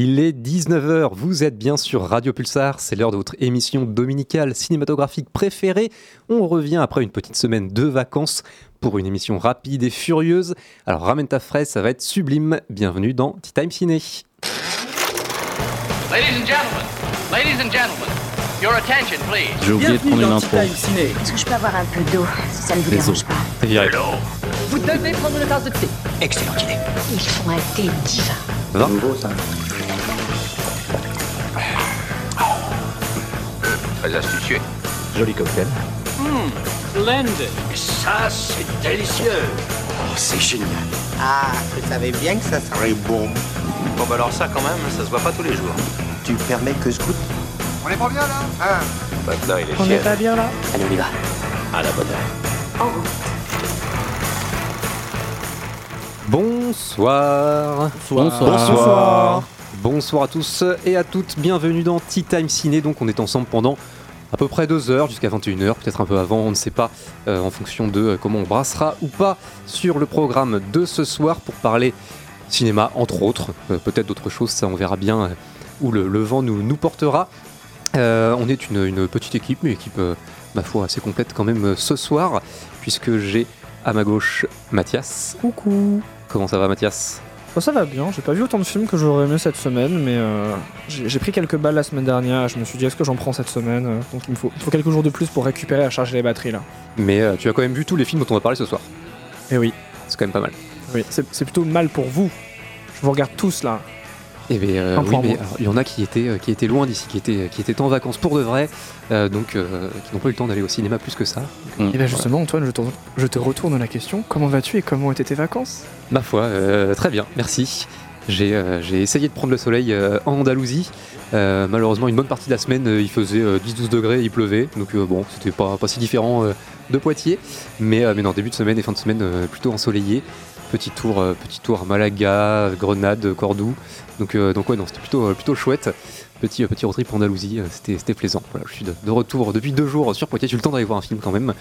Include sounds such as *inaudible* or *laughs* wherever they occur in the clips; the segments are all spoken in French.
Il est 19h, vous êtes bien sur Radio Pulsar, c'est l'heure de votre émission dominicale cinématographique préférée. On revient après une petite semaine de vacances pour une émission rapide et furieuse. Alors ramène ta fraise, ça va être sublime. Bienvenue dans Tea Time Ciné. Ladies and gentlemen, ladies and gentlemen, your attention please. J'ai oublié de prendre une intro. Est-ce que je peux avoir un peu d'eau? Si ça ne vous dérange pas viré. Vous devez prendre une tasse de thé. Excellente idée. Ils font un thé divin. Ça Très astucieux. Joli cocktail. Splendid. Ça, c'est délicieux. Oh, c'est génial. Ah, je savais bien que ça serait bon. Bon bah alors ça quand même, ça se voit pas tous les jours. Tu permets que je goûte On est pas bien là Hein Maintenant il est On n'est pas bien là Allez, on y va. À la bonne heure. En route. Bonsoir. Bonsoir. Bonsoir à tous et à toutes, bienvenue dans Tea Time Ciné. Donc on est ensemble pendant à peu près deux heures jusqu'à 21h, peut-être un peu avant, on ne sait pas, euh, en fonction de euh, comment on brassera ou pas sur le programme de ce soir pour parler cinéma, entre autres, Euh, peut-être d'autres choses, ça on verra bien où le, le vent nous, nous portera. On est une, une petite équipe, mais équipe, ma foi, assez complète quand même ce soir, puisque j'ai à ma gauche Mathias. Coucou. Comment ça va Mathias? Bon, ça va bien, j'ai pas vu autant de films que j'aurais aimé cette semaine, mais euh, j'ai pris quelques balles la semaine dernière et je me suis dit est-ce que j'en prends cette semaine Euh, Donc il me faut, quelques jours de plus pour récupérer et charger les batteries là. Mais euh, tu as quand même vu tous les films dont on va parler ce soir. Et oui, C'est quand même pas mal. oui, c'est plutôt mal pour vous. Je vous regarde tous là. Eh bien, euh, oui, mais alors, il y en a qui étaient, euh, qui étaient loin d'ici, qui étaient, qui étaient en vacances pour de vrai, euh, donc euh, qui n'ont pas eu le temps d'aller au cinéma plus que ça. Et bien justement Antoine, je te, je te retourne la question. Comment vas-tu et comment étaient tes vacances? Ma foi, euh, très bien, merci. J'ai euh, essayé de prendre le soleil euh, en Andalousie. Euh, malheureusement, une bonne partie de la semaine, euh, il faisait euh, 10-12 degrés, il pleuvait, donc euh, bon, c'était pas, pas si différent euh, de Poitiers. Mais, euh, mais non, début de semaine et fin de semaine, euh, plutôt ensoleillé. Petit tour, euh, petit tour à Malaga, Grenade, Cordoue. Donc, euh, donc ouais, non, c'était plutôt, euh, plutôt chouette. Petit, petit road trip en Andalousie, c'était plaisant. Voilà, je suis de, de retour depuis deux jours sur Poitiers. J'ai eu le temps d'aller voir un film quand même.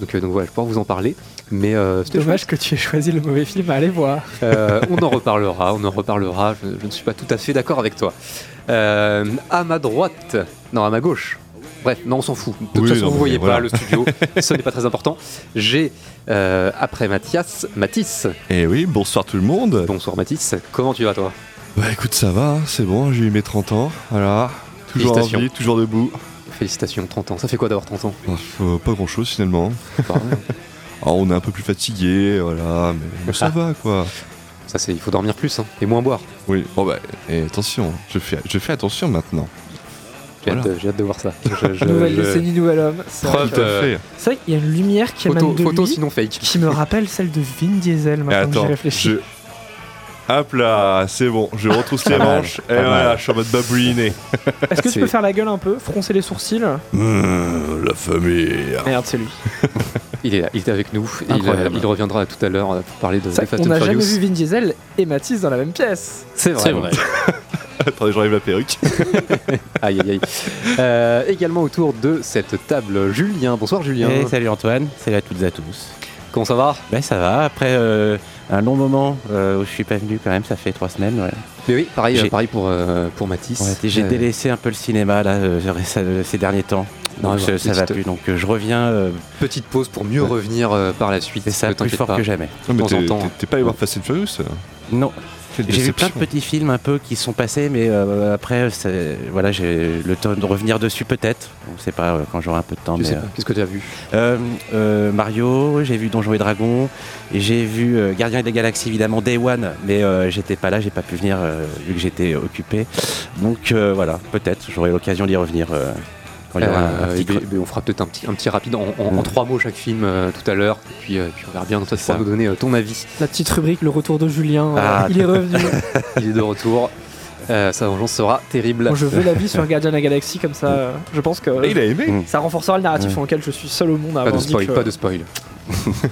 Donc, donc voilà, je vais pouvoir vous en parler. Mais Dommage que tu aies choisi le mauvais film à aller voir. on en reparlera, on en reparlera. Je, je ne suis pas tout à fait d'accord avec toi. À ma droite, non, à ma gauche. Bref, non, on s'en fout. De toute Oui, façon, non, vous voyez voilà. pas le studio, *laughs* ce n'est pas très important. J'ai, euh, après Mathias, Mathis. Eh oui, bonsoir tout le monde. Bonsoir Mathis, comment tu vas toi? Bah écoute, ça va, c'est bon, j'ai eu mes 30 ans, voilà. Toujours en Félicitations. vie, toujours debout. Félicitations, 30 ans. Ça fait quoi d'avoir 30 ans? Oh, euh, pas grand chose finalement. Pardon. Alors, *laughs* on est un peu plus fatigué, voilà, mais, mais ça va quoi. Ça, c'est, il faut dormir plus hein, et moins boire. Oui, bon bah, et attention, je fais, je fais attention maintenant. J'ai, hâte, Voilà. de, j'ai hâte de voir ça. *laughs* Je- je- Nouvelle je- décennie, nouvel homme. C'est vrai Euh, fait. c'est vrai qu'il y a une lumière qui Photo, émane de photo lui sinon fake. qui me rappelle celle de Vin Diesel maintenant que j'y attends, réfléchis. je... Hop là, c'est bon, je retrousse les manches, et voilà, je suis en mode babouiné. *laughs* Est-ce que tu peux faire la gueule un peu, froncer les sourcils Mmh, la famille. Merde, c'est lui. *laughs* Il est là, il était avec nous. et Il, Incroyable. il reviendra tout à l'heure pour parler de Ça, Fast on n'a jamais vu Vin Diesel et Mathis dans la même pièce. C'est vrai. C'est vrai. *laughs* Attendez, j'enlève la perruque. *laughs* Aïe aïe aïe. Euh, également autour de cette table, Julien. Bonsoir Julien. Et salut Antoine, salut à toutes et à tous. Comment ça va? Ben ça va, après euh, un long moment euh, où je suis pas venu quand même, ça fait trois semaines. Ouais. Mais oui, pareil, J'ai- pareil pour, euh, pour Mathis. Ouais, J'ai Euh, délaissé un peu le cinéma là, euh, ces derniers temps. Non, Donc ouais, ça, va petite- plus, donc je reviens, euh, Petite pause pour mieux Ouais. revenir euh, par la suite. c'est ça, plus fort pas. que jamais. Non, mais t'es pas allé voir Fast and Furious Non, j'ai vu plein de petits films un peu qui sont passés, mais euh, après, voilà, j'ai le temps de revenir dessus peut-être. On sait pas euh, quand j'aurai un peu de temps. Euh. Qu'est-ce que tu as vu? Euh, Mario, j'ai vu Donjons et Dragons, j'ai vu Gardien des Galaxies évidemment Day One, mais j'étais pas là, j'ai pas pu venir vu que j'étais occupé. Donc voilà, peut-être j'aurai l'occasion d'y revenir quand il y aura un- un Euh, petit On fera peut-être un petit, un petit rapide en, en- en Mm. trois mots chaque film euh, tout à l'heure. Et puis, euh, puis on verra bien. Toi, tu pourras ça. nous donner euh, ton avis. La petite rubrique, le retour de Julien, euh, Ah. il est revenu. *laughs* Il est de retour. Euh, sa vengeance sera terrible. Moi, je veux l'avis sur *laughs* Guardian de la Galaxie, comme ça, euh, je pense que Et il a aimé Mm. ça renforcera le narratif Ouais. en lequel je suis seul au monde à Pas de avoir dit spoil, que- pas de spoil. *laughs*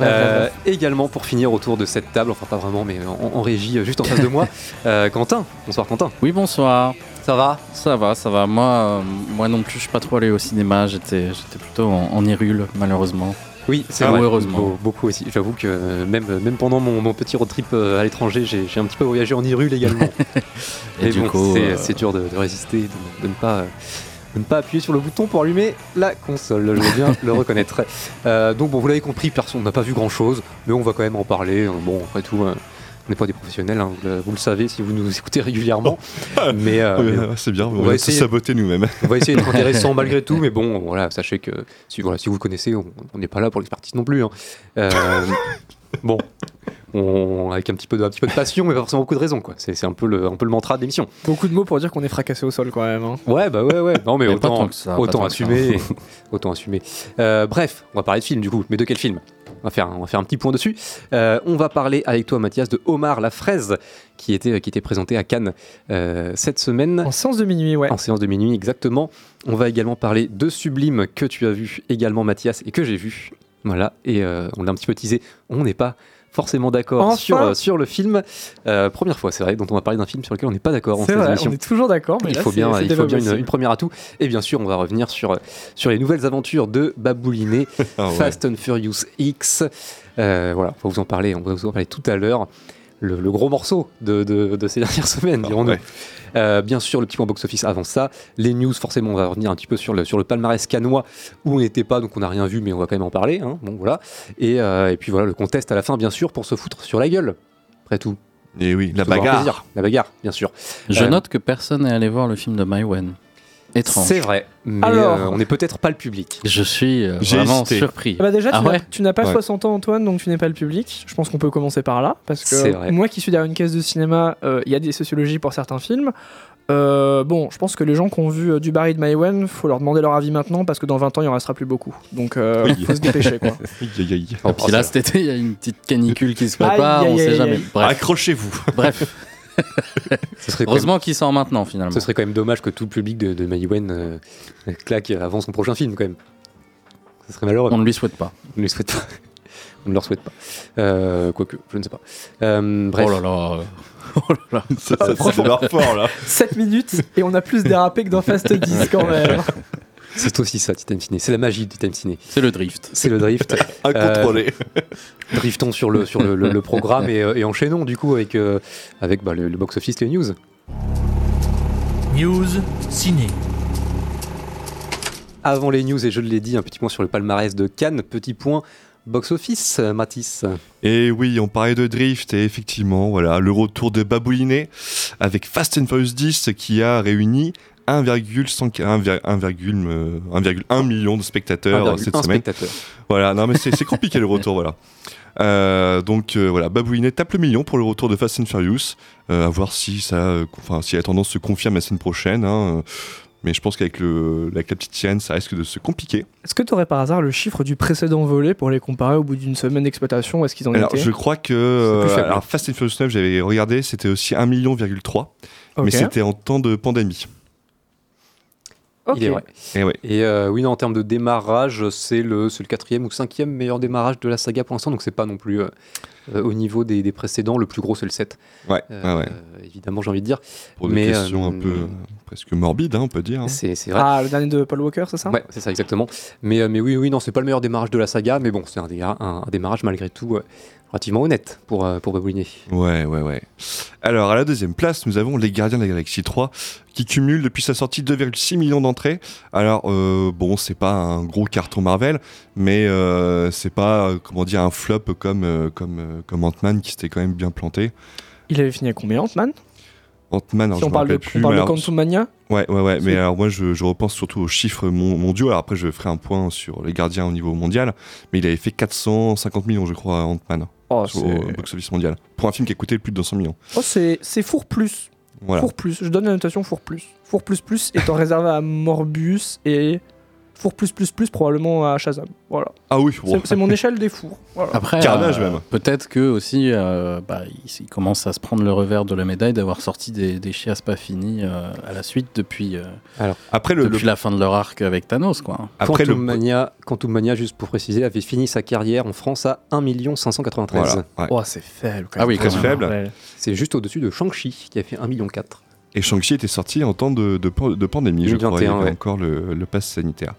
Euh, également pour finir autour de cette table, enfin pas vraiment, mais en, en régie, juste en face de moi, euh, Quentin. Bonsoir Quentin. Oui, bonsoir. Ça va? Ça va, ça va. Moi, euh, moi non plus, je suis pas trop allé au cinéma. J'étais, j'étais plutôt en, en irule, malheureusement. Oui, c'est Ah, vrai. heureusement. Beau- beaucoup aussi. J'avoue que même, même pendant mon, mon petit road trip euh, à l'étranger, j'ai un petit peu voyagé en Irule également. *laughs* Et du bon, coup, c'est euh, c'est dur de, de résister, de, de ne pas. de ne pas appuyer sur le bouton pour allumer la console, je veux bien le reconnaître. Euh, donc bon, vous l'avez compris, personne n'a pas vu grand chose, mais on va quand même en parler. Bon, après tout, on n'est pas des professionnels, hein, vous, le, vous le savez si vous nous écoutez régulièrement. *laughs* mais, euh, mais c'est bien, on, on va essayer- saboter nous-mêmes. on va essayer d'être *laughs* intéressant malgré tout, mais bon, voilà, sachez que si, voilà, si vous connaissez, on on n'est pas là pour l'expertise non plus. hein. Euh, bon, on, avec un petit, peu de, un petit peu de passion, mais pas forcément beaucoup de raison, quoi. C'est c'est un, peu le- un peu le mantra de l'émission. Beaucoup de mots pour dire qu'on est fracassé au sol quand même. hein. Ouais, bah ouais, ouais. Non, mais, autant, ça, assumer. autant assumer. Euh, bref, on va parler de film du coup. Mais de quel film? On va, faire, un- on va faire un petit point dessus. Euh, on va parler avec toi, Mathias, de Omar la fraise, qui était, qui était présenté à Cannes euh, cette semaine. En séance de minuit, ouais. En séance de minuit, exactement. On va également parler de Sublime que tu as vu également, Mathias, et que j'ai vu. Voilà, et euh, on l'a un petit peu teasé. On n'est pas forcément d'accord Enfin sur, euh, sur le film. Euh, première fois, c'est vrai, dont on va parler d'un film sur lequel on n'est pas d'accord en C'est vrai, on est toujours d'accord, mais Il là, faut bien, c'est il faut bien une, première atout. Et bien sûr, on va revenir sur, sur les nouvelles aventures de Babouliné, *laughs* Ah ouais. Fast and Furious X. Euh, voilà, on va vous en parler, on va vous en parler tout à l'heure. Le, le gros morceau de, de- de ces *laughs* dernières semaines, Ah dirons-nous. ouais. Euh, bien sûr, le petit point box-office avant ça. Les news, forcément, on va revenir un petit peu sur le, sur le palmarès canois où on n'était pas, donc on n'a rien vu, mais on va quand même en parler. hein. Bon, voilà. Et, euh, et puis voilà, le contest à la fin, bien sûr, pour se foutre sur la gueule. Après tout. Et oui, la bagarre. plaisir. La bagarre, bien sûr. Je Euh, note que personne n'est allé voir le film de Maïwen. Étrange. C'est vrai, mais Alors. euh, on n'est peut-être pas le public. Je suis euh, vraiment hésité. surpris. Ah bah déjà, Ah tu n'as- ouais pas Ouais. 60 ans, Antoine, donc tu n'es pas le public. Je pense qu'on peut commencer par là. Parce que moi qui suis derrière une caisse de cinéma, euh, il y a des sociologies pour certains films. Euh, bon, je pense que les gens qui ont vu euh, du Barry de Maïwen, faut leur demander leur avis maintenant parce que dans 20 ans, il en restera plus beaucoup. Donc, euh, Oui. faut se dépêcher, quoi. *laughs* Puis là, cet été, il y a une petite canicule qui se prépare, Aïe, aïe, on sait aïe, jamais. Accrochez-vous. bref. *laughs* *laughs* ce, serait quand même, Heureusement qu'il sort maintenant, finalement. ce serait quand même dommage que tout le public de, de Maïwen euh, claque avant son prochain film, quand même. Ce serait malheureux. On ne lui souhaite pas. On ne le souhaite pas. *laughs* On ne leur souhaite pas. Euh, quoique, je ne sais pas. Euh, bref. Oh là là. *laughs* Oh là là. Ça, ça, ça démarre fort là. 7 minutes et on a plus dérapé que dans Fast 10 quand même. C'est aussi ça, Time Ciné. C'est la magie du Time Ciné. C'est le drift. C'est le drift. *laughs* Incontrôlé. Driftons sur le, sur le, le- le programme et, euh, et enchaînons du coup avec, euh, avec bah, le, le box-office et les news. News ciné. Avant les news, et je l'ai dit, un petit point sur le palmarès de Cannes, petit point box-office, euh, Mathis. Et oui, on parlait de drift et effectivement, voilà, le retour de Babouliné avec Fast and Furious 10 qui a réuni 1,1 1,1 euh, 1,1 million de spectateurs 1,1 cette semaine. spectateur. Voilà, non mais c'est compliqué le retour, voilà. Euh, donc euh, voilà, Baboulinet tape le million pour le retour de Fast and Furious. Euh, à voir si ça, euh, enfin si la tendance se confirme la semaine prochaine. hein, euh, mais je pense qu'avec le, la petite sirène, ça risque de se compliquer. Est-ce que tu aurais par hasard le chiffre du précédent volet pour les comparer au bout d'une semaine d'exploitation est-ce qu'ils en Alors étaient je crois que euh, alors Fast and Furious 9, j'avais regardé, c'était aussi 1 million, mais Ok. c'était en temps de pandémie. Ok. Il est vrai. Et ouais. Et euh, oui, non, en termes de démarrage, c'est le, c'est le quatrième ou cinquième meilleur démarrage de la saga pour l'instant, donc c'est pas non plus euh, euh, au niveau des, des précédents. Le plus gros, c'est le 7. Ouais, Euh, ouais, ouais. Évidemment, j'ai envie de dire. Pour des mais, questions euh, un peu presque morbides, hein, on peut dire. hein. C'est vrai. Ah, le dernier de Paul Walker, c'est ça? Ouais, c'est ça exactement. Mais, mais oui, oui, non, c'est pas le meilleur démarrage de la saga, mais bon, c'est un, dé- un, un démarrage malgré tout euh, relativement honnête pour, euh, pour Babouliné. Ouais, ouais, ouais. Alors, à la deuxième place, nous avons Les Gardiens de la Galaxie 3, qui cumule depuis sa sortie 2,6 millions d'entrées. Alors, euh, bon, c'est pas un gros carton Marvel, mais euh, c'est pas, euh, comment dire, un flop comme, euh, comme, euh, comme Ant-Man, qui s'était quand même bien planté. Il avait fini à combien, Ant-Man? Ant-Man, alors Si on parle de, plus. on parle de Quantum Mania? Ouais, ouais, ouais. Mais alors, moi, je, je repense surtout aux chiffres mon- mondiaux. Alors, après, je ferai un point sur Les Gardiens au niveau mondial. Mais il avait fait 450 millions, je crois, à Ant-Man, Oh, au c'est box-office mondial. Pour un film qui a coûté plus de 200 millions. oh, c'est c'est four plus. Voilà. Four plus. Je donne la notation four plus. Four plus plus étant *laughs* réservé à Morbius et four plus plus plus probablement à Shazam. Voilà. Ah oui, C'est- C'est mon échelle des fours. Voilà. Après, Carnage, euh, même. peut-être que aussi, euh, bah, il, il commence à se prendre le revers de la médaille d'avoir sorti des, des chiasses pas finies euh, à la suite depuis, euh, Après, le, depuis le- la fin de leur arc avec Thanos, quoi. après le, Quantum, Mania, Quantum Mania, juste pour préciser, avait fini sa carrière en France à 1 593 Voilà, ouais. Oh, c'est faible quand Ah même. oui, même. faible. Ouais. C'est juste au-dessus de Shang-Chi, qui a fait 1 million 4. Et Shang-Chi était sorti en temps de, de, pan- de pandémie, je crois. Il y 2021, avait ouais. encore le, le pass sanitaire.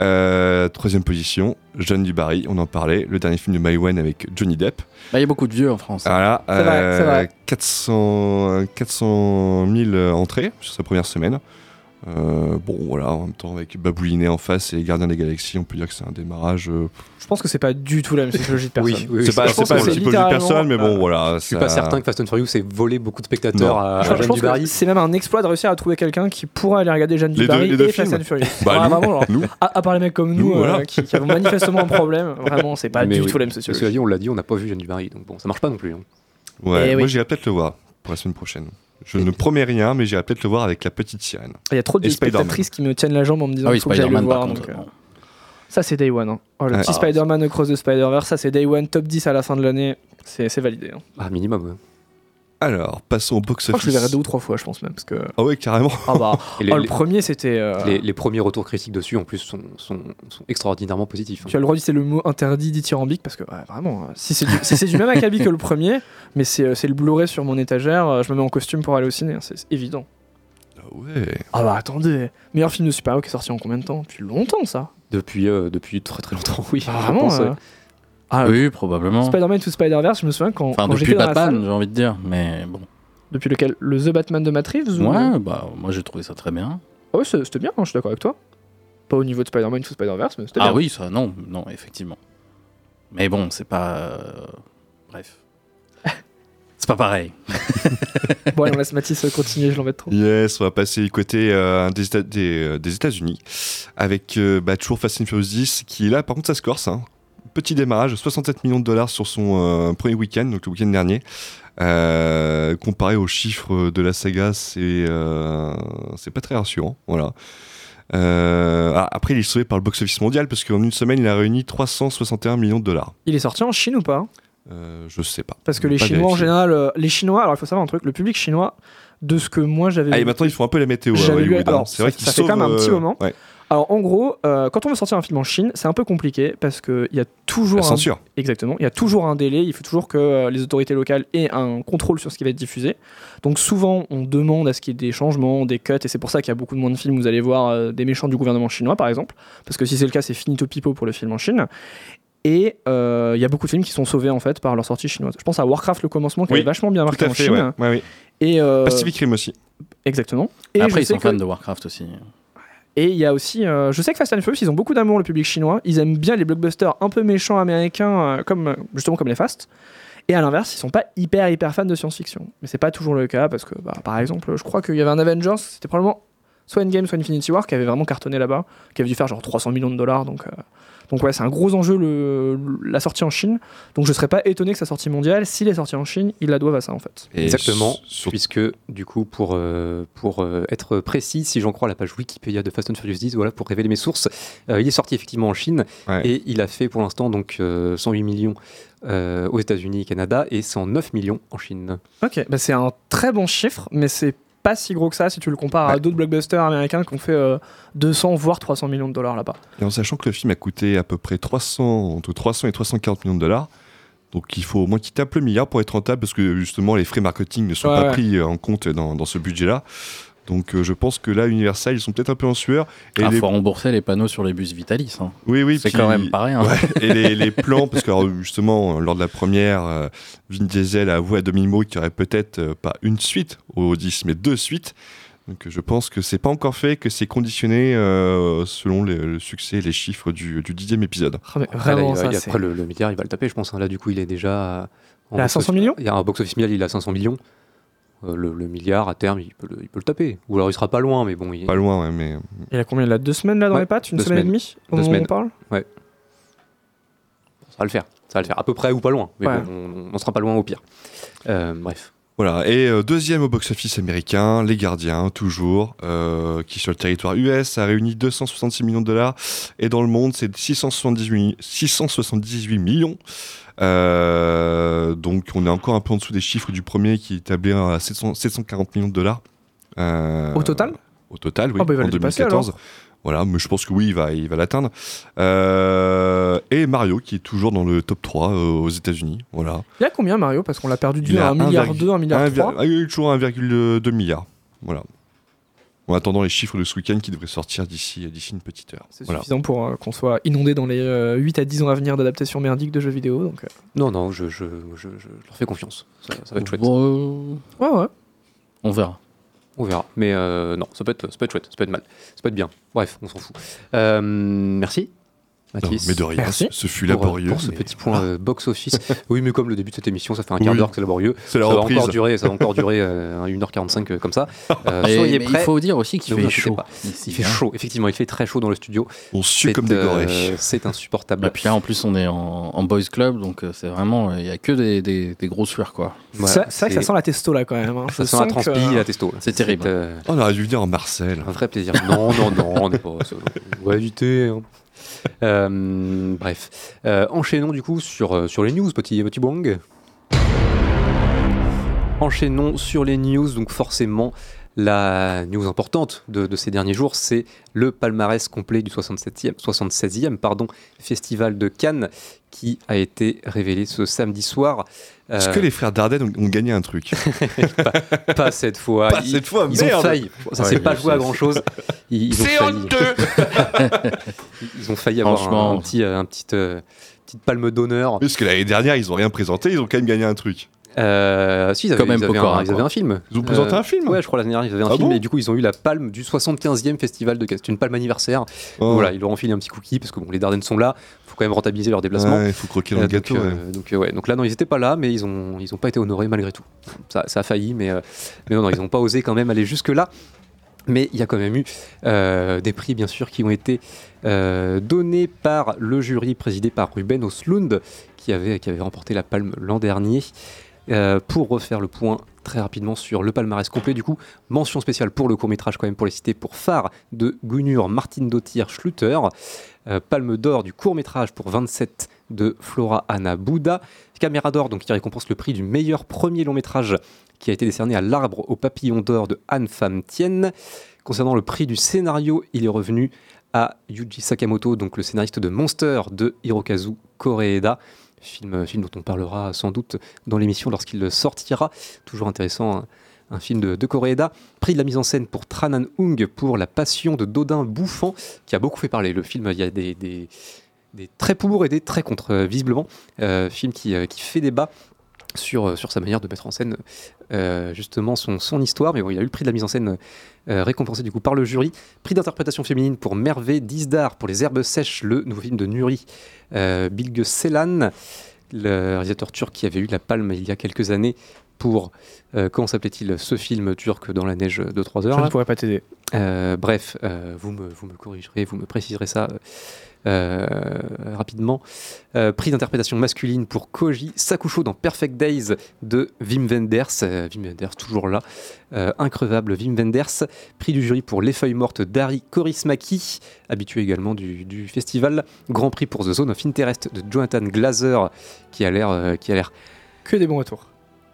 Euh, troisième position, Jeanne du Barry, on en parlait, le dernier film de Maïwen avec Johnny Depp. Bah, Il y a beaucoup de vieux en France. Voilà, C'est vrai, c'est vrai. 400, 400 000 entrées sur sa première semaine. Euh, bon, voilà, en même temps, avec Babouliné en face et les Gardiens des Galaxies, on peut dire que c'est un démarrage. euh, Je pense que c'est pas du tout la même sociologie de personne. Oui, oui, c'est pas, je c'est pas que c'est de littéralement- personne, mais bon, Euh, voilà. Je suis pas certain que Fast and Furious ait volé beaucoup de spectateurs Non. à, Je, à je Jeanne pense que Dubarry. c'est même un exploit de réussir à trouver quelqu'un qui pourra aller regarder Jeanne Les Dubarry deux- les deux et Fast films. and Furious. Bah, Ouais, nous, vraiment, genre, nous. à, à part les mecs comme nous, Nous, voilà. qui, qui avons manifestement un problème, vraiment, c'est pas Mais du oui. tout la même Cela sociologie. dit, on l'a dit, on n'a pas vu Jeanne Dubarry, donc bon, ça marche pas non plus. hein. Ouais, Eh moi j'irai peut-être le voir pour la semaine prochaine. Je ne promets rien, mais j'irai peut-être le voir avec la petite sirène. Il y a trop de spectatrices qui me tiennent la jambe en me disant Ah oui, qu'il faut que j'aille le voir. contre. donc, euh. Ça, c'est Day One. hein. Oh, le Ouais. petit Ah, Spider-Man Across the Spider-Verse, ça, c'est Day One, top 10 à la fin de l'année. C'est c'est validé. hein. Ah, minimum. ouais. Alors, passons au Je crois que je le box-office. verrai deux ou trois fois, je pense même. Parce que... Ah ouais, carrément. Ah bah, *laughs* les, oh, le les- premier, c'était. euh, les- les premiers retours critiques dessus, en plus, sont, sont, sont extraordinairement positifs. hein. Tu as le droit d'utiliser le mot interdit dithyrambique parce que, ouais, vraiment, euh, si c'est du, si c'est du même acabit que le premier, mais c'est euh, c'est le Blu-ray sur mon étagère, je me mets en costume pour aller au ciné, hein, c'est c'est évident. Ah ouais. Ah bah attendez, meilleur film de super-héros qui est sorti en combien de temps? Depuis longtemps ça Depuis, euh, depuis très très longtemps, *laughs* oui. Ah, je Vraiment euh, Ah, oui, probablement. Spider-Man to Spider-Verse, je me souviens quand, Enfin, quand depuis dans la Batman, salle, j'ai envie de dire. Mais bon. depuis lequel? Le The Batman de Matt Reeves ou- Ouais, bah, moi j'ai trouvé ça très bien. Ah ouais, c'est- c'était bien, hein, je suis d'accord avec toi. Pas au niveau de Spider-Man to Spider-Verse, mais c'était Ah bien. oui, ça, non, non, effectivement. Mais bon, c'est pas. euh, Bref. *laughs* c'est pas pareil. *laughs* Bon, allez, on laisse Mathis continuer, je l'embête trop. Yes, on va passer du côté euh, des, Éta- des, euh, des États-Unis avec euh, bah, toujours Fast and Furious 10 qui là par contre ça se corse. hein. Petit démarrage, 67 millions de dollars sur son euh, premier week-end, donc le week-end dernier. Euh, comparé aux chiffres de la saga, c'est euh, c'est pas très rassurant. Voilà. Euh, ah, après, il est sauvé par le box-office mondial parce qu'en une semaine, il a réuni 361 millions de dollars. Il est sorti en Chine ou pas Euh, je sais pas. Parce que les Chinois en général, euh, les Chinois, alors il faut savoir un truc, le public chinois, de ce que moi j'avais Ah, et maintenant, ils font un peu la météo. J'avais hein. alors, c'est vrai ça- qu'ils ça fait quand même un petit moment. ouais. Alors en gros, euh, quand on veut sortir un film en Chine, c'est un peu compliqué parce qu'il y a toujours La un... censure. Exactement, il y a toujours un délai, il faut toujours que euh, les autorités locales aient un contrôle sur ce qui va être diffusé. Donc souvent, on demande à ce qu'il y ait des changements, des cuts, et c'est pour ça qu'il y a beaucoup de moins de films, vous allez voir euh, des méchants du gouvernement chinois par exemple, parce que si c'est le cas, c'est finito pipo pour le film en Chine. Et euh, il y a beaucoup de films qui sont sauvés en fait par leur sortie chinoise. Je pense à Warcraft le commencement qui Oui, avait vachement bien marqué Tout à en fait, Chine. ouais. Ouais, oui. Et euh, Pacific Rim aussi. exactement. Et Après, je ils sais sont que- fans de Warcraft aussi. Et il y a aussi, euh, je sais que Fast and Furious, ils ont beaucoup d'amour le public chinois. Ils aiment bien les blockbusters un peu méchants américains, euh, comme euh, justement comme les Fast. Et à l'inverse, ils sont pas hyper hyper fans de science-fiction. Mais c'est pas toujours le cas parce que, bah, par exemple, je crois qu'il y avait un Avengers, c'était probablement soit Endgame, soit Infinity War qui avait vraiment cartonné là-bas, qui avait dû faire genre 300 millions de dollars. Donc, euh, donc ouais, c'est un gros enjeu le, la sortie en Chine. Donc je serais pas étonné que sa sortie mondiale, s'il est sorti en Chine, ils la doivent à ça en fait. Et Exactement, sur- puisque du coup, pour, euh, pour euh, être précis, si j'en crois la page Wikipédia de Fast and Furious 10, voilà, pour révéler mes sources, euh, il est sorti effectivement en Chine Ouais. et il a fait pour l'instant donc euh, 108 millions euh, aux États-Unis et Canada et 109 millions en Chine. Ok, bah c'est un très bon chiffre, mais c'est pas si gros que ça si tu le compares à d'autres blockbusters américains qui ont fait euh, 200 voire 300 millions de dollars là-bas. Et en sachant que le film a coûté à peu près 300, entre 300 et 340 millions de dollars. Donc il faut au moins qu'il tape le milliard pour être rentable parce que justement les frais marketing ne sont Ouais, pas ouais. pris en compte dans, dans ce budget-là. Donc euh, je pense que là, Universal, ils sont peut-être un peu en sueur. Et Il les- faut rembourser les panneaux sur les bus Vitalis. hein. Oui, oui, C'est puis- quand même pas rien. Ouais, *laughs* et les, les plans, parce que alors, justement, lors de la première, euh, Vin Diesel a avoué à demi-mot qu'il y aurait peut-être euh, pas une suite au 10, mais deux suites. Donc je pense que c'est pas encore fait, que c'est conditionné euh, selon les- le succès et les chiffres du, du dixième épisode. Ah, mais Après, là, vraiment, il va- ça, il- après le, le milliard, il va le taper, je pense. hein. Là, du coup, il est déjà. en Il a box 500 office- millions Il y a un box-office mondial, il a 500 millions. Euh, le, le milliard, à terme, il peut, le, il peut le taper. Ou alors, il sera pas loin, mais bon. Il... Pas loin, ouais, mais Il a combien? Il a deux semaines là dans Ouais, les pattes? Une semaine et semaines. demie? Au Deux moment où on semaines. parle? Ça va le faire. Ça va le faire. À peu près ou pas loin. Mais Ouais. bon, on, on sera pas loin au pire. Euh, bref. Voilà, et euh, deuxième au box-office américain, Les Gardiens, toujours, euh, qui sur le territoire US a réuni 266 millions de dollars, et dans le monde, c'est 678, 678 millions. Euh, donc on est encore un peu en dessous des chiffres du premier qui établit à 700 740 millions de dollars. Euh, Au total? Au total, oui, Ah bah, en le dépasser, 2014. Voilà, mais je pense que oui, il va, il va l'atteindre. Euh, et Mario, qui est toujours dans le top 3 euh, aux États-Unis. Voilà. Il a combien Mario? Parce qu'on l'a perdu Il d'une à a 1 milliard 1,2, 2, 1 milliard 3. Ah, il y a eu toujours 1,2 milliard. Voilà. En attendant les chiffres de ce week-end qui devraient sortir d'ici d'ici une petite heure. C'est Voilà. suffisant pour euh, qu'on soit inondé dans les euh, 8 à 10 ans à venir d'adaptation merdique de jeux vidéo. Donc, euh, Non, non, je, je, je, je leur fais confiance. Ça, ça va être chouette. Bon, euh, Ouais, ouais. on verra. On verra. Mais euh, non, ça peut, être, ça peut être chouette, ça peut être mal, ça peut être bien. Bref, on s'en fout. Euh, Non, Mathis. mais de rien, Merci. ce fut pour, laborieux. pour ce mais petit point euh, box-office. *laughs* oui, mais comme le début de cette émission, ça fait un quart Oui. d'heure que c'est laborieux. C'est la ça, va reprise. encore durer, ça va encore durer *laughs* euh, 1h45 euh, comme ça. Euh, *laughs* soyez mais prêts. il faut dire aussi qu'il fait chaud. ici, Il fait hein. chaud, effectivement, il fait très chaud dans le studio. On sue C'est comme des euh, gorées. c'est insupportable. Et puis là, en plus, on est en, en boys club, donc euh, c'est vraiment, il y a que des, des, des gros sueurs, quoi. Voilà, c'est c'est vrai que ça sent la testo là quand même. hein. ça Je sent la transpi, la testo. C'est terrible. euh, On aurait dû venir en Marcel. un vrai plaisir. Non, non, non, on n'est pas. On va éviter. Euh, bref. Euh, enchaînons du coup sur, euh, sur les news, petit, petit bong. Enchaînons sur les news, donc forcément. La news importante de, de ces derniers jours, c'est le palmarès complet du 67e, 76e pardon, Festival de Cannes qui a été révélé ce samedi soir. Est-ce Euh, que les frères Dardenne ont, ont gagné un truc? *laughs* Pas cette fois. Pas Ils- cette fois, ils ont failli. Ça Ouais, s'est pas joué à grand chose. Ils, ils ont C'est failli. honteux *laughs* Ils ont failli avoir un, Franchement. un petit, euh, un petit, euh, petite palme d'honneur. Parce que l'année dernière, ils ont rien présenté, ils ont quand même gagné un truc. Euh, si, ils avaient, Quand même ils avaient Pokora, un, ils avaient quoi. un film. Ils ont présenté Euh, un film Ouais, je crois l'année dernière, ils avaient un Ah film bon et du coup, ils ont eu la palme du 75e festival de Cannes. C'est une palme anniversaire. Oh. Voilà, ils leur ont filé un petit cookie parce que bon, les Dardennes sont là. faut quand même rentabiliser leur déplacement. Ouais, il faut croquer dans Euh, le gâteau. donc, ouais. euh, donc, euh, ouais. donc là, non, ils n'étaient pas là, mais ils n'ont ils ont pas été honorés malgré tout. Ça, ça a failli, mais, euh, mais non, non, ils n'ont pas osé quand même aller jusque-là. Mais il y a quand même eu euh, des prix, bien sûr, qui ont été euh, donnés par le jury présidé par Ruben Oslund, qui avait, qui avait remporté la palme l'an dernier. Euh, pour refaire le point très rapidement sur le palmarès complet, du coup, mention spéciale pour le court-métrage, quand même, pour les citer, pour Phare de Gunur Martin Dottir Schluter, euh, palme d'or du court-métrage pour 27 de Flora Anna Bouddha, caméra d'or, donc qui récompense le prix du meilleur premier long-métrage qui a été décerné à L'Arbre au papillon d'or de Anne Pham Tien. Concernant le prix du scénario, il est revenu à Yuji Sakamoto, donc le scénariste de Monster de Hirokazu Koreeda. Film, dont on parlera sans doute dans l'émission lorsqu'il sortira. Toujours intéressant, un, un film de, de. Prix de la mise en scène pour Tranan Hung pour La Passion de Dodin Bouffant, qui a beaucoup fait parler. Le film, il y a des, très pour et des très contre, euh, visiblement. Euh, film qui, euh, qui fait débat sur sa manière de mettre en scène euh, justement son, son histoire. Mais bon, il a eu le prix de la mise en scène euh, récompensé du coup par le jury. Prix d'interprétation féminine pour Merve Dizdar pour Les Herbes Sèches, le nouveau film de Nuri euh, Bilge Ceylan, le réalisateur turc qui avait eu la palme il y a quelques années pour, euh, comment s'appelait-il, ce film turc dans la neige de 3 heures. Je là. ne pourrais pas t'aider. Bref, vous, me, vous me corrigerez, vous me préciserez ça rapidement. Euh, prix d'interprétation masculine pour Koji Sakusho dans Perfect Days de Wim Wenders. Euh, Wim Wenders, toujours là. Euh, increvable Wim Wenders. Prix du jury pour Les Feuilles Mortes d'Ari Korismaki, habitué également du, du festival. Grand prix pour The Zone of Interest de Jonathan Glazer, qui a l'air euh, qui a l'air Que des bons retours.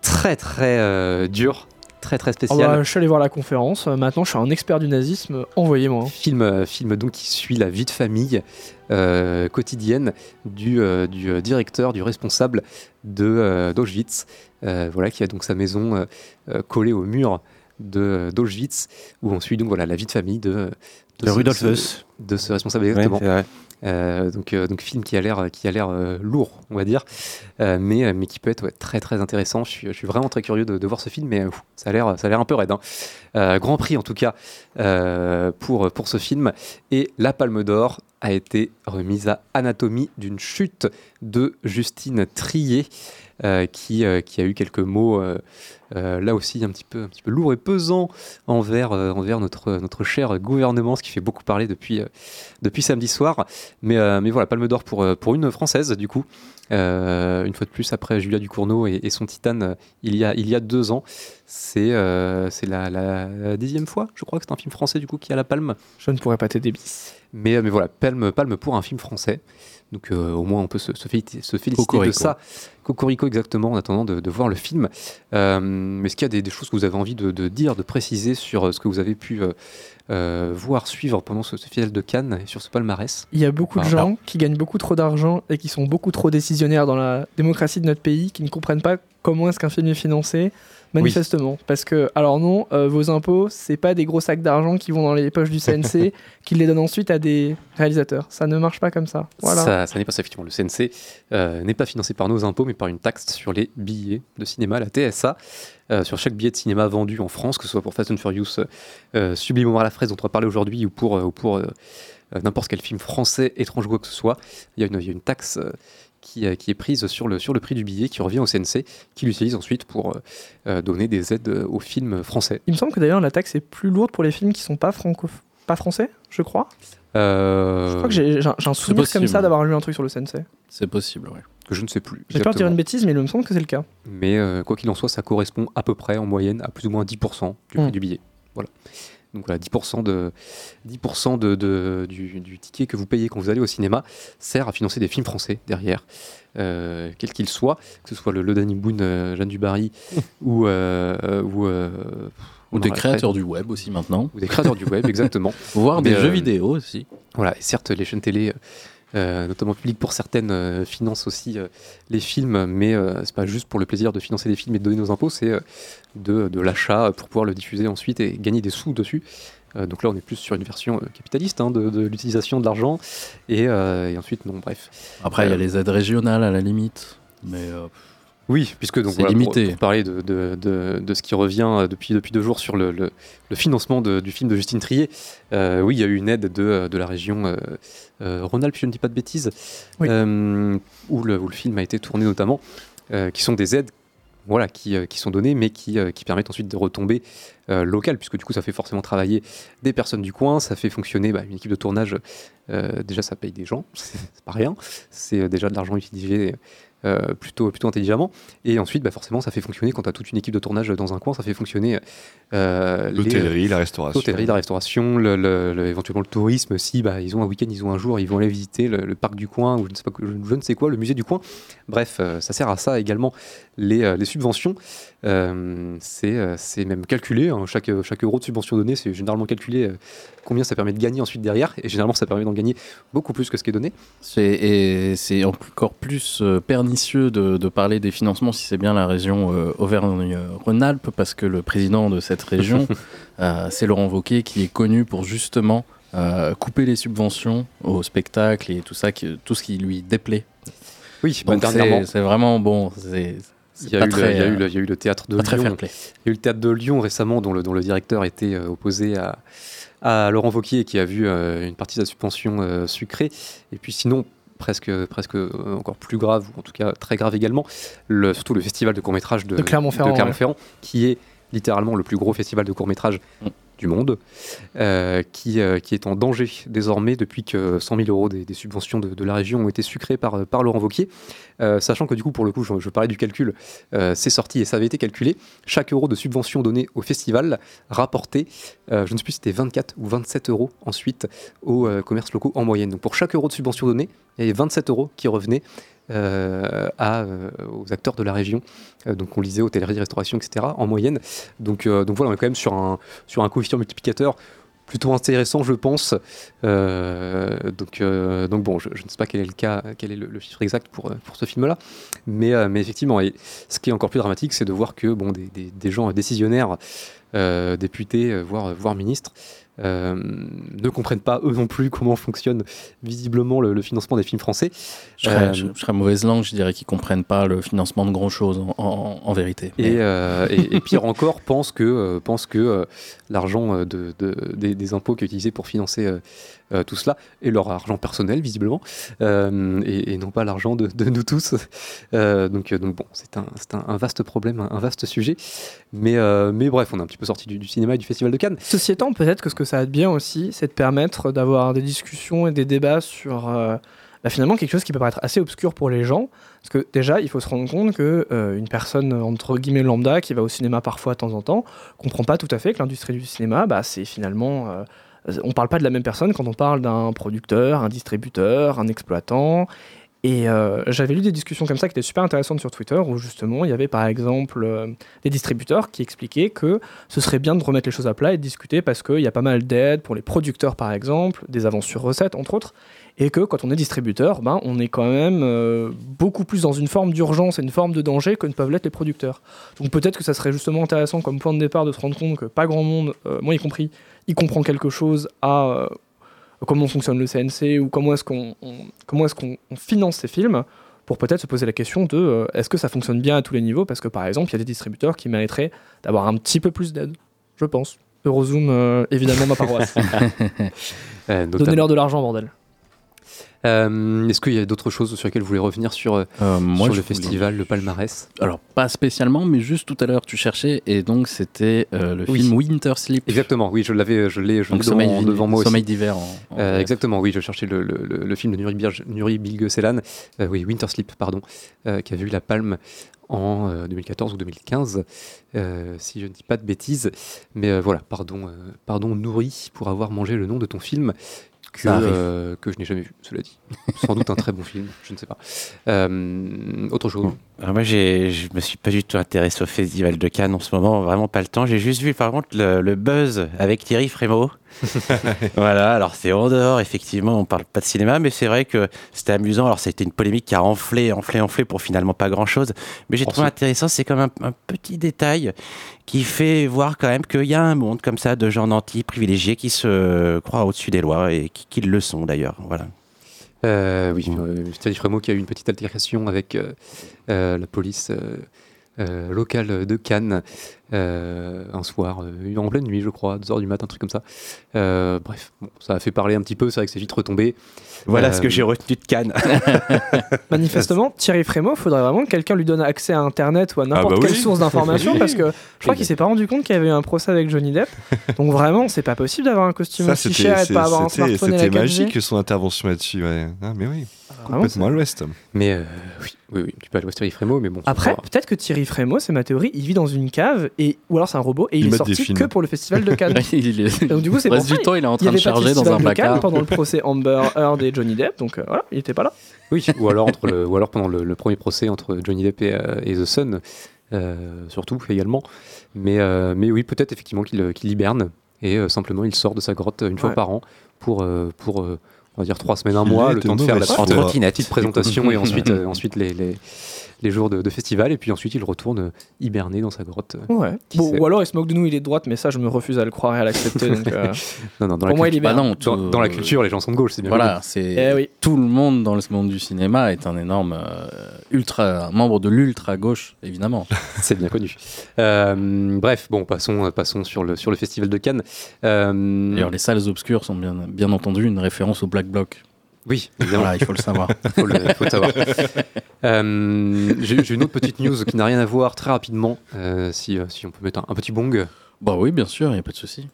très très euh, dur, très très Oh spécial. bah, je suis allé voir la conférence. Euh, Maintenant, je suis un expert du nazisme. Envoyez-moi. Film, euh, film donc qui suit la vie de famille euh, quotidienne du, euh, du directeur, du responsable de euh, d'Auschwitz, voilà, qui a donc sa maison collée au mur de d'Auschwitz, où on suit donc voilà la vie de famille de, de, Rudolf Heuss. de ce responsable exactement. Euh, donc, euh, donc film qui a l'air qui a l'air euh, lourd, on va dire, mais, mais qui peut être ouais, très très intéressant. Je suis, je suis vraiment très curieux de, de voir ce film, mais ouf, ça a l'air ça a l'air un peu raide. hein. Grand prix en tout cas pour pour ce film et la Palme d'Or a été remise à Anatomie d'une chute de Justine Trier. euh, qui, euh, qui a eu quelques mots euh, là aussi un petit peu, un petit peu lourds et pesants envers, envers notre, notre cher gouvernement, ce qui fait beaucoup parler depuis, euh, depuis samedi soir. Mais, euh, mais voilà, Palme d'Or pour, euh, pour une française, du coup. Une fois de plus, après Julia Ducournau et, et son Titane, il, y a, il y a deux ans. C'est la, la- dixième fois, je crois que c'est un film français, du coup, qui a la palme. Je ne pourrais pas t'aider, bis. Mais, mais voilà, palme, palme pour un film français. Donc euh, au moins on peut se, se féliciter, se féliciter de ça. Cocorico exactement en attendant de, de voir le film. Euh, Est-ce qu'il y a des, des choses que vous avez envie de, de dire, de préciser sur euh, ce que vous avez pu euh, voir, suivre pendant ce, ce festival de Cannes et sur ce palmarès? Il y a beaucoup de gens qui gagnent beaucoup trop d'argent et qui sont beaucoup trop décisionnaires dans la démocratie de notre pays, qui ne comprennent pas comment est-ce qu'un film est financé, Manifestement. Parce que, alors non, euh, vos impôts, c'est pas des gros sacs d'argent qui vont dans les poches du CNC, *laughs* qui les donnent ensuite à des réalisateurs. Ça ne marche pas comme ça. Voilà. Ça, ça n'est pas ça, effectivement. Le CNC euh, n'est pas financé par nos impôts, mais par une taxe sur les billets de cinéma, la TSA. Euh, sur chaque billet de cinéma vendu en France, que ce soit pour Fast and Furious, Sublime à la fraise dont on va parler aujourd'hui, ou pour, ou pour n'importe quel film français, étrange ou quoi que ce soit, il y a une, il y a une taxe qui, euh, qui est prise sur le, sur le prix du billet, qui revient au CNC, qui l'utilise ensuite pour euh, euh, donner des aides aux films français. Il me semble que d'ailleurs la taxe est plus lourde pour les films qui sont pas franco pas français, je crois. Euh, Je crois que j'ai un souvenir comme ça d'avoir lu un truc sur le CNC. C'est possible, ouais. que je ne sais plus. J'ai peur de dire une bêtise, mais il me semble que c'est le cas. Mais euh, quoi qu'il en soit, ça correspond à peu près en moyenne à plus ou moins 10% du prix Mm. du billet. Voilà. Donc voilà, 10%, de, 10 de, de- du, du ticket que vous payez quand vous allez au cinéma sert à financer des films français derrière, euh, quels qu'ils soient, que ce soit le, le Danny Boone, euh, Jeanne Dubarry *laughs* ou, euh, ou, euh, Ou des créateurs du web aussi maintenant. ou des créateurs du web, exactement. *laughs* Voire Mais, des euh, jeux vidéo aussi. Voilà, et certes, les chaînes télé, euh, notamment publiques pour certaines, euh, financent aussi euh, les films, mais euh, c'est pas juste pour le plaisir de financer des films et de donner nos impôts, c'est euh, de, de l'achat pour pouvoir le diffuser ensuite et gagner des sous dessus. Euh, donc là, on est plus sur une version euh, capitaliste hein, de, de l'utilisation de l'argent. Et, euh, et ensuite, non, bref. Après, il y a euh, les aides régionales à la limite. Mais euh, Oui, puisque donc voilà, pour- limité. Pour, parler de, de- de- de ce qui revient euh, depuis, depuis deux jours sur le, le- le financement de- du film de Justine Trier, euh, oui, il y a eu une aide de, de la région euh, euh, Rhône-Alpes, si je ne dis pas de bêtises, Oui. euh, où, le, où le film a été tourné notamment, euh, qui sont des aides voilà, qui, euh, qui sont données, mais qui, euh, qui permettent ensuite de retomber euh, locales, puisque du coup, ça fait forcément travailler des personnes du coin, ça fait fonctionner bah, une équipe de tournage. euh, déjà, ça paye des gens, *laughs* c'est pas rien. C'est euh, déjà de l'argent utilisé euh, plutôt, plutôt intelligemment. Et ensuite, bah, forcément, ça fait fonctionner quand tu as toute une équipe de tournage dans un coin, ça fait fonctionner euh, L'hôtellerie, la restauration. L'hôtellerie, la restauration, le, le- le- éventuellement le tourisme. Si bah, ils ont un week-end, ils ont un jour, ils vont aller visiter le, le parc du coin ou je ne sais pas, je, je ne sais quoi, le musée du coin. Bref, euh, ça sert à ça également. Les, euh, les subventions, euh, c'est c'est même calculé. hein. Chaque, chaque euro de subvention donné, c'est généralement calculé euh, combien ça permet de gagner ensuite derrière. Et généralement, ça permet d'en gagner beaucoup plus que ce qui est donné. c'est et c'est encore plus euh, pernicieux de, de parler des financements si c'est bien la région euh, Auvergne-Rhône-Alpes, parce que le président de cette région, *laughs* euh, c'est Laurent Wauquiez, qui est connu pour justement euh, couper les subventions au spectacle et tout ça, qui- tout ce qui lui déplaît. Oui, bah, Donc c'est vraiment bon. Il y, a eu le- théâtre de Lyon. fair play. Il y a eu le théâtre de Lyon récemment, dont le, dont le directeur était opposé à, à Laurent Wauquiez, qui a vu une partie de la subvention sucrée. Et puis sinon, presque, presque euh, encore plus grave, ou en tout cas très grave également, le, surtout le festival de court-métrage de, De Clermont-Ferrand, de Clermont-Ferrand, qui est littéralement le plus gros festival de court-métrage Mm. Du monde, euh, qui, euh, qui est en danger désormais depuis que 100 000 euros des, subventions de, la région ont été sucrées par, par Laurent Wauquiez. Euh, sachant que du coup, pour le coup, je, je parlais du calcul, c'est sorti et ça avait été calculé. Chaque euro de subvention donné au festival rapportait, je ne sais plus si c'était 24 ou 27 euros ensuite aux commerces locaux en moyenne. Donc pour chaque euro de subvention donné, il y avait 27 euros qui revenaient euh, euh, aux acteurs de la région. Euh, donc on lisait hôtellerie, restauration, etc. en moyenne. Donc, voilà, on est quand même sur un, sur un coefficient multiplicateur plutôt intéressant, je pense. Donc, bon, je, ne sais pas quel est le cas, quel est le, chiffre exact pour, pour ce film-là, mais, effectivement, et ce qui est encore plus dramatique, c'est de voir que bon, des, gens décisionnaires, députés, voire ministres, euh, ne comprennent pas eux non plus comment fonctionne visiblement le, le financement des films français. Je serais, Euh, je- je serais mauvaise langue, je dirais qu'ils comprennent pas le financement de grand chose en, en- en vérité. Et, Mais- euh, et, et pire *laughs* encore, pense que, pense que l'argent de, de- des, des impôts qui est utilisé pour financer euh, tout cela est leur argent personnel, visiblement, euh, et, et non pas l'argent de, nous tous. Euh, donc, donc bon, c'est un, un, un vaste problème, un, vaste sujet. Mais, mais bref, on est un petit peu sorti du, cinéma et du Festival de Cannes. Ceci étant, peut-être que ce que ça a de bien aussi, c'est de permettre d'avoir des discussions et des débats sur bah, finalement quelque chose qui peut paraître assez obscur pour les gens. Parce que déjà, il faut se rendre compte que une personne entre guillemets lambda qui va au cinéma parfois de temps en temps comprend pas tout à fait que l'industrie du cinéma, bah, c'est finalement on parle pas de la même personne quand on parle d'un producteur, un distributeur, un exploitant. Et euh, j'avais lu des discussions comme ça qui étaient super intéressantes sur Twitter, où justement il y avait par exemple euh, des distributeurs qui expliquaient que ce serait bien de remettre les choses à plat et de discuter parce qu'il y a pas mal d'aides pour les producteurs par exemple, des avances sur recettes entre autres, et que quand on est distributeur, ben, on est quand même euh, beaucoup plus dans une forme d'urgence et une forme de danger que ne peuvent l'être les producteurs. Donc peut-être que ça serait justement intéressant comme point de départ de se rendre compte que pas grand monde, euh, moi y compris, y comprend quelque chose à euh, comment fonctionne le CNC ou comment est-ce qu'on on- comment est-ce qu'on on finance ces films pour peut-être se poser la question de euh, est-ce que ça fonctionne bien à tous les niveaux? Parce que par exemple il y a des distributeurs qui mériteraient d'avoir un petit peu plus d'aide, je pense. Eurozoom, euh, évidemment ma paroisse. *laughs* Euh. Donnez-leur de l'argent, bordel. Euh, Est-ce qu'il y a d'autres choses sur lesquelles vous voulez revenir sur, euh, Euh, moi, sur le voulais- festival, le palmarès? Alors, pas spécialement, mais juste tout à l'heure, tu cherchais, et donc c'était euh, le Oui. film Winter Sleep. Exactement, oui, je l'avais, je l'ai, je Donc, l'ai sommeil, devant, moi sommeil d'hiver exactement, oui, je cherchais le, le- le- le film de Nuri Bilge, Nuri Bilge Ceylan, euh, oui, Winter Sleep, pardon, qui a vu la palme en euh, 2014 ou 2015, euh, si je ne dis pas de bêtises. Mais euh, voilà, pardon, euh, pardon Nouri pour avoir mangé le nom de ton film que, euh, que je n'ai jamais vu, cela dit. Sans doute un très bon film, je ne sais pas. Euh, autre chose Alors moi, je me suis pas du tout intéressé au Festival de Cannes en ce moment, vraiment pas le temps. J'ai juste vu par contre le, le buzz avec Thierry Frémaux. *laughs* voilà, alors c'est en dehors, effectivement, on parle pas de cinéma, mais c'est vrai que c'était amusant. Alors c'était une polémique qui a enflé, enflé, enflé pour finalement pas grand chose. Mais j'ai trouvé intéressant, c'est comme un, un petit détail qui fait voir quand même qu'il y a un monde comme ça de gens nantis privilégiés qui se croient au-dessus des lois et qui, qui le sont d'ailleurs. Voilà. Euh, oui, euh, Thierry Frémaux qui a eu une petite altercation avec euh, euh, la police euh, locale de Cannes euh, un soir, euh, en pleine nuit, je crois, 2h du matin, un truc comme ça. Euh, bref, bon, ça a fait parler un petit peu, c'est vrai que c'est vite retombé. Voilà Euh, ce que j'ai retenu de Cannes. *laughs* Manifestement, Thierry Frémaux, faudrait vraiment que quelqu'un lui donne accès à Internet ou à n'importe bah quelle oui. source d'information parce que je crois qu'il s'est pas rendu compte qu'il y avait eu un procès avec Johnny Depp. *laughs* Donc vraiment, c'est pas possible d'avoir un costume Ça, aussi c'était cher et de pas avoir un smartphone et la c'était 4G. magique son intervention là-dessus. Ouais. Ah, mais oui, Vraiment, complètement à l'ouest. Mais euh, oui, oui, oui, tu peux aller voir Thierry Frémaux, mais bon. Après, peut-être que Thierry Frémaux, c'est ma théorie, il vit dans une cave et ou alors c'est un robot et il, Il est sorti que pour le festival de Cannes. *laughs* il est... Donc du coup, c'est Le pour du temps, il est en train de charger dans festival un placard. pendant le procès Amber Heard et Johnny Depp, donc euh, voilà, il était pas là. Oui, ou alors, entre le, ou alors pendant le, le premier procès entre Johnny Depp et, euh, et The Sun, euh, surtout également. Mais, euh, mais oui, peut-être effectivement qu'il qu'il hiberne et euh, simplement il sort de sa grotte une fois Ouais. par an pour, euh, pour euh, on va dire trois semaines, un mois, le temps de faire la petite, euh, petite présentation *laughs* et ensuite, euh, ensuite les, les, les jours de, de festival. Et puis ensuite il retourne euh, hiberner dans sa grotte. euh. Ouais. Bon, ou alors il se moque de nous, il est de droite, mais ça, je me refuse à le croire et à l'accepter. euh, *laughs* Non, non, dans, Pour la moi, culture- il. Bah non, dans, tout- dans la culture, les gens sont de gauche, c'est bien. Voilà, c'est Eh oui. tout le monde dans le monde du cinéma est un énorme euh, ultra un membre de l'ultra gauche évidemment. *laughs* C'est bien connu. Euh, bref, bon, passons, passons sur, le, sur le festival de Cannes. Euh, D'ailleurs, les salles obscures sont bien bien entendu une référence au Black Bloc. Oui, évidemment. Voilà, il faut le savoir. *laughs* faut le, faut le savoir. Euh, J'ai une autre petite news qui n'a rien à voir très rapidement, euh, si, euh, si on peut mettre un, un petit bong. bah oui, bien sûr, il y a pas de souci.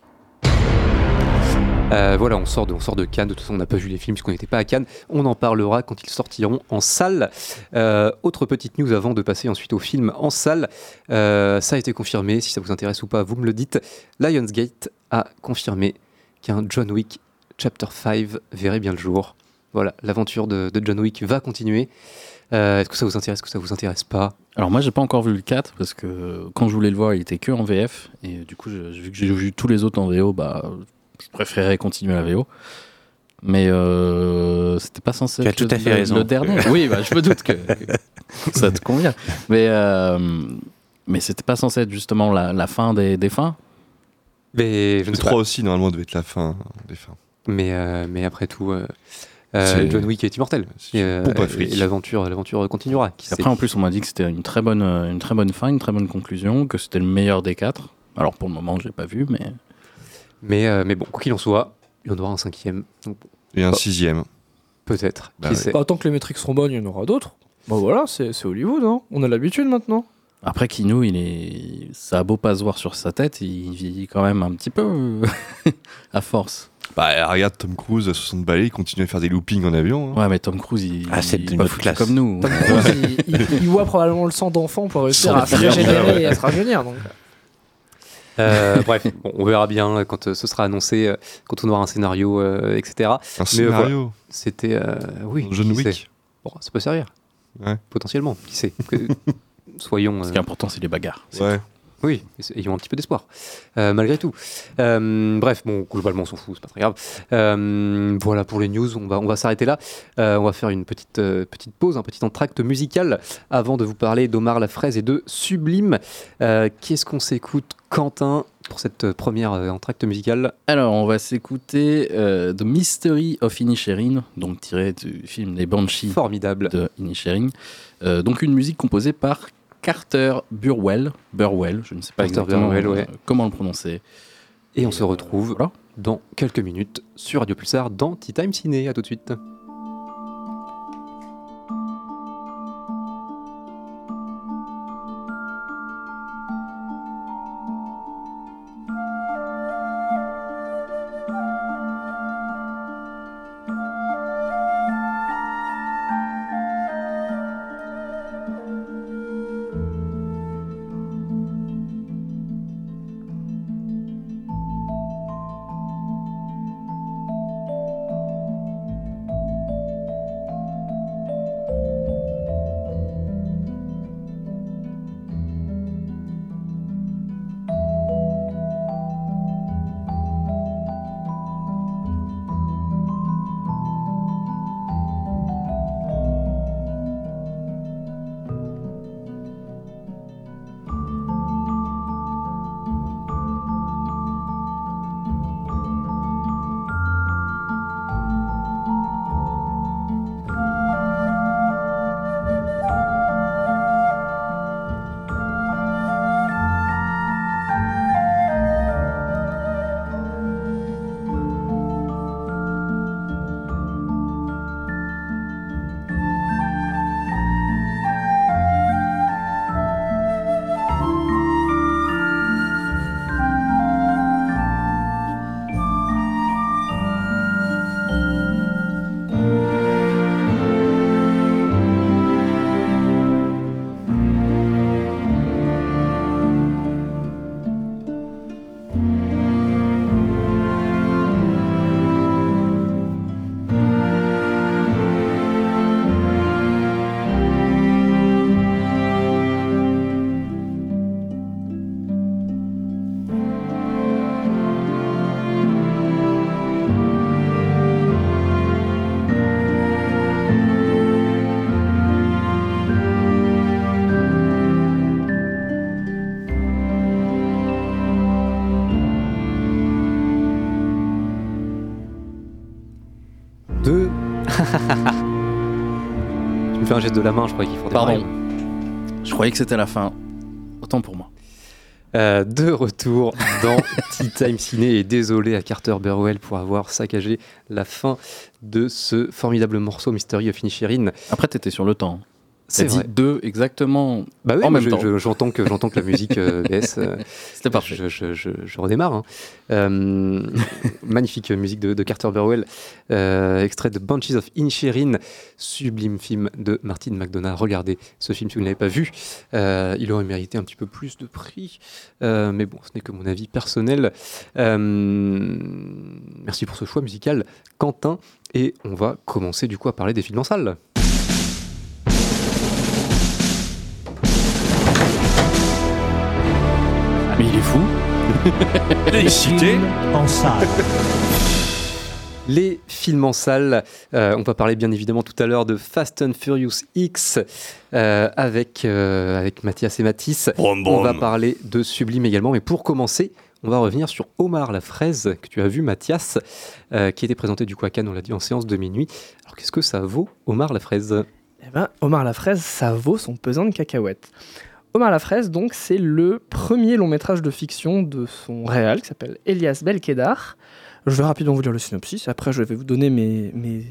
Euh, voilà, on sort, de, on sort de Cannes. De toute façon, on n'a pas vu les films puisqu'on n'était pas à Cannes. On en parlera quand ils sortiront en salle. Euh, autre petite news avant de passer ensuite au film en salle. Euh, ça a été confirmé. Si ça vous intéresse ou pas, vous me le dites. Lionsgate a confirmé qu'un John Wick Chapter 5 verrait bien le jour. Voilà, l'aventure de, de John Wick va continuer. Euh, Est-ce que ça vous intéresse, est-ce que ça vous intéresse pas? Alors moi, j'ai pas encore vu le 4 parce que quand je voulais le voir, il était que en VF et du coup, je- vu que j'ai vu tous les autres en VO, bah je préférais continuer la VO. Mais euh, c'était pas censé Tu as être tout le, à fait le- raison. le dernier. *laughs* oui, bah, je me doute que, que ça te convient. Mais euh, mais c'était pas censé être justement la, la fin des, des fins? Mais je ne Le sais pas. 3 aussi, normalement, devait être la fin des fins. Mais, euh, mais après tout, euh, John Wick est immortel. Et, euh, l'aventure, l'aventure continuera. Après, en plus, on m'a dit que c'était une très bonne euh, une très bonne fin, une très bonne conclusion, que c'était le meilleur des quatre. Alors pour le moment, je l'ai pas vu, mais mais, euh, mais bon, quoi qu'il en soit, il y en aura un cinquième. Donc, Et un Oh. sixième. peut-être. Bah qui ouais. sait. Bah, tant que les métriques seront bonnes, il y en aura d'autres. Bah voilà, c'est c'est Hollywood, hein. on a l'habitude maintenant. Après, Kino, il est. Ça a beau pas se voir sur sa tête, il vieillit quand même un petit peu *laughs* à force. Bah, regarde Tom Cruise à 60 balais, il continue à faire des loopings en avion. hein. Ouais, mais Tom Cruise, il, Ah, c'est une pas autre foutu classe. comme nous. Tom Cruise, il, il- il voit probablement le sang d'enfant pour réussir à se régénérer et à se rajeunir. Donc. Euh, bref, bon, on verra bien quand euh, ce sera annoncé, euh, quand on aura un scénario, euh, etc. Un Mais, euh, scénario. C'était. euh, oui. John Wick. sait? Bon, ça peut servir. Ouais. Potentiellement, qui sait? Que- *laughs* Soyons. Ce euh, qui est important, c'est les bagarres. Ouais. Oui, ayons un petit peu d'espoir, euh, malgré tout. Euh, bref, bon, globalement, on s'en fout, c'est pas très grave. Euh, voilà pour les news, on va, on va s'arrêter là. On va faire une petite, petite pause, un petit entracte musical avant de vous parler d'Omar la fraise et de Sublime. Qu'est-ce qu'on s'écoute, Quentin, pour cette première entracte musicale? Alors, on va s'écouter The Mystery of Inisherin, donc tiré du film Les Banshees Formidable. de Inisherin. Donc, une musique composée par Carter Burwell. Burwell, je ne sais pas Carter exactement Burwell, euh, ouais. comment le prononcer. Et on se retrouve voilà. dans quelques minutes sur Radio Pulsar dans Tea Time Ciné. À tout de suite. Geste de la main, je crois qu'il faut Pardon. démarrer. Je croyais que c'était la fin. Autant pour moi. Euh, de retour dans *laughs* Tea Time Ciné et désolé à Carter Burwell pour avoir saccagé la fin de ce formidable morceau Mystery of Inisherin. Après, t'étais sur le temps. C'est dit deux exactement. Bah oui, en même je- temps. je- j'entends que j'entends que la musique euh, *laughs* baisse. euh, C'était parfait. Je, redémarre. hein. Euh, *laughs* magnifique musique de, de Carter Burwell, euh, extrait de Bunches of Inisherin, sublime film de Martin McDonagh. Regardez ce film si vous ne l'avez pas vu. Il aurait mérité un petit peu plus de prix, mais bon, ce n'est que mon avis personnel. Merci pour ce choix musical, Quentin. Et on va commencer du coup à parler des films en salle. Mais il est fou. *laughs* Excité en salle. Les films en salle, euh, on va parler bien évidemment tout à l'heure de Fast and Furious X euh, avec, euh, avec Mathias et Mathis. On va parler de Sublime également, mais pour commencer, on va revenir sur Omar la fraise que tu as vu Mathias, euh, qui était présenté du coup à Cannes, on l'a dit en séance de minuit. Alors qu'est-ce que ça vaut Omar la fraise? Eh ben, Omar la fraise, ça vaut son pesant de cacahuètes. Omar la fraise, donc, c'est le premier long métrage de fiction de son réal qui s'appelle Elias Belkedar. Je vais rapidement vous lire le synopsis. Après, je vais vous donner mes, mes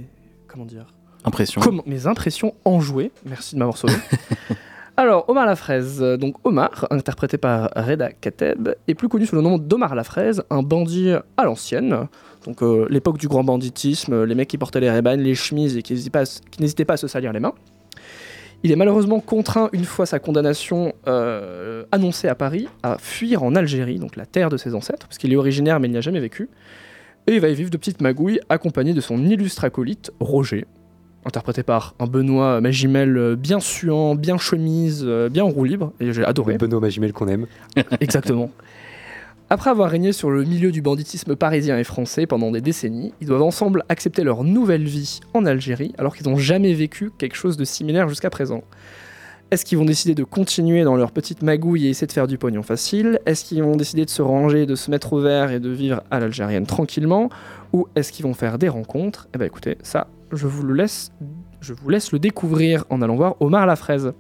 comment dire, Impression. comment- mes impressions enjouées. Merci de m'avoir sauvé. *laughs* Alors, Omar la fraise. euh, Donc, Omar, interprété par Reda Kateb, est plus connu sous le nom d'Omar la fraise, un bandit à l'ancienne. Donc, euh, l'époque du grand banditisme, les mecs qui portaient les ray les chemises et qui n'hésitaient pas, à se- qui n'hésitaient pas à se salir les mains. Il est malheureusement contraint, une fois sa condamnation euh, annoncée à Paris, à fuir en Algérie, donc la terre de ses ancêtres, parce qu'il est originaire mais il n'y a jamais vécu. Et il va y vivre de petites magouilles, accompagné de son illustre acolyte, Roger. interprété par un Benoît Magimel euh, bien suant, bien chemise, euh, bien en roue libre, et j'ai adoré. Le Benoît Magimel qu'on aime. Exactement. *laughs* Après avoir régné sur le milieu du banditisme parisien et français pendant des décennies, ils doivent ensemble accepter leur nouvelle vie en Algérie alors qu'ils n'ont jamais vécu quelque chose de similaire jusqu'à présent. Est-ce qu'ils vont décider de continuer dans leur petite magouille et essayer de faire du pognon facile? Est-ce qu'ils vont décider de se ranger, de se mettre au vert et de vivre à l'algérienne tranquillement? Ou est-ce qu'ils vont faire des rencontres? Eh ben écoutez, ça, je vous le laisse, je vous laisse le découvrir en allant voir Omar la fraise.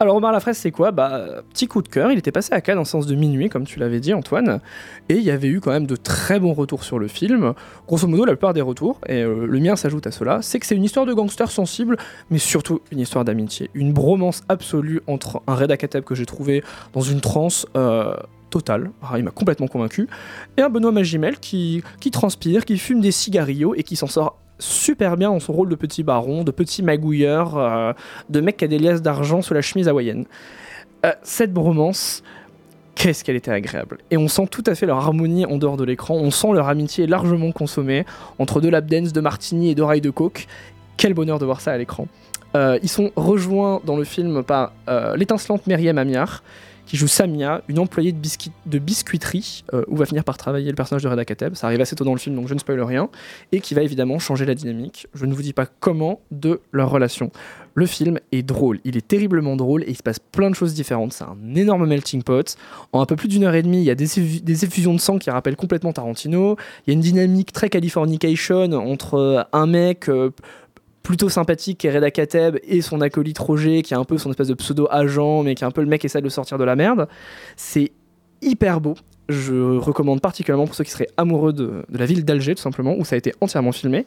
Alors Omar la fraise, c'est quoi Bah petit coup de cœur, il était passé à Cannes en sens de minuit, comme tu l'avais dit Antoine, et il y avait eu quand même de très bons retours sur le film. Grosso modo, la plupart des retours, et euh, le mien s'ajoute à cela, c'est que c'est une histoire de gangster sensible, mais surtout une histoire d'amitié, une bromance absolue entre un Reda Kateb que j'ai trouvé dans une transe. euh, totale, Ah, il m'a complètement convaincu, et un Benoît Magimel qui, qui transpire, qui fume des cigarillos et qui s'en sort super bien dans son rôle de petit baron, de petit magouilleur, euh, de mec qui a des liasses d'argent sous la chemise hawaïenne. Euh, cette bromance, qu'est-ce qu'elle était agréable. Et on sent tout à fait leur harmonie en dehors de l'écran, on sent leur amitié largement consommée entre de l'abdance, de martini et d'oreilles de coke. Quel bonheur de voir ça à l'écran. Euh, ils sont rejoints dans le film par l'étincelante Myriam Amiar, qui joue Samia, une employée de, biscuit- de biscuiterie, euh, où va finir par travailler le personnage de Reda Kateb. Ça arrive assez tôt dans le film, donc je ne spoil rien. Et qui va évidemment changer la dynamique, je ne vous dis pas comment, de leur relation. Le film est drôle, il est terriblement drôle et il se passe plein de choses différentes. C'est un énorme melting pot. En un peu plus d'une heure et demie, il y a des, effu- des effusions de sang qui rappellent complètement Tarantino. Il y a une dynamique très Californication entre euh, un mec euh, plutôt sympathique qui Reda Kateb et son acolyte Roger qui est un peu son espèce de pseudo-agent mais qui est un peu le mec qui essaie de le sortir de la merde. C'est hyper beau. Je recommande particulièrement pour ceux qui seraient amoureux de, la ville d'Alger tout simplement où ça a été entièrement filmé.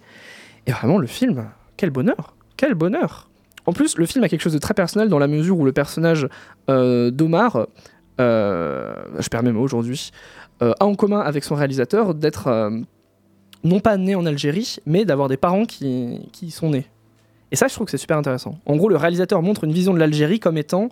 Et vraiment le film, quel bonheur, quel bonheur. En plus, le film a quelque chose de très personnel dans la mesure où le personnage euh, d'Omar, euh, je perds mes mots aujourd'hui, euh, a en commun avec son réalisateur d'être non pas né en Algérie, mais d'avoir des parents qui, qui y sont nés. Et ça, je trouve que c'est super intéressant. En gros, le réalisateur montre une vision de l'Algérie comme étant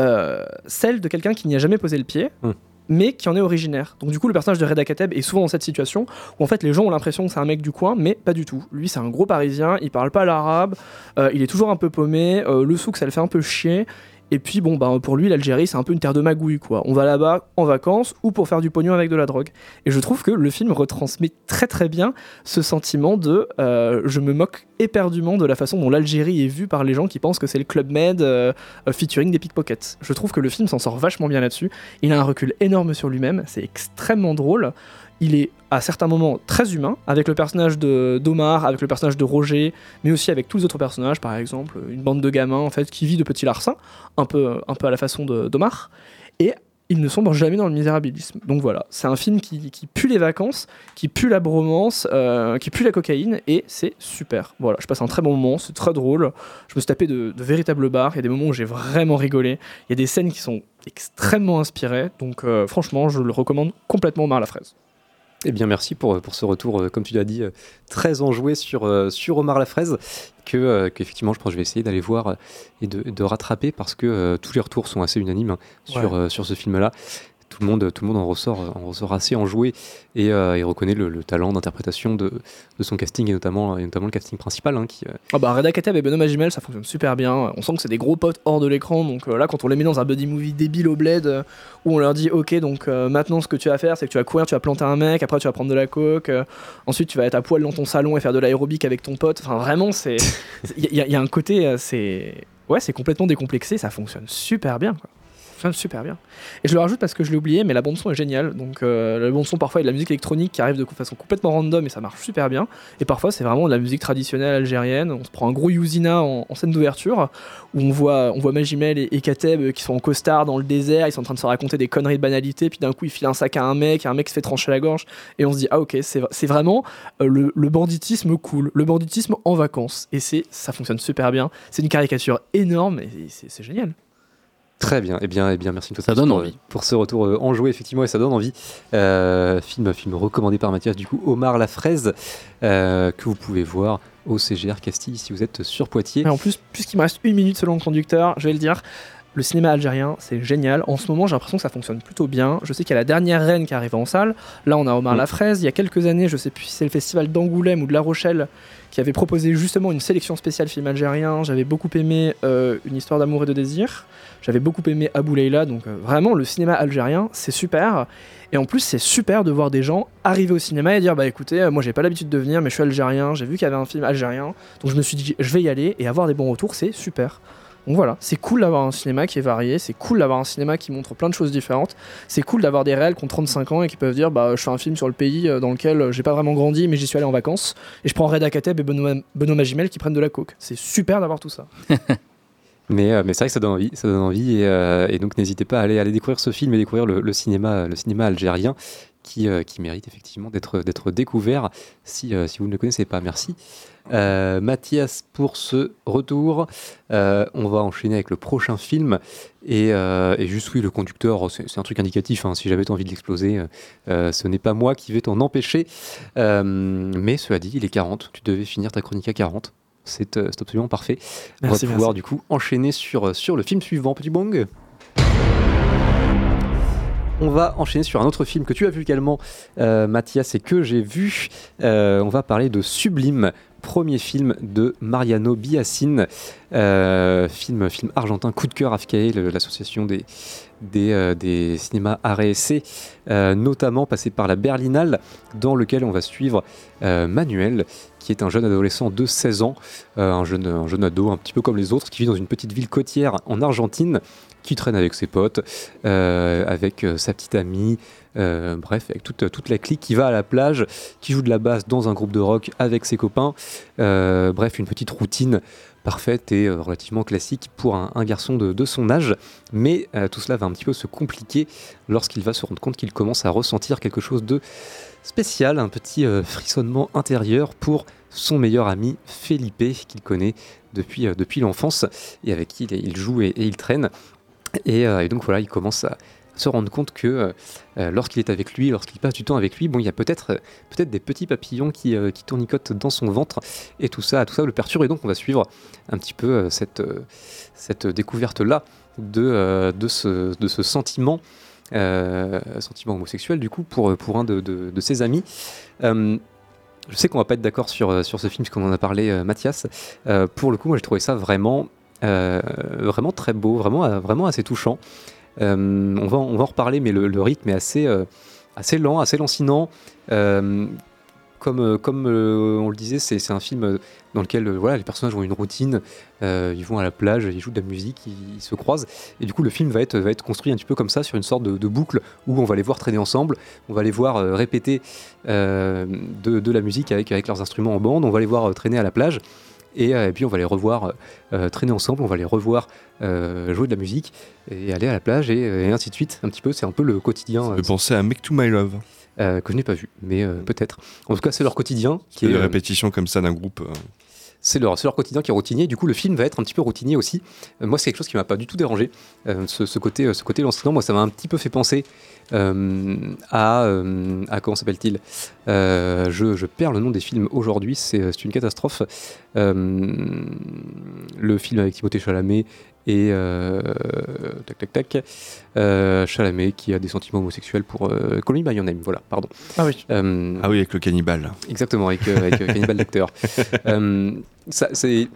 euh, celle de quelqu'un qui n'y a jamais posé le pied, Hmm. mais qui en est originaire. Donc du coup, le personnage de Reda Kateb est souvent dans cette situation où en fait les gens ont l'impression que c'est un mec du coin, mais pas du tout. Lui, c'est un gros Parisien, il parle pas l'arabe, euh, il est toujours un peu paumé, euh, le souk, ça le fait un peu chier. Et puis bon, bah, pour lui, l'Algérie, c'est un peu une terre de magouille, quoi. On va là-bas en vacances ou pour faire du pognon avec de la drogue. Et je trouve que le film retransmet très très bien ce sentiment de euh, je me moque éperdument de la façon dont l'Algérie est vue par les gens qui pensent que c'est le Club Med euh, euh, featuring des pickpockets. Je trouve que le film s'en sort vachement bien là-dessus. Il a un recul énorme sur lui-même, c'est extrêmement drôle. Il est à certains moments très humain, avec le personnage d'Omar, avec le personnage de Roger, mais aussi avec tous les autres personnages, par exemple une bande de gamins en fait qui vit de petits larcins, un peu, à la façon d'Omar. Et il ne sombre jamais dans le misérabilisme. Donc voilà, c'est un film qui, pue les vacances, qui pue la bromance, euh, qui pue la cocaïne, et c'est super. Voilà, je passe un très bon moment, c'est très drôle. Je me suis tapé de, de véritables barres, il y a des moments où j'ai vraiment rigolé, il y a des scènes qui sont extrêmement inspirées, donc euh, franchement, je le recommande complètement Omar la fraise. Eh bien, merci pour, pour ce retour, euh, comme tu l'as dit, euh, très enjoué sur, euh, sur Omar la fraise, que, euh, qu'effectivement, je pense que je vais essayer d'aller voir euh, et de, de rattraper parce que euh, tous les retours sont assez unanimes hein, sur, Ouais. euh, sur ce film-là. Tout le, monde, tout le monde en ressort, en ressort assez enjoué et, euh, et reconnaît le, le talent d'interprétation de, de son casting et notamment, et notamment le casting principal hein, qui, euh, Ah bah Reda Kateb et Benoît Magimel ça fonctionne super bien. On sent que c'est des gros potes hors de l'écran. Donc euh, là, quand on les met dans un buddy movie débile au bled, euh, où on leur dit Ok, donc euh, maintenant ce que tu vas faire, c'est que tu vas courir, tu vas planter un mec, après tu vas prendre de la coke, ensuite tu vas être à poil dans ton salon et faire de l'aérobic avec ton pote. Enfin, vraiment, c'est. *laughs* Il y, a- y a un côté, c'est. Ouais, c'est complètement décomplexé, ça fonctionne super bien. Quoi. Super bien. Et je le rajoute parce que je l'ai oublié, mais la bande-son est géniale. Donc euh, la bande-son, parfois, il y a de la musique électronique qui arrive de façon complètement random et ça marche super bien. Et parfois, c'est vraiment de la musique traditionnelle algérienne. On se prend un gros Youzina en, scène d'ouverture où on voit, on voit Magimel et, et Kateb euh, qui sont en costard dans le désert. Ils sont en train de se raconter des conneries de banalité. Puis d'un coup, ils filent un sac à un mec, et un mec se fait trancher la gorge. Et on se dit, ah ok, c'est vraiment euh, le, le banditisme cool, le banditisme en vacances. Et ça fonctionne super bien. C'est une caricature énorme et c'est génial. Très bien, eh bien, eh bien merci Ça donne pour, envie. pour ce retour euh, enjoué, effectivement, et ça donne envie. Euh, film, film recommandé par Mathias, du coup, Omar la fraise, euh, que vous pouvez voir au CGR Castille si vous êtes sur Poitiers. Et en plus, puisqu'il me reste une minute selon le conducteur, je vais le dire. Le cinéma algérien, c'est génial. En ce moment, j'ai l'impression que ça fonctionne plutôt bien. Je sais qu'il y a la dernière reine qui arrive en salle. Là, on a Omar Mm. Lafraise. Il y a quelques années, je sais plus si c'est le festival d'Angoulême ou de La Rochelle, qui avait proposé justement une sélection spéciale film algérien. J'avais beaucoup aimé euh, Une histoire d'amour et de désir. J'avais beaucoup aimé Abou Leila. Donc, euh, vraiment, le cinéma algérien, c'est super. Et en plus, c'est super de voir des gens arriver au cinéma et dire Bah écoutez, euh, moi j'ai pas l'habitude de venir, mais je suis algérien. J'ai vu qu'il y avait un film algérien. Donc, je me suis dit Je vais y aller et avoir des bons retours, c'est super. Donc voilà, c'est cool d'avoir un cinéma qui est varié, c'est cool d'avoir un cinéma qui montre plein de choses différentes, c'est cool d'avoir des réels qui ont 35 ans et qui peuvent dire bah je fais un film sur le pays euh, dans lequel euh, j'ai pas vraiment grandi mais j'y suis allé en vacances et je prends Reda Kateb et Benoît, Benoît Magimel qui prennent de la coke. C'est super d'avoir tout ça. *laughs* Mais, euh, mais c'est vrai que ça donne envie, ça donne envie et, donc n'hésitez pas à aller, découvrir ce film et découvrir le, cinéma, le cinéma algérien qui, qui mérite effectivement d'être découvert si, si vous ne le connaissez pas. Merci. Euh, Mathias pour ce retour. Euh, on va enchaîner avec le prochain film et, euh, et juste oui le conducteur c'est c'est un truc indicatif hein, si j'avais envie de l'exploser ce n'est pas moi qui vais t'en empêcher mais cela dit il est 40 tu devais finir ta chronique à 40 c'est absolument parfait Merci, on va pouvoir du coup enchaîner sur, sur le film suivant. Petit bong. On va enchaîner sur un autre film que tu as vu également, euh, Mathias, et que j'ai vu. Euh, on va parler de Sublime, premier film de Mariano Biassine, euh, film, film argentin, coup de cœur le- l'association des, des, euh, des cinémas essai, euh, notamment passé par la Berlinale, dans lequel on va suivre Manuel, qui est un jeune adolescent de 16 ans, un, jeune, un jeune ado un petit peu comme les autres, qui vit dans une petite ville côtière en Argentine, qui traîne avec ses potes, avec sa petite amie, euh, bref, avec toute, toute la clique qui va à la plage, qui joue de la basse dans un groupe de rock avec ses copains. Euh, bref, une petite routine parfaite et euh, relativement classique pour un, garçon de, son âge. Mais tout cela va un petit peu se compliquer lorsqu'il va se rendre compte qu'il commence à ressentir quelque chose de spécial, un petit frissonnement intérieur pour son meilleur ami Felipe, qu'il connaît depuis, depuis l'enfance et avec qui il, joue et, il traîne. Et donc voilà, il commence à se rendre compte que euh, euh, lorsqu'il est avec lui, lorsqu'il passe du temps avec lui, bon, il y a peut-être euh, peut-être des petits papillons qui, qui tournicotent dans son ventre et tout ça, tout ça le perturbe. Et donc on va suivre un petit peu cette, cette découverte-là de, de, ce, de ce sentiment, sentiment homosexuel du coup pour, pour un de, de- de ses amis. Je sais qu'on va pas être d'accord sur, sur ce film, puisqu'on en a parlé, Mathias. Pour le coup, moi j'ai trouvé ça vraiment, vraiment très beau, vraiment, vraiment assez touchant. Euh, on, va, on va en reparler, mais le, rythme est assez, euh, assez lent, assez lancinant. Euh, comme comme on le disait, c'est un film dans lequel voilà, les personnages ont une routine, ils vont à la plage, ils jouent de la musique, ils, se croisent. Et du coup, le film va être, va être construit un petit peu comme ça, sur une sorte de, boucle où on va les voir traîner ensemble, on va les voir répéter de, de la musique avec, avec leurs instruments en bande, on va les voir traîner à la plage. Et, euh, et puis on va les revoir euh, traîner ensemble, on va les revoir euh, jouer de la musique et aller à la plage et, et ainsi de suite. Un petit peu, c'est un peu le quotidien Ça euh, penser à Make to My Love. euh, que je n'ai pas vu, mais euh, peut-être. En tout cas, c'est leur quotidien qui est, des euh, répétitions comme ça d'un groupe. C'est leur, quotidien qui est routinier. Du coup, le film va être un petit peu routinier aussi. Euh, moi, c'est quelque chose qui m'a pas du tout dérangé. Euh, ce, côté, euh, ce côté lancinant, moi, ça m'a un petit peu fait penser à, comment s'appelle-t-il je, perds le nom des films aujourd'hui. C'est une catastrophe. Le film avec Timothée Chalamet et euh, tac tac tac euh, Chalamet qui a des sentiments homosexuels pour euh, Call Me by Your Name. Voilà, pardon. Ah oui. Euh, Ah oui, avec le cannibale. Exactement, avec, euh, avec Cannibal Lecter. *laughs* Euh, ça, c'est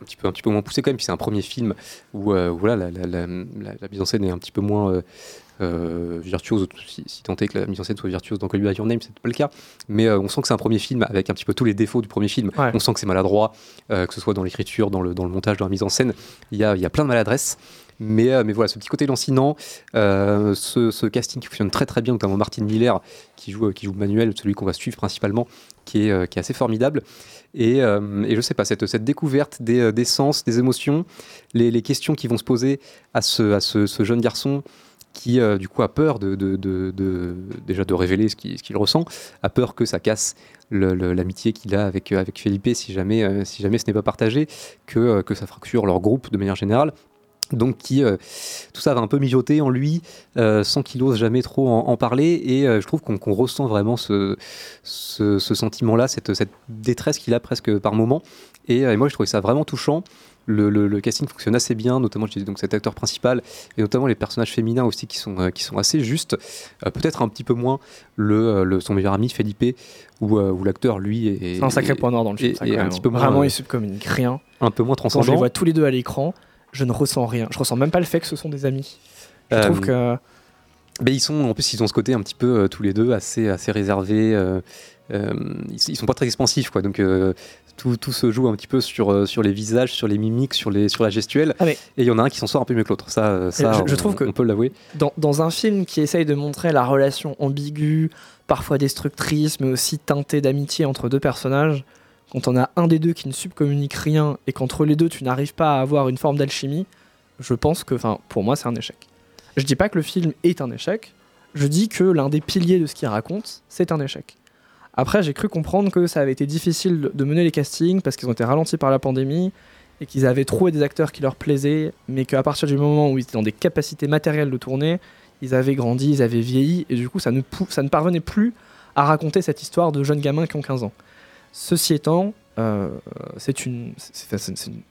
un petit, peu, un petit peu moins poussé quand même, puis c'est un premier film où, euh, où voilà, la, la- la- la- la mise en scène est un petit peu moins euh, virtuose, si, si tant est que la mise en scène soit virtuose dans Call Me By Your Name, c'est pas le cas, mais euh, on sent que c'est un premier film avec un petit peu tous les défauts du premier film. Ouais. On sent que c'est maladroit, euh, que ce soit dans l'écriture, dans le, dans le montage, dans la mise en scène, il y a, il y a plein de maladresse. Mais, euh, mais voilà, ce petit côté lancinant, ce, ce casting qui fonctionne très très bien, notamment Martin Miller qui joue, qui joue Manuel, celui qu'on va suivre principalement, qui est, qui est assez formidable. Et, euh, et je sais pas, cette, cette découverte des, des sens, des émotions, les, les questions qui vont se poser à ce, à ce, ce jeune garçon qui euh, du coup a peur de, déjà de révéler ce qu'il ressent, a peur que ça casse l'amitié qu'il a avec, euh, avec Felipe si jamais, euh, si jamais ce n'est pas partagé, que, que ça fracture leur groupe de manière générale. Donc qui, tout ça va un peu mijoter en lui, sans qu'il ose jamais trop en, parler. Et je trouve qu'on ressent vraiment ce, sentiment-là, cette, détresse qu'il a presque par moment. Et, et moi, je trouvais ça vraiment touchant le, le- le casting fonctionne assez bien, notamment donc cet acteur principal et notamment les personnages féminins aussi qui sont, euh, qui sont assez justes. Euh, Peut-être un petit peu moins le, euh, le- son meilleur ami Felipe, où, où l'acteur lui est, C'est un sacré est- point noir dans le film. quand un petit peu moins, Vraiment, ils subcommuniquent rien. un peu moins Quand je transcendant. les vois tous les deux à l'écran, je ne ressens rien. Je ressens même pas le fait que ce sont des amis. Je trouve que. Mais ils sont, en plus, ils ont ce côté un petit peu euh, tous les deux assez, assez réservés. euh, euh, ils, ils sont pas très expansifs, quoi. Donc tout, tout se joue un petit peu sur, sur les visages, sur les mimiques, sur, les, sur la gestuelle. Ah, mais- Et il y en a un qui s'en sort un peu mieux que l'autre. Ça, ça je- trouve que- on peut l'avouer. dans, dans un film qui essaye de montrer la relation ambiguë, parfois destructrice, mais aussi teintée d'amitié entre deux personnages, quand on a un des deux qui ne subcommunique rien et qu'entre les deux tu n'arrives pas à avoir une forme d'alchimie, je pense que, enfin, pour moi, c'est un échec. Je dis pas que le film est un échec, je dis que l'un des piliers de ce qu'il raconte, c'est un échec. Après, j'ai cru comprendre que ça avait été difficile de- mener les castings parce qu'ils ont été ralentis par la pandémie et qu'ils avaient trouvé des acteurs qui leur plaisaient, mais qu'à partir du moment où ils étaient dans des capacités matérielles de tourner, ils avaient grandi, ils avaient vieilli, et du coup, ça ne, parvenait plus à raconter cette histoire de jeunes gamins qui ont 15 ans. Ceci étant, euh, c'est une-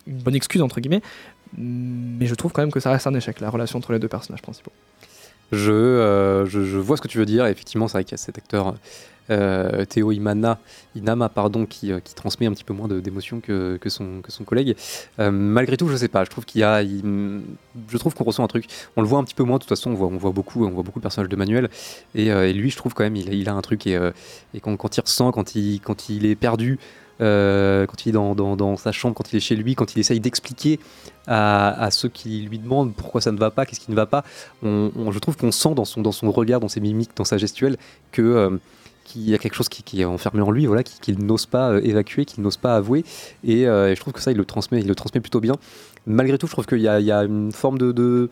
une bonne excuse, entre guillemets, mais je trouve quand même que ça reste un échec, la relation entre les deux personnages principaux. Je, euh, je, vois ce que tu veux dire. Et effectivement, c'est vrai qu'il y a cet acteur euh, Théo Imana, Inama pardon, qui, euh, qui transmet un petit peu moins d'émotion que, que, son, que son collègue. Euh, malgré tout, je sais pas. Je trouve qu'il y a, je trouve qu'on ressent un truc. On le voit un petit peu moins. De toute façon, on voit, on voit beaucoup, on voit beaucoup le personnage de Manuel. Et, lui, je trouve quand même, il, a- il a un truc. Et, et quand, quand il ressent, quand il, quand il est perdu. Euh, quand il est dans, sa chambre, quand il est chez lui, quand il essaye d'expliquer à, ceux qui lui demandent pourquoi ça ne va pas, qu'est-ce qui ne va pas, on, je trouve qu'on sent dans son, dans son regard, dans ses mimiques, dans sa gestuelle, que euh, qu'il y a quelque chose qui, est enfermé en lui, voilà, qui- qu'il n'ose pas euh, évacuer, qu'il n'ose pas avouer. Et, je trouve que ça, il le transmet, il le transmet plutôt bien. Malgré tout, je trouve qu'il y, y a une forme de, de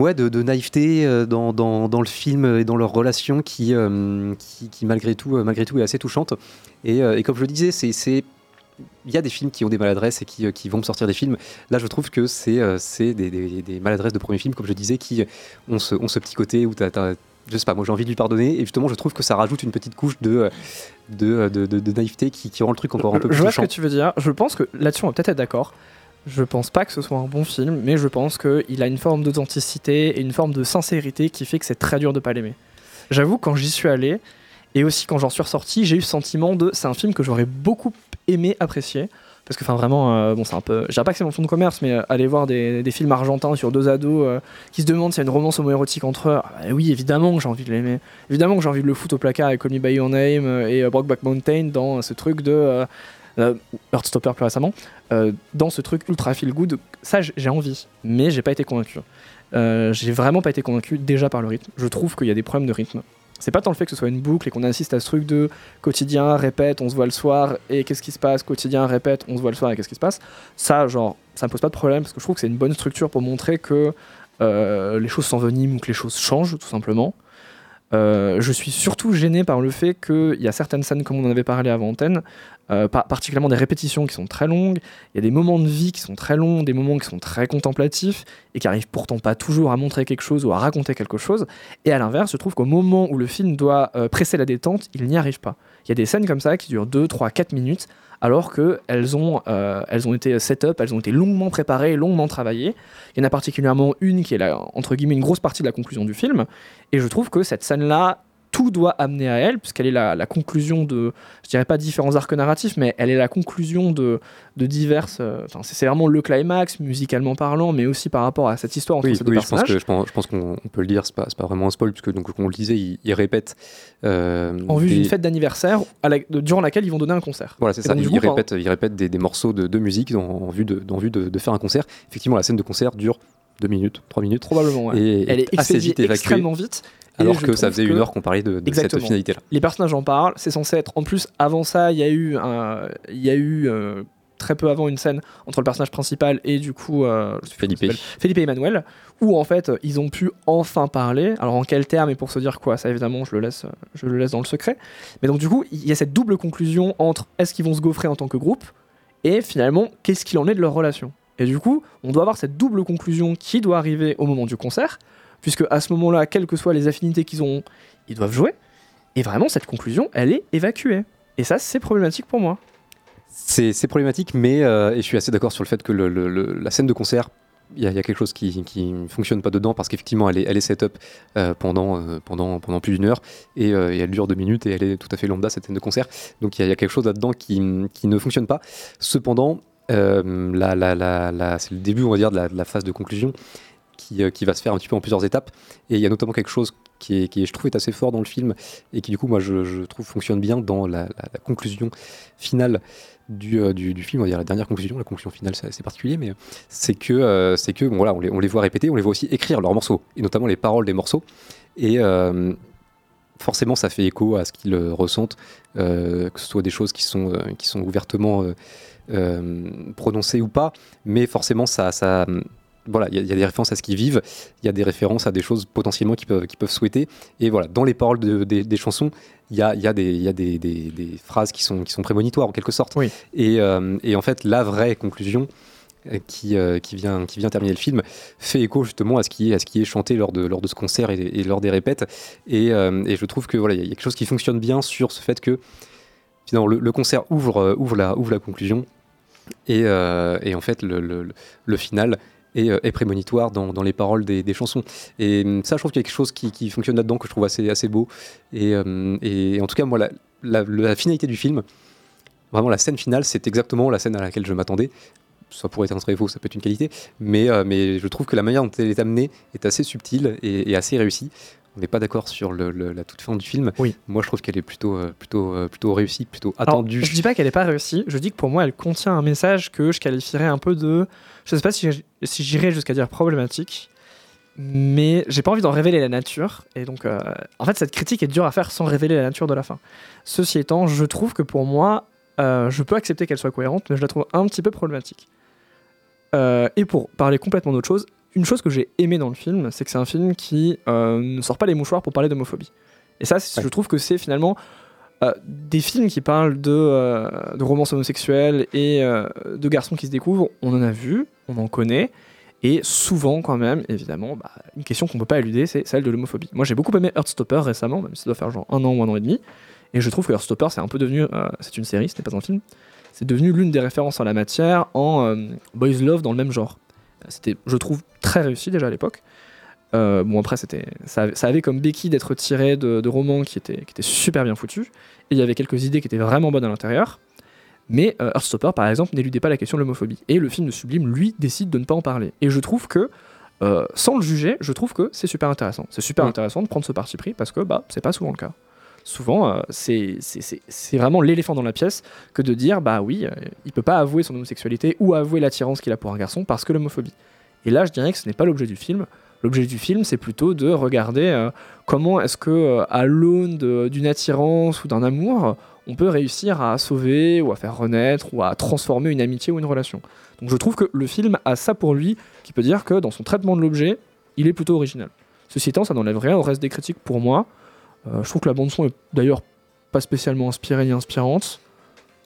ouais, de, de naïveté euh, dans, dans, dans le film et dans leur relation qui, euh, qui, qui, malgré, tout, euh, malgré tout est assez touchante. Et, et comme je le disais, c'est- il y a des films qui ont des maladresses et qui, qui vont sortir des films. Là, je trouve que c'est des, des- des maladresses de premier film, comme je disais, qui ont ce, ont ce petit côté où tu as, je sais pas, moi j'ai envie de lui pardonner. Et justement, je trouve que ça rajoute une petite couche de, de, de, de- de naïveté qui, qui rend le truc encore un peu plus je vois ce que tu veux dire. Je pense que là-dessus, on va peut-être être d'accord. Je pense pas que ce soit un bon film, mais je pense qu'il a une forme d'authenticité et une forme de sincérité qui fait que c'est très dur de pas l'aimer. J'avoue, quand j'y suis allé, et aussi quand j'en suis ressorti, j'ai eu ce sentiment de c'est un film que j'aurais beaucoup aimé apprécier. Parce que, enfin, vraiment, euh, bon, c'est un peu. Je dirais pas que c'est mon fond de commerce, mais euh, aller voir des, des films argentins sur deux ados euh, qui se demandent s'il y a une romance homoérotique entre eux, ah, bah oui, évidemment que j'ai envie de l'aimer. Évidemment que j'ai envie de le foutre au placard avec Call Me By Your Name et Brokeback Mountain dans ce truc de. Euh, Heartstopper plus récemment, euh, dans ce truc ultra feel good. Ça, j'ai envie, mais j'ai pas été convaincu. Euh, j'ai vraiment pas été convaincu déjà par le rythme. Je trouve qu'il y a des problèmes de rythme. C'est pas tant le fait que ce soit une boucle et qu'on assiste à ce truc de quotidien, répète, on se voit le soir et qu'est-ce qui se passe, quotidien, répète, on se voit le soir et qu'est-ce qui se passe? Ça, genre, ça me pose pas de problème parce que je trouve que c'est une bonne structure pour montrer que euh, les choses s'enveniment ou que les choses changent tout simplement. Euh, je suis surtout gêné par le fait qu'il y a certaines scènes, comme on en avait parlé avant antenne, euh, par- particulièrement des répétitions qui sont très longues, il y a des moments de vie qui sont très longs, des moments qui sont très contemplatifs et qui arrivent pourtant pas toujours à montrer quelque chose ou à raconter quelque chose. Et à l'inverse, je trouve qu'au moment où le film doit euh, presser la détente, il n'y arrive pas. Il y a des scènes comme ça qui durent 2, 3, 4 minutes alors qu'elles ont, euh, elles ont été set-up, elles ont été longuement préparées, longuement travaillées. Il y en a particulièrement une qui est la, entre guillemets une grosse partie de la conclusion du film. Et je trouve que cette scène-là, tout doit amener à elle, puisqu'elle est la, la conclusion de, je dirais pas différents arcs narratifs, mais elle est la conclusion de, de diverses. euh, c'est vraiment le climax, musicalement parlant, mais aussi par rapport à cette histoire entre Oui, ces deux oui, je pense que je pense, qu'on on peut le dire, c'est pas, pas vraiment un spoil puisque donc comme on le disait, il, il répète euh, En vue des- d'une fête d'anniversaire la- durant laquelle ils vont donner un concert. Voilà, c'est ça. donc, Il, du coup, répète, il répète des, des morceaux de, de musique en, en vue, de, en vue de, de faire un concert. Effectivement, la scène de concert dure 2 minutes, 3 minutes. Probablement, ouais. Et Elle est assez vite évacuée. extrêmement vite. Alors que ça faisait une heure qu'on parlait de, de cette finalité-là. Les personnages en parlent, c'est censé être. En plus, avant ça, il y a eu, un- il y a eu euh, très peu avant une scène entre le personnage principal et du coup euh, Felipe. Felipe et Emmanuel, où en fait ils ont pu enfin parler. Alors en quel terme et pour se dire quoi Ça évidemment, je le laisse, je le laisse dans le secret. Mais donc du coup, il y a cette double conclusion entre est-ce qu'ils vont se gaufrer en tant que groupe et finalement qu'est-ce qu'il en est de leur relation. Et du coup, on doit avoir cette double conclusion qui doit arriver au moment du concert, puisque à ce moment-là, quelles que soient les affinités qu'ils ont, ils doivent jouer. Et vraiment, cette conclusion, elle est évacuée. Et ça, c'est problématique pour moi. C'est problématique, mais euh, et je suis assez d'accord sur le fait que la scène de concert, il y, a- quelque chose qui ne fonctionne pas dedans parce qu'effectivement, elle est, elle set-up euh, pendant, euh, pendant, plus d'une heure et, elle dure deux minutes et elle est tout à fait lambda cette scène de concert. Donc il y, a- quelque chose là-dedans qui, ne fonctionne pas. Cependant, c'est le début, on va dire, de la phase de conclusion qui, euh, qui va se faire un petit peu en plusieurs étapes. Et il y a notamment quelque chose qui, est, qui je trouve, est assez fort dans le film et qui, du coup, moi, je, trouve fonctionne bien dans la, conclusion finale du, euh, du, du film, on va dire la dernière conclusion, la conclusion finale c'est particulier, mais c'est que, euh, c'est que bon, voilà, on les, on les voit répéter, on les voit aussi écrire leurs morceaux, et notamment les paroles des morceaux, et forcément ça fait écho à ce qu'ils ressentent, que ce soit des choses qui sont, qui sont ouvertement prononcées ou pas, mais forcément ça voilà, il y, a- il y a des références à ce qu'ils vivent, il y a des références à des choses potentiellement qu'ils peuvent, souhaiter. Et voilà, dans les paroles de- des- des chansons, il y a, y a, des, y a des, phrases qui sont, qui sont prémonitoires en quelque sorte. Oui. Et, euh, et en fait, la vraie conclusion euh, qui, euh, qui, vient, qui vient terminer le film fait écho justement à ce qui est, à ce qui est chanté lors de, lors de ce concert et, et lors des répètes. Et, euh, et je trouve que voilà, il y a quelque chose qui fonctionne bien sur ce fait que finalement, le, le concert ouvre, ouvre, la, ouvre la conclusion. Et, et en fait, le, le- le- le final est, euh, est prémonitoire dans, les paroles des, chansons. Et hum, ça, je trouve qu'il y a quelque chose qui, fonctionne là-dedans que je trouve assez, beau. Et, euh, et en tout cas, moi, la, finalité du film, vraiment la scène finale, c'est exactement la scène à laquelle je m'attendais. Ça pourrait être un très faux, ça peut être une qualité, mais, euh, mais je trouve que la manière dont elle est amenée est assez subtile et, et assez réussie. On n'est pas d'accord sur le- le- la toute fin du film. Oui. Moi, je trouve qu'elle est plutôt, euh, plutôt, euh, plutôt réussie, plutôt Alors, attendue. je dis pas qu'elle n'est pas réussie, je dis que pour moi, elle contient un message que je qualifierais un peu de. Je sais pas si, si j'irais jusqu'à dire problématique, mais j'ai pas envie d'en révéler la nature. Et donc, euh, en fait, cette critique est dure à faire sans révéler la nature de la fin. Ceci étant, je trouve que pour moi, euh, je peux accepter qu'elle soit cohérente, mais je la trouve un petit peu problématique. Euh, et pour parler complètement d'autre chose, une chose que j'ai aimé dans le film, c'est que c'est un film qui euh, ne sort pas les mouchoirs pour parler d'homophobie. Et ça, je trouve que c'est finalement euh, des films qui parlent de, euh, de romances homosexuelles et euh, de garçons qui se découvrent. On en a vu, on en connaît. Et souvent, quand même, évidemment, bah, une question qu'on peut pas éluder, c'est celle de l'homophobie. Moi, j'ai beaucoup aimé Heartstopper récemment, même si ça doit faire genre un an ou un an et demi. Et je trouve que Heartstopper, c'est un peu devenu. c'est une série, ce n'est pas un film. C'est devenu l'une des références en la matière en Boys Love dans le même genre. C'était, je trouve, très réussi déjà à l'époque. Euh, bon, après, c'était, ça, avait- ça avait comme béquille d'être tiré de, de romans qui étaient, qui étaient super bien foutus. Et il y avait quelques idées qui étaient vraiment bonnes à l'intérieur. Mais euh, Heartstopper, par exemple, n'éludait pas la question de l'homophobie. Et le film de Sublime, lui, décide de ne pas en parler. Et je trouve que, euh, sans le juger, je trouve que c'est super intéressant. C'est super Ouais. intéressant de prendre ce parti pris parce que bah, c'est pas souvent le cas. Souvent, euh, c'est- vraiment l'éléphant dans la pièce que de dire bah oui, euh, il peut pas avouer son homosexualité ou avouer l'attirance qu'il a pour un garçon parce que l'homophobie. Et là, je dirais que ce n'est pas l'objet du film. L'objet du film, c'est plutôt de regarder euh, comment est-ce que, à l'aune d'une attirance ou d'un amour, on peut réussir à sauver ou à faire renaître ou à transformer une amitié ou une relation. Donc je trouve que le film a ça pour lui, qui peut dire que dans son traitement de l'objet, il est plutôt original. Ceci étant, ça n'enlève rien au reste des critiques pour moi. Euh, je trouve que la bande son est d'ailleurs pas spécialement inspirée ni inspirante.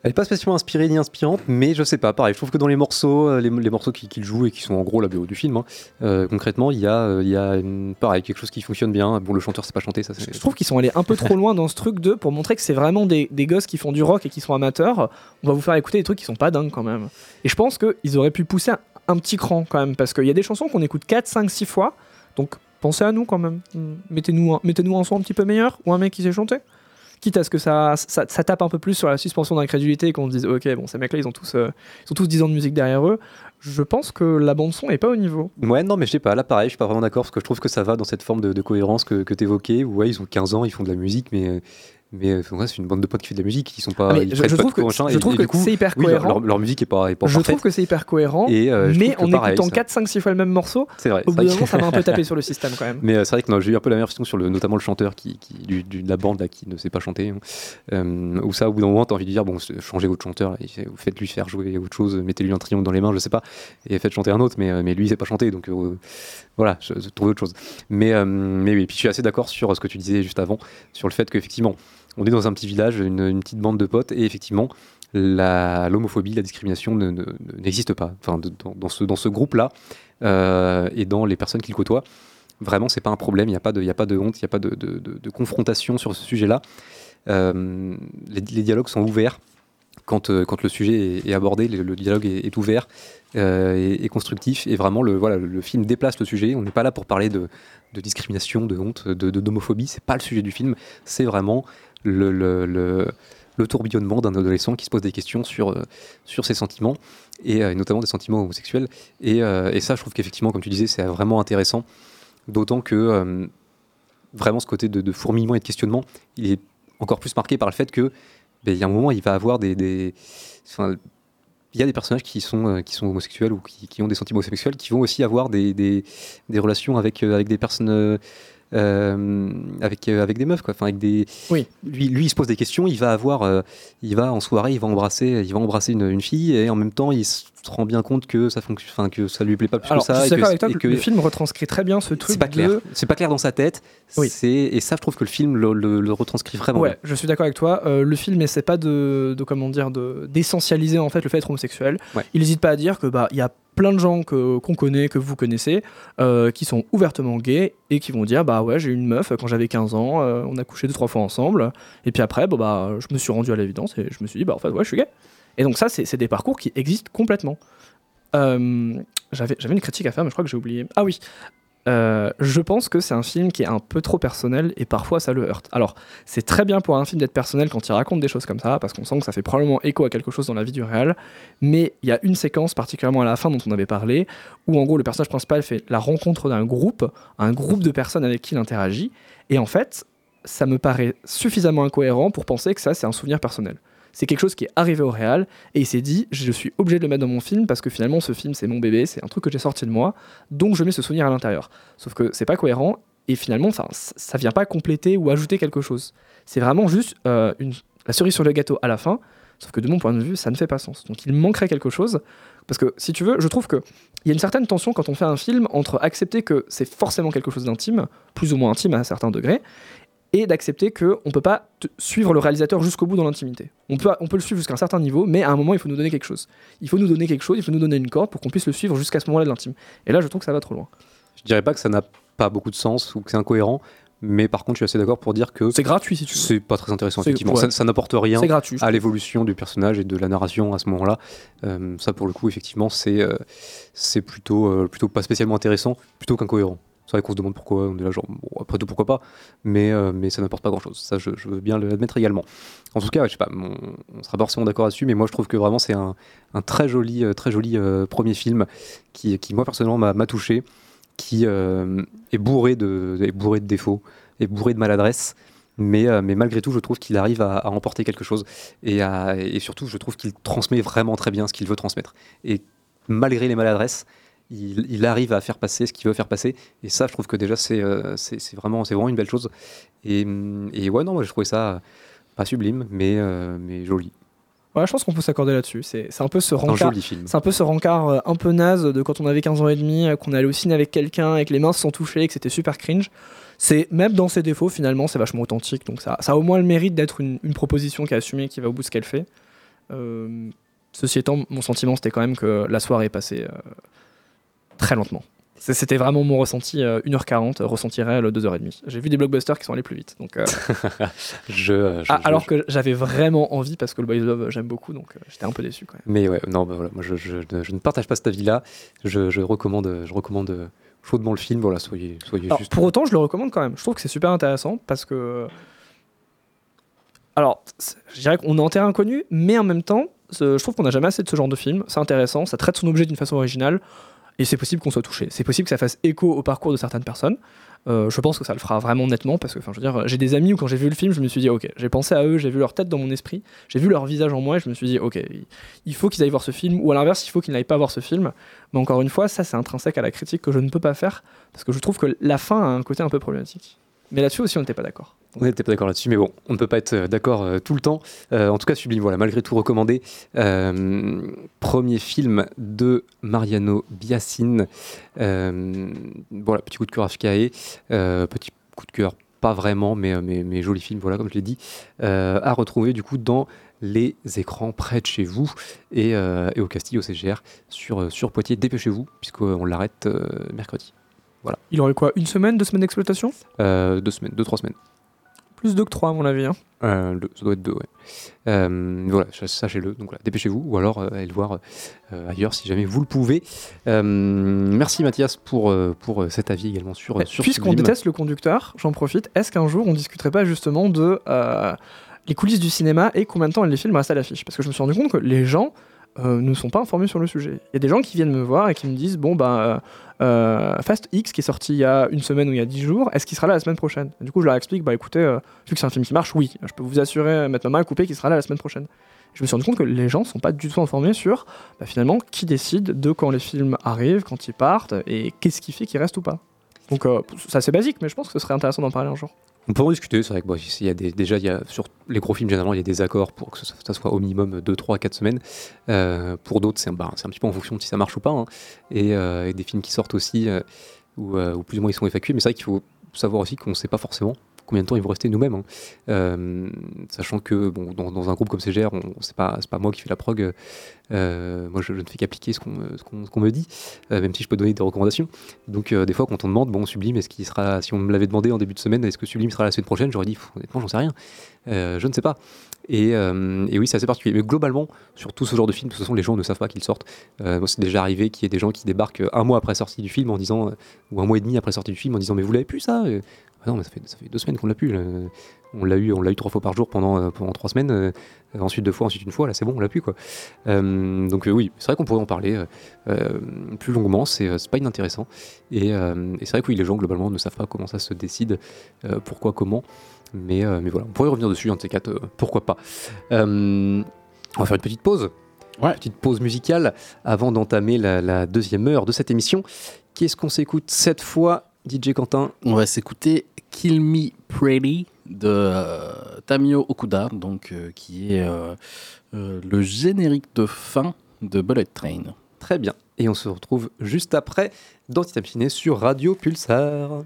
Elle n'est pas spécialement inspirée ni inspirante, mais je sais pas, pareil, je trouve que dans les morceaux, euh, les, les morceaux qu'il joue et qui sont en gros la BO du film, hein, euh, concrètement, il y a, il y a une- pareil, quelque chose qui fonctionne bien. Bon, le chanteur, c'est pas chanté, ça c'est. Je trouve qu'ils sont allés un peu trop *laughs* loin dans ce truc de pour montrer que c'est vraiment des, des gosses qui font du rock et qui sont amateurs. On va vous faire écouter des trucs qui sont pas dingues quand même. Et je pense qu'ils auraient pu pousser un, un petit cran quand même parce qu'il y a des chansons qu'on écoute 4, 5, 6 fois. Donc pensez à nous quand même. Hmm, Mettez-nous un, mettez-nous un son un petit peu meilleur ou un mec qui sait chanter. Quitte à ce que ça, ça, tape un peu plus sur la suspension d'incrédulité et qu'on se dise ok bon ces mecs là ils ont tous euh, ils ont tous 10 ans de musique derrière eux. Je pense que la bande son est pas au niveau. Ouais, non, mais je sais pas, là pareil, je suis pas vraiment d'accord parce que je trouve que ça va dans cette forme de, cohérence que, que tu évoquais ouais, ils ont 15 ans, ils font de la musique, mais. Mais euh, c'est une bande de potes qui fait de la musique, ils sont pas. Ah, ils je- prennent je pas trouve que- machin, je trouve et que coup, c'est hyper oui, leur- cohérent. Leur, leur musique est pas, est pas Je parfaite. trouve que c'est hyper cohérent. Et, euh, mais en pareil, écoutant ça- 4, 5, 6 fois le même morceau, C'est vrai. au bout d'un moment ça m'a un peu *laughs* tapé sur le système quand même. Mais euh, c'est vrai que non, j'ai eu un peu la même question sur le, notamment le chanteur qui, qui- du, du- de la bande là, qui ne sait pas chanter. Euh, ou ça, au bout d'un moment, t'as envie de dire bon, changez votre chanteur, et faites-lui faire jouer autre chose, mettez-lui un triangle dans les mains, je sais pas, et faites chanter un autre. Mais, euh, mais lui, il sait pas chanter, donc voilà, je, je trouve autre chose. Mais, mais oui, puis je suis assez d'accord sur ce que tu disais juste avant, sur le fait qu'effectivement, on est dans un petit village, une, petite bande de potes, et effectivement, l'homophobie, la discrimination ne- ne- ne- n'existe pas. Enfin, dans, ce, dans ce groupe-là, euh, et dans les personnes qu'il côtoie, vraiment, c'est pas un problème. Il n'y a, pas de- a pas de honte, il n'y a pas de, de- confrontation sur ce sujet-là. Euh, les, dialogues sont ouverts. quand, euh, quand le sujet est, est abordé, le, dialogue est, est ouvert et, et constructif, et vraiment le, voilà, le film déplace le sujet. On n'est pas là pour parler de, discrimination, de honte, de- d'homophobie, c'est pas le sujet du film, c'est vraiment le, le, le- tourbillonnement d'un adolescent qui se pose des questions sur, euh, sur ses sentiments, et euh, notamment des sentiments homosexuels. Et, euh, et ça, je trouve qu'effectivement, comme tu disais, c'est vraiment intéressant, d'autant que vraiment ce côté de, fourmillement et de questionnement, il est encore plus marqué par le fait que ben, il y a un moment, il va avoir des, enfin, il y a des personnages qui sont, qui sont homosexuels ou qui, qui ont des sentiments homosexuels qui vont aussi avoir des, des, relations avec, avec des personnes. Euh, avec, euh, avec des meufs quoi enfin avec des Oui. lui, lui il se pose des questions il va avoir euh, il va en soirée il va embrasser il va embrasser une, une fille et en même temps il se rend bien compte que ça fonctionne enfin que ça lui plaît pas plus Alors, que ça je et suis que- d'accord avec toi et que que le film retranscrit très bien ce truc c'est pas clair de- c'est pas clair dans sa tête Oui. c'est et ça je trouve que le film le, le- le retranscrit vraiment Ouais, bien. je suis d'accord avec toi. Le film essaie pas de, de comment dire, de d'essentialiser en fait le fait d'être homosexuel. Ouais. Il n'hésite pas à dire que bah il y a plein de gens qu'on connaît, que vous connaissez, euh, qui sont ouvertement gays et qui vont dire bah ouais j'ai eu une meuf quand j'avais 15 ans, euh, on a couché deux trois fois ensemble et puis après bon, bah je me suis rendu à l'évidence et je me suis dit bah en fait ouais je suis gay. Et donc ça c'est c'est des parcours qui existent complètement. Euh, j'avais j'avais une critique à faire mais je crois que j'ai oublié. Ah oui. Euh, je pense que c'est un film qui est un peu trop personnel et parfois ça le heurte. Alors, c'est très bien pour un film d'être personnel quand il raconte des choses comme ça, parce qu'on sent que ça fait probablement écho à quelque chose dans la vie du réel. Mais il y a une séquence, particulièrement à la fin dont on avait parlé, où en gros le personnage principal fait la rencontre d'un groupe, un groupe de personnes avec qui il interagit, et en fait, ça me paraît suffisamment incohérent pour penser que ça c'est un souvenir personnel. C'est quelque chose qui est arrivé au réel et il s'est dit je suis obligé de le mettre dans mon film parce que finalement ce film c'est mon bébé, c'est un truc que j'ai sorti de moi, donc je mets ce souvenir à l'intérieur. Sauf que c'est pas cohérent et finalement c- ça vient pas compléter ou ajouter quelque chose. C'est vraiment juste euh, la cerise sur le gâteau à la fin, sauf que de mon point de vue ça ne fait pas sens. Donc il manquerait quelque chose parce que si tu veux, je trouve que il y a une certaine tension quand on fait un film entre accepter que c'est forcément quelque chose d'intime, plus ou moins intime à certains degrés, et d'accepter que on peut pas suivre le réalisateur jusqu'au bout dans l'intimité. On peut, on peut le suivre jusqu'à un certain niveau, mais à un moment il faut nous donner quelque chose. Il faut nous donner quelque chose, il faut nous donner une corde pour qu'on puisse le suivre jusqu'à ce moment-là de l'intime. Et là, je trouve que ça va trop loin. je dirais pas que ça n'a pas beaucoup de sens ou que c'est incohérent mais par contre je suis assez d'accord pour dire que C'est gratuit si tu veux. c'est pas très intéressant effectivement ouais. ça, ça n'apporte rien gratuit. à l'évolution du personnage et de la narration à ce moment-là. Euh, ça, pour le coup, effectivement, c'est euh, c'est plutôt, euh, plutôt pas spécialement intéressant, plutôt qu'incohérent. C'est vrai qu'on se demande pourquoi, on est là genre, bon, après tout, pourquoi pas, mais, euh, mais ça n'apporte pas grand-chose. Ça, je, veux bien l'admettre également. En tout cas, ouais, je sais pas, on, on sera pas forcément d'accord là-dessus, mais moi, je trouve que vraiment, c'est un, un très joli, euh, très joli euh, premier film qui, qui, moi, personnellement, m'a touché, qui est, bourré de, est bourré de défauts, est bourré de maladresse, mais, mais malgré tout, je trouve qu'il arrive à, à emporter quelque chose. Et, à- et surtout, je trouve qu'il transmet vraiment très bien ce qu'il veut transmettre. Et malgré les maladresses, il, il arrive à faire passer ce qu'il veut faire passer. Et ça, je trouve que déjà, c'est euh, vraiment, c'est vraiment une belle chose. Et, hum, et ouais, non, moi, je trouvais ça pas sublime, mais, euh, mais joli. Ouais, je pense qu'on peut s'accorder là-dessus. C'est un peu ce rencard. C'est un peu ce rencard euh, un peu naze de quand on avait 15 ans et demi, qu'on allait au ciné avec quelqu'un et que les mains se sont touchées et que c'était super cringe. C'est même dans ses défauts, finalement, c'est vachement authentique. Donc ça, ça a au moins le mérite d'être une, une proposition qui est assumée, qui va au bout de ce qu'elle fait. Euh, ceci étant, mon sentiment, c'était quand même que la soirée est passée euh, très lentement. C'était vraiment mon ressenti, euh, 1h40, euh, ressenti réel 2h30. J'ai vu des blockbusters qui sont allés plus vite. Donc, euh, *laughs* Je, euh, je- ah, je- alors que j'avais vraiment envie, parce que le Boys Love, j'aime beaucoup, donc euh, j'étais un peu déçu quand même. Mais ouais, non, bah voilà, moi je, ne partage pas cet avis-là. Je, recommande, je recommande euh, chaudement le film. Voilà, soyez, soyez Alors, juste. pour autant, je le recommande quand même. Je trouve que c'est super intéressant parce que. Alors, je dirais qu'on est en terrain inconnu, mais en même temps, je trouve qu'on n'a jamais assez de ce genre de film. C'est intéressant, ça traite son objet d'une façon originale, et c'est possible qu'on soit touché. C'est possible que ça fasse écho au parcours de certaines personnes. Euh, je pense que ça le fera vraiment nettement parce que, enfin, je veux dire, j'ai des amis où quand j'ai vu le film, je me suis dit, ok, j'ai pensé à eux, j'ai vu leur tête dans mon esprit, j'ai vu leur visage en moi, et je me suis dit, ok, il- faut qu'ils aillent voir ce film, ou à l'inverse, il faut qu'ils n'aillent pas voir ce film. Mais encore une fois, ça, c'est intrinsèque à la critique que je ne peux pas faire parce que je trouve que la fin a un côté un peu problématique. Mais là-dessus aussi, on n'était pas d'accord. On n'était pas d'accord là-dessus, mais bon, on ne peut pas être euh, d'accord euh, tout le temps. Euh, en tout cas, Sublime, voilà, malgré tout recommandé. Euh, premier film de Mariano Biassin. Euh, voilà, petit coup de cœur. Euh, petit coup de cœur, pas vraiment, mais, mais, mais joli film, voilà, comme je l'ai dit. À retrouver du coup dans les écrans près de chez vous et, et au Castillo CGR sur, sur Poitiers. Dépêchez-vous, puisqu'on l'arrête mercredi. Il aurait quoi Une semaine, deux semaines d'exploitation? Euh, deux semaines, deux, trois semaines. Plus 2 que 3 à mon avis. hein. Euh, le- ça doit être deux, ouais. Euh, voilà, sa- sachez-le. Donc voilà, dépêchez-vous ou alors euh, allez le voir ailleurs si jamais vous le pouvez. Merci Mathias pour, pour cet avis également sur, sur Puisqu'on déteste le conducteur, j'en profite, est-ce qu'un jour on discuterait pas justement de les coulisses du cinéma et combien de temps les films restent à l'affiche Parce que je me suis rendu compte que les gens euh, ne sont pas informés sur le sujet. Il y a des gens qui viennent me voir et qui me disent Bon, ben, euh, Fast X qui est sorti il y a une semaine ou il y a 10 jours, est-ce qu'il sera là la semaine prochaine? Du coup, je leur explique Bah écoutez, euh, vu que c'est un film qui marche, oui, je peux vous assurer, mettre ma main à couper qu'il sera là la semaine prochaine. Je me suis rendu compte que les gens sont pas du tout informés sur bah, finalement qui décide de quand les films arrivent, quand ils partent et qu'est-ce qui fait qu'ils restent ou pas. Donc euh, c'est basique, mais je pense que ce serait intéressant d'en parler un jour. On peut en discuter, c'est vrai que il y a déjà, sur les gros films, généralement, il y a des accords pour que ça, soit au minimum 2, 3, 4 semaines. Euh, pour d'autres, c'est bah, un petit peu en fonction de si ça marche ou pas. hein. Et, euh, et des films qui sortent aussi, euh, où plus ou moins ils sont évacués. Mais c'est vrai qu'il faut savoir aussi qu'on ne sait pas forcément combien de temps ils vont rester nous-mêmes. hein. Euh, sachant que bon, dans, un groupe comme CGR, c'est pas, pas moi qui fais la prog. euh, moi, je, ne fais qu'appliquer ce qu'on qu'on me dit, euh, même si je peux donner des recommandations. Donc, euh, des fois, quand on demande, bon, Sublime, est-ce qu'il sera, si on me l'avait demandé en début de semaine, est-ce que Sublime sera la semaine prochaine J'aurais dit, honnêtement, j'en sais rien. Euh, je ne sais pas. Et, euh, oui, c'est assez particulier. Mais globalement, sur tout ce genre de film, de toute façon, les gens ne savent pas qu'ils sortent. Euh, moi, c'est déjà arrivé qu'il y ait des gens qui débarquent un mois après sortie du film en disant, euh, ou un mois et demi après sortie du film en disant, mais vous l'avez pu ça? Euh, ah non, mais ça fait, ça fait deux semaines qu'on l'a pu. là. On l'a eu, on l'a eu trois fois par jour pendant, euh, pendant trois semaines. euh, ensuite deux fois, ensuite une fois. Là, c'est bon, on l'a pu quoi. Euh, donc euh, oui, c'est vrai qu'on pourrait en parler plus longuement. C'est c'est pas inintéressant. Et, et c'est vrai que oui, les gens globalement ne savent pas comment ça se décide, pourquoi, comment. Mais, mais voilà, on pourrait revenir dessus, un de ces quatre, pourquoi pas. On va faire une petite pause. Ouais. Petite pause musicale avant d'entamer la, la deuxième heure de cette émission. Qu'est-ce qu'on s'écoute cette fois, DJ Quentin On va s'écouter Kill Me Pretty de euh, Tamio Okuda, donc, euh, qui est euh, le générique de fin de Bullet Train. Très bien. Et on se retrouve juste après dans Tita Ciné sur Radio Pulsar.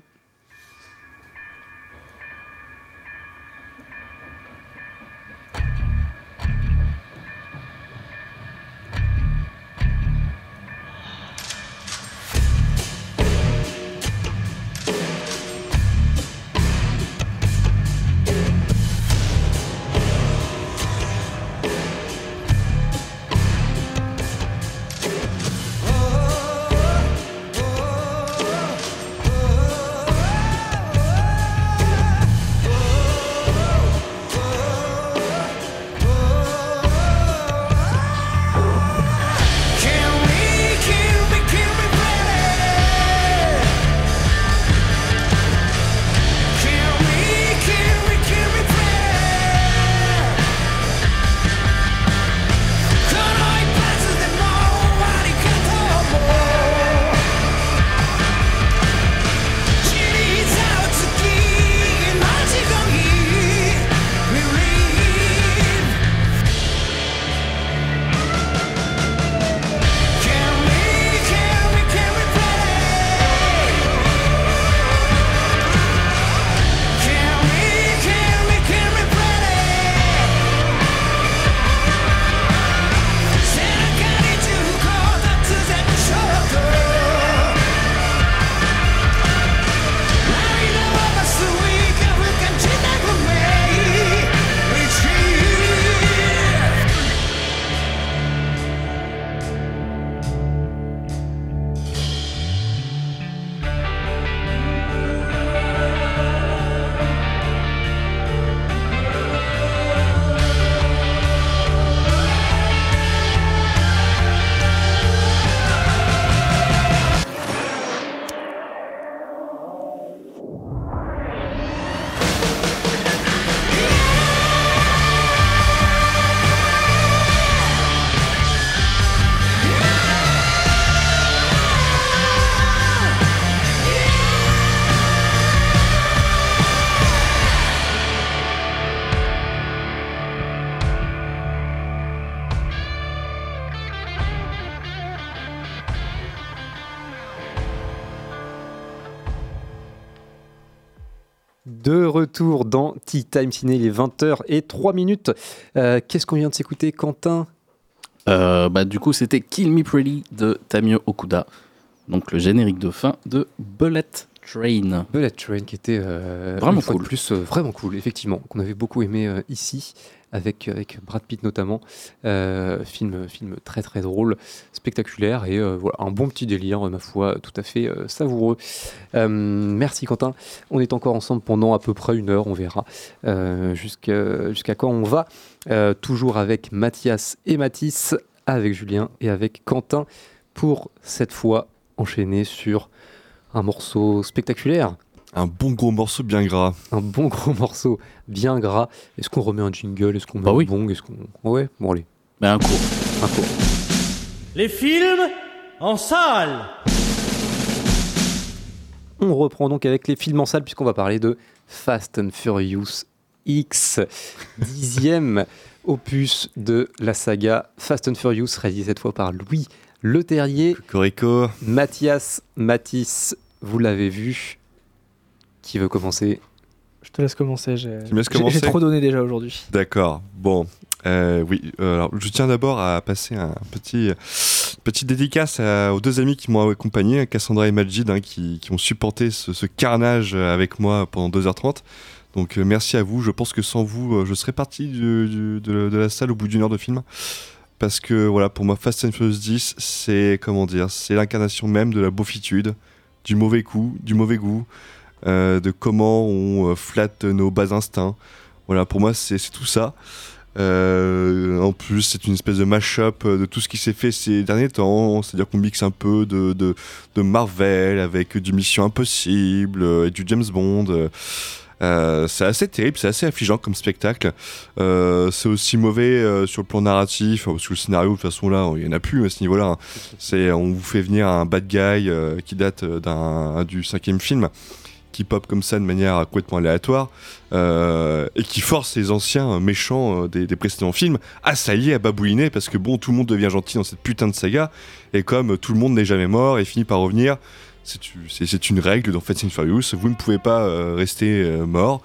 Retour dans Tea Time Ciné, il est 20h et 3 minutes. Euh, Qu'est-ce qu'on vient de s'écouter, Quentin? Euh, bah, du coup, c'était Kill Me Pretty de Tamio Okuda, donc le générique de fin de Bullet Train. Bullet Train qui était euh, Vraiment cool. plus euh, vraiment cool effectivement qu'on avait beaucoup aimé euh, ici avec avec Brad Pitt notamment film film très très drôle spectaculaire et voilà un bon petit délire ma foi tout à fait savoureux merci Quentin on est encore ensemble pendant à peu près une heure on verra jusqu'à jusqu'à quand on va toujours avec Mathias et Mathis avec Julien et avec Quentin pour cette fois enchaîner sur un morceau spectaculaire Un bon gros morceau bien gras. un bon gros *laughs* morceau bien gras. Est-ce qu'on remet un jingle? Est-ce qu'on met Bah un oui. bong? Est-ce qu'on ouais bon allez Mais un cours. un cours. Les films en salle On reprend donc avec les films en salle puisqu'on va parler de Fast and Furious X, *laughs* dixième opus de la saga Fast and Furious, réalisé cette fois par Louis Leterrier. Corico. Mathias Matisse, vous l'avez vu. Qui veut commencer Je te laisse commencer. J'ai trop donné déjà aujourd'hui. D'accord. Bon. Euh, oui. euh, alors, je tiens d'abord à passer un petit, petite dédicace à- aux deux amis qui m'ont accompagné, Cassandra et Majid, hein, qui, qui ont supporté ce, ce carnage avec moi pendant 2h30. Donc euh, merci à vous. Je pense que sans vous, je serais parti du- du- de, de la salle au bout d'une heure de film. Parce que voilà, pour moi, Fast and Furious 10, c'est comment dire, c'est l'incarnation même de la beaufitude, du mauvais coup, du mauvais goût, euh, de comment on euh, flatte nos bas instincts. Voilà, pour moi, c'est tout ça. Euh, en plus, c'est une espèce de mash-up de tout ce qui s'est fait ces derniers temps. C'est-à-dire qu'on mixe un peu de, de, de Marvel avec du Mission Impossible et du James Bond. Euh, c'est assez terrible, c'est assez affligeant comme spectacle. Euh, c'est aussi mauvais euh, sur le plan narratif, parce que le scénario, de toute façon, là, il n'y en a plus à ce niveau-là. hein. On vous fait venir un bad guy qui date du cinquième film, qui pop comme ça de manière complètement aléatoire, et qui force les anciens méchants des, des précédents films à s'allier, à babouiner, parce que bon, tout le monde devient gentil dans cette putain de saga, et comme tout le monde n'est jamais mort et finit par revenir, c'est, une règle dans Fast and Furious, vous ne pouvez pas euh, rester euh, mort,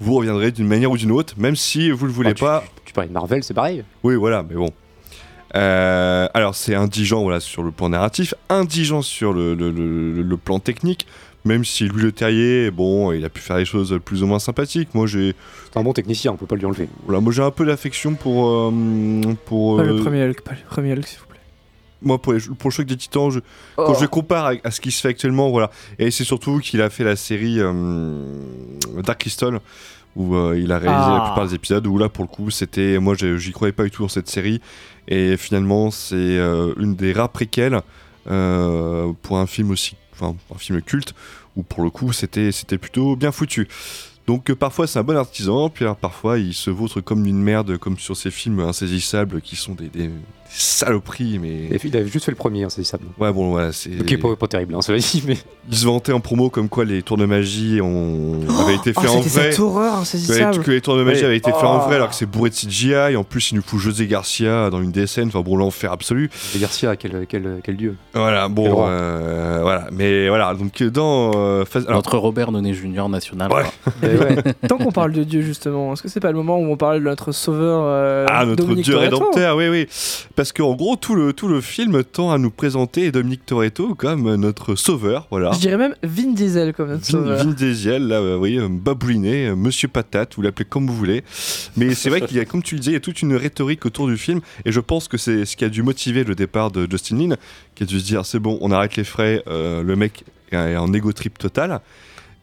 vous reviendrez d'une manière ou d'une autre, même si vous ne le voulez Ah, tu- pas. Tu parlais de Marvel, c'est pareil. Oui, voilà, mais bon. Euh, alors, c'est indigent voilà, sur le plan narratif, indigent sur le, le- le- le plan technique, même si Louis Le Terrier, bon, il a pu faire des choses plus ou moins sympathiques. Moi, j'ai C'est un bon technicien, on peut pas lui enlever. voilà, moi, j'ai un peu d'affection pour. euh, pour Pas le premier Hulk, pas le premier Hulk, s'il vous plaît. Moi, pour, les- pour le choc des titans, je- quand je le compare à, à ce qui se fait actuellement, voilà. Et c'est surtout qu'il a fait la série euh, Dark Crystal, où euh, il a réalisé la Ah. plupart des épisodes, où là, pour le coup, c'était. Moi, j'y croyais pas du tout dans cette série. Et finalement, c'est euh, une des rares préquelles pour un film aussi. Enfin, un film culte, où pour le coup, c'était c'était plutôt bien foutu. Donc euh, parfois c'est un bon artisan, puis alors parfois il se vautre comme une merde, comme sur ces films insaisissables qui sont des saloperies, mais... Et puis, il avait juste fait le premier, hein, c'est ça. Ouais, bon, voilà, c'est. Qui est pas, pas terrible, hein, cela dit, mais. Ils se vantaient en promo comme quoi les tours de magie ont... avaient été Oh, faits en c'était vrai. cette horreur Que, insaisissable. que les tours de magie avaient été faits en Oh. vrai alors que c'est bourré de CGI. En plus, il nous fout José Garcia dans une DSN. Enfin, bon, l'enfer absolu. Et Garcia, quel, quel, quel dieu. Voilà, bon, euh, voilà. Mais voilà, donc dans. euh, phase- alors, Notre Robert Doné Junior national. Ouais. *laughs* Et ouais. Tant qu'on parle de Dieu, justement, est-ce que c'est pas le moment où on parle de notre sauveur euh, Ah, notre Dominique dieu Toretto rédempteur, oui, oui. Parce qu'en gros, tout le, tout le film tend à nous présenter Dominique Toretto comme notre sauveur, voilà. Je dirais même Vin Diesel comme notre Vin, sauveur. Vin Diesel, là, euh, oui, euh, babouliné, euh, Monsieur Patate, vous l'appelez comme vous voulez. Mais c'est vrai qu'il y a, comme tu le disais, il y a toute une rhétorique autour du film, et je pense que c'est ce qui a dû motiver le départ de Justin Lin, qui a dû se dire c'est bon, on arrête les frais, euh, le mec est en égo trip total.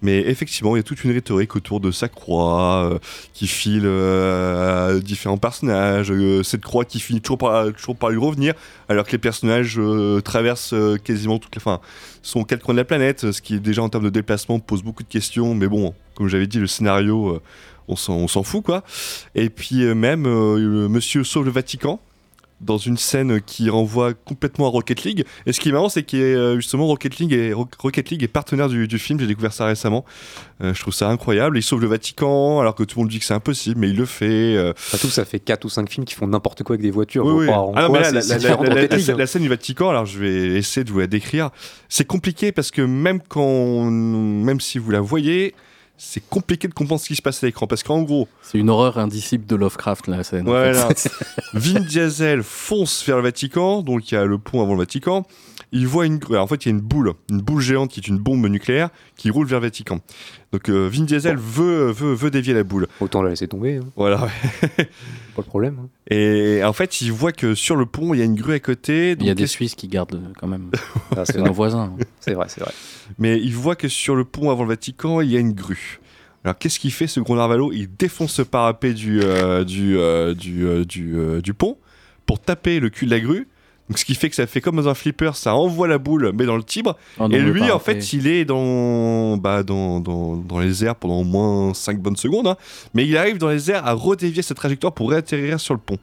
Mais effectivement, il y a toute une rhétorique autour de sa croix euh, qui file euh, à différents personnages, euh, cette croix qui finit toujours par, toujours par lui revenir, alors que les personnages traversent quasiment toutes les. Enfin, sont quatre coins de la planète, ce qui déjà en termes de déplacement pose beaucoup de questions, mais bon, comme j'avais dit, le scénario, on s'en fout quoi. Et puis même, monsieur sauve le Vatican dans une scène qui renvoie complètement à Rocket League. Et ce qui est marrant, c'est que euh, justement Rocket League est, Ro- Rocket League est partenaire du, du film, j'ai découvert ça récemment. Euh, je trouve ça incroyable. Il sauve le Vatican, alors que tout le monde dit que c'est impossible, mais il le fait. euh, Surtout, ça fait 4 ou 5 films qui font n'importe quoi avec des voitures. oui, oui. Ah quoi là, la scène du Vatican, alors je vais essayer de vous la décrire. C'est compliqué parce que même quand, même si vous la voyez, c'est compliqué de comprendre ce qui se passe à l'écran. Parce qu'en gros, C'est une horreur indicible de Lovecraft, la scène. en Voilà. fait. *laughs* Vin Diesel fonce vers le Vatican, donc il y a le pont avant le Vatican. Il voit une grue. Alors, en fait, il y a une boule, une boule géante qui est une bombe nucléaire qui roule vers le Vatican. Donc euh, Vin Diesel veut, veut, veut dévier la boule. Autant la laisser tomber, hein. Voilà. *laughs* pas de problème. hein. Et en fait, il voit que sur le pont, il y a une grue à côté. Il y a des Suisses qui gardent euh, quand même. *laughs* Ah, c'est nos voisins. hein. C'est vrai, c'est vrai. Mais il voit que sur le pont avant le Vatican, il y a une grue. Alors qu'est-ce qu'il fait ce gros narvalo? Il défonce le parapet du, euh, du, euh, du, euh, du, euh, du pont pour taper le cul de la grue. Donc, ce qui fait que ça fait comme dans un flipper, ça envoie la boule, mais dans le tibre. Oh et lui, en fait, il est dans, bah, dans, dans, dans les airs pendant au moins 5 bonnes secondes. hein. Mais il arrive dans les airs à redévier sa trajectoire pour réatterrir sur le pont.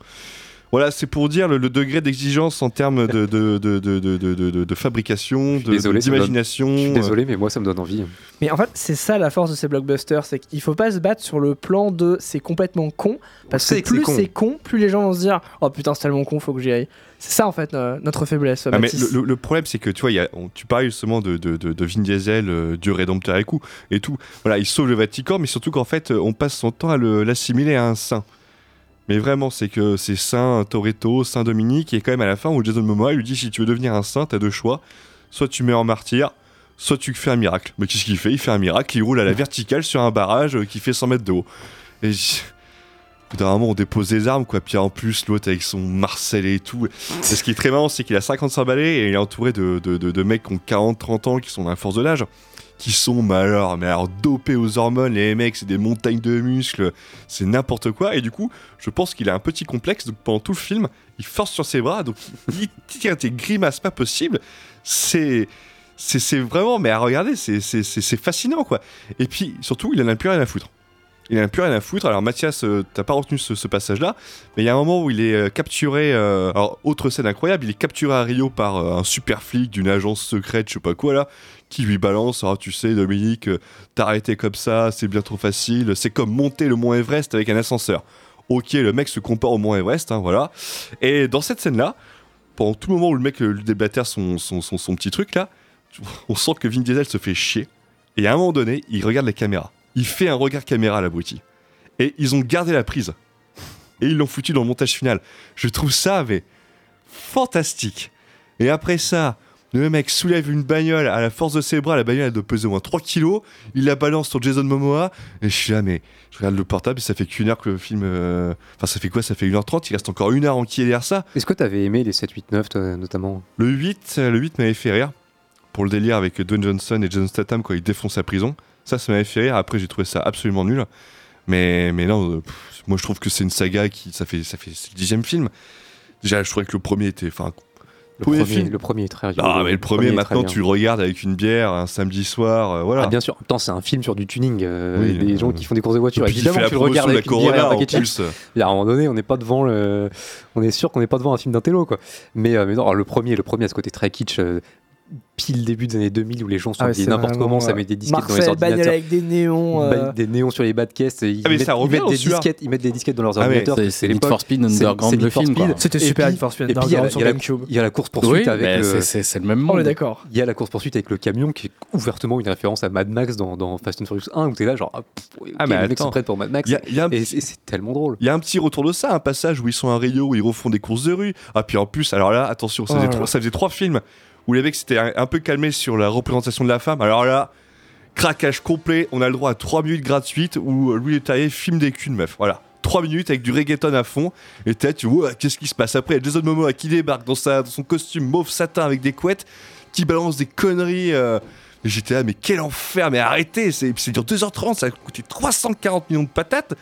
Voilà, c'est pour dire le, le degré d'exigence en termes de, de, de, de, de, de, de- de fabrication, donne- d'imagination. Je suis euh, désolé, mais moi, ça me donne envie. Mais en fait, c'est ça la force de ces blockbusters, c'est qu'il faut pas se battre sur le plan de c'est complètement con, parce que c'est plus con. c'est con, plus les gens vont se dire oh putain c'est tellement con, faut que j'y aille. C'est ça en fait notre faiblesse. Ah, mais le, le- le problème, c'est que tu vois, il y a, on- tu parlais justement de, de, de, de Vin Diesel, euh, Dieu rédempteur et coup, et tout. Voilà, il sauve le Vatican, mais surtout qu'en fait, on passe son temps à le- l'assimiler à un saint. Mais vraiment, c'est que c'est Saint Toretto, Saint Dominique, et quand même à la fin où Jason Momoa lui dit si tu veux devenir un saint, t'as deux choix. Soit tu mets en martyr, soit tu fais un miracle. Mais qu'est-ce qu'il fait? Il fait un miracle, il roule à la verticale sur un barrage euh, qui fait 100 mètres de haut. Et bout d'un moment, on dépose des armes, quoi. Puis en plus, l'autre avec son Marcel et tout. Et ce qui est très marrant, c'est qu'il a 55 balais et il est entouré de, de, mecs qui ont 40-30 ans, qui sont dans la force de l'âge, qui sont, mais alors, mais alors, dopés aux hormones. Les mecs, c'est des montagnes de muscles, c'est n'importe quoi. Et du coup, je pense qu'il a un petit complexe. Donc pendant tout le film, il force sur ses bras, donc il tire des grimaces pas possibles. C'est. C'est vraiment, mais à regarder, c'est fascinant quoi. Et puis surtout, il en a plus rien à foutre. Il en a plus rien à foutre. Alors Mathias, euh, t'as pas retenu ce, passage-là, mais il y a un moment où il est euh, capturé. euh, alors autre scène incroyable, il est capturé à Rio par un super flic d'une agence secrète, je sais pas quoi là, qui lui balance. Ah tu sais Dominique, t'as arrêté comme ça, c'est bien trop facile. C'est comme monter le mont Everest avec un ascenseur. Ok, le mec se compare au mont Everest, hein, voilà. Et dans cette scène-là, pendant tout le moment où le mec lui déblatère son, son petit truc là, on sent que Vin Diesel se fait chier. Et à un moment donné, il regarde la caméra. Il fait un regard caméra à l'abruti. Et ils ont gardé la prise. Et ils l'ont foutu dans le montage final. Je trouve ça, mais fantastique. Et après ça, le mec soulève une bagnole à la force de ses bras. La bagnole, elle doit peser au moins 3 kilos. Il la balance sur Jason Momoa. Et je suis là, mais je regarde le portable et ça fait qu'une heure que le film. euh, Enfin, ça fait quoi? Ça fait 1h30. Il reste encore une heure en qui derrière ça. Est-ce que t'avais aimé les 7, 8, 9, toi, notamment? Le 8, euh, le 8 m'avait fait rire. Pour le délire avec Dwayne Johnson et John Statham quand ils défoncent la prison. Ça, ça m'avait fait rire. Après, j'ai trouvé ça absolument nul. Mais, mais non, euh, pff, moi je trouve que c'est une saga qui. Ça fait, ça fait le dixième film. Déjà, je trouvais que le premier était. Enfin, le Premier film. le premier est très rigolo. ah, mais le premier, maintenant, tu le regardes avec une bière un samedi soir. euh, voilà. Ah, bien sûr, temps, c'est un film sur du tuning. euh, Oui, des euh, gens qui font des courses de voiture. Évidemment, tu le regardes de la avec une bière en plus. Et à un moment donné, on n'est pas devant le. On est sûr qu'on n'est pas devant un film d'un télo, quoi. Mais, mais non, alors, le premier, le premier a ce côté très kitsch. Pile début des années 2000 où les gens sont Ah n'importe comment, ça euh, met des disquettes dans les ordinateurs. avec des néons. Euh, Des néons sur les bas de caisse, ils, Ah, mettent, ça ils revient mettent dans des disquettes, ils mettent des disquettes dans leurs Ah, ordinateurs. C'est Need for Speed c'est- Underground le film. C'était super Need for Speed et puis, il y a- Underground il y sur a la- GameCube. Il y a la course poursuite Oui, avec c'est- le même On monde. est d'accord. Il y a la course poursuite avec le camion qui est ouvertement une référence à Mad Max dans, dans Fast and Furious 1 où t'es là genre ah, Ah, mais les mecs attends. sont prêts pour Mad Max Il y a- il y a un et c'est tellement drôle. Il y a un petit retour de ça, un passage où ils sont à Rio, où ils refont des courses de rue. Ah, puis en plus, alors là, attention, ça, Oh faisait, ça faisait trois films où les mecs s'étaient un, un peu calmés sur la représentation de la femme. Alors là, craquage complet, on a le droit à 3 minutes gratuites où Louis Leterrier filme des culs de meuf. Voilà. 3 minutes avec du reggaeton à fond. Et t'es tu vois, qu'est-ce qui se passe Après, Jason Momoa qui débarque dans, sa, dans son costume mauve satin avec des couettes, qui balance des conneries. euh, J'étais là, mais quel enfer, mais arrêtez, c'est c'est dur 2h30, ça a coûté 340 millions de patates.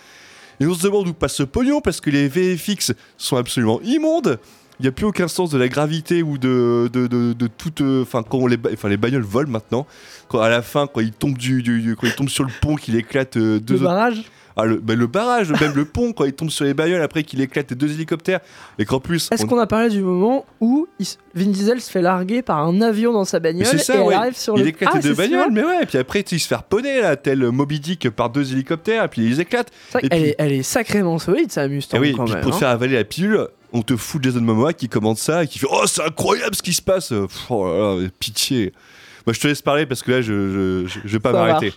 Et on se demande où passe ce pognon parce que les VFX sont absolument immondes. Il n'y a plus aucun sens de la gravité ou de, de, de, de toute. euh, Enfin, quand on les, enfin, les bagnoles volent maintenant. Quand, à la fin, quand ils tombent, du, du- du- quand ils tombent sur le pont, qu'il éclate euh, deux Le barrage? Ah, le, bah, le barrage, même le pont, quand ils tombent sur les bagnoles, après qu'il éclate les deux hélicoptères. Et qu'en plus. Est-ce on- qu'on a parlé du moment où il s- Vin Diesel se fait larguer par un avion dans sa bagnole ça, et elle ouais. arrive sur il le éclate Ah, les deux bagnoles, mais ouais, et puis après, il se fait harponner, là, tel Moby Dick par deux hélicoptères, et puis ils éclatent. Vrai Et qu'elle puis- est, elle est sacrément solide, sa Mustang. Et oui, quand puis même, pour hein. faire avaler la pilule, on te fout Jason Momoa qui commande ça et qui fait Oh, c'est incroyable ce qui se passe Pff, Oh là là, pitié Moi, je te laisse parler parce que là, je, je, je- je vais pas m'arrêter.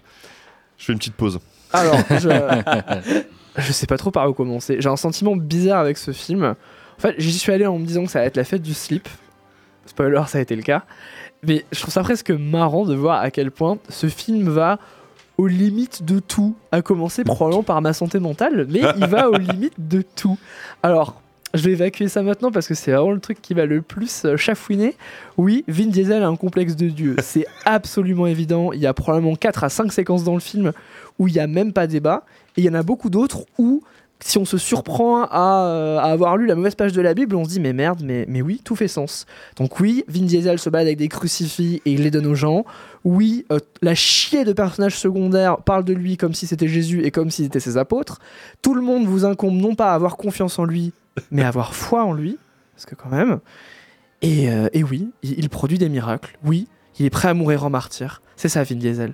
Je fais une petite pause. Alors, je... *laughs* je sais pas trop par où commencer. J'ai un sentiment bizarre avec ce film. En fait, j'y suis allé en me disant que ça va être la fête du slip. spoiler, ça a été le cas. Mais je trouve ça presque marrant de voir à quel point ce film va aux limites de tout. À commencer probablement par ma santé mentale, mais il va aux *laughs* limites de tout. Alors, je vais évacuer ça maintenant parce que c'est vraiment le truc qui va le plus euh, chafouiner. Oui, Vin Diesel a un complexe de dieu. *laughs* C'est absolument évident. Il y a probablement 4 à 5 séquences dans le film où il n'y a même pas débat. Et il y en a beaucoup d'autres où si on se surprend à, euh, à avoir lu la mauvaise page de la Bible, on se dit mais merde, mais, mais oui, tout fait sens. Donc oui, Vin Diesel se balade avec des crucifix et il les donne aux gens. Oui, euh, la chier de personnages secondaires parle de lui comme si c'était Jésus et comme s'il était ses apôtres. Tout le monde vous incombe non pas à avoir confiance en lui, mais avoir foi en lui, parce que quand même. Et, euh, et oui, il, il produit des miracles. Oui, il est prêt à mourir en martyr. C'est ça, Vin Diesel.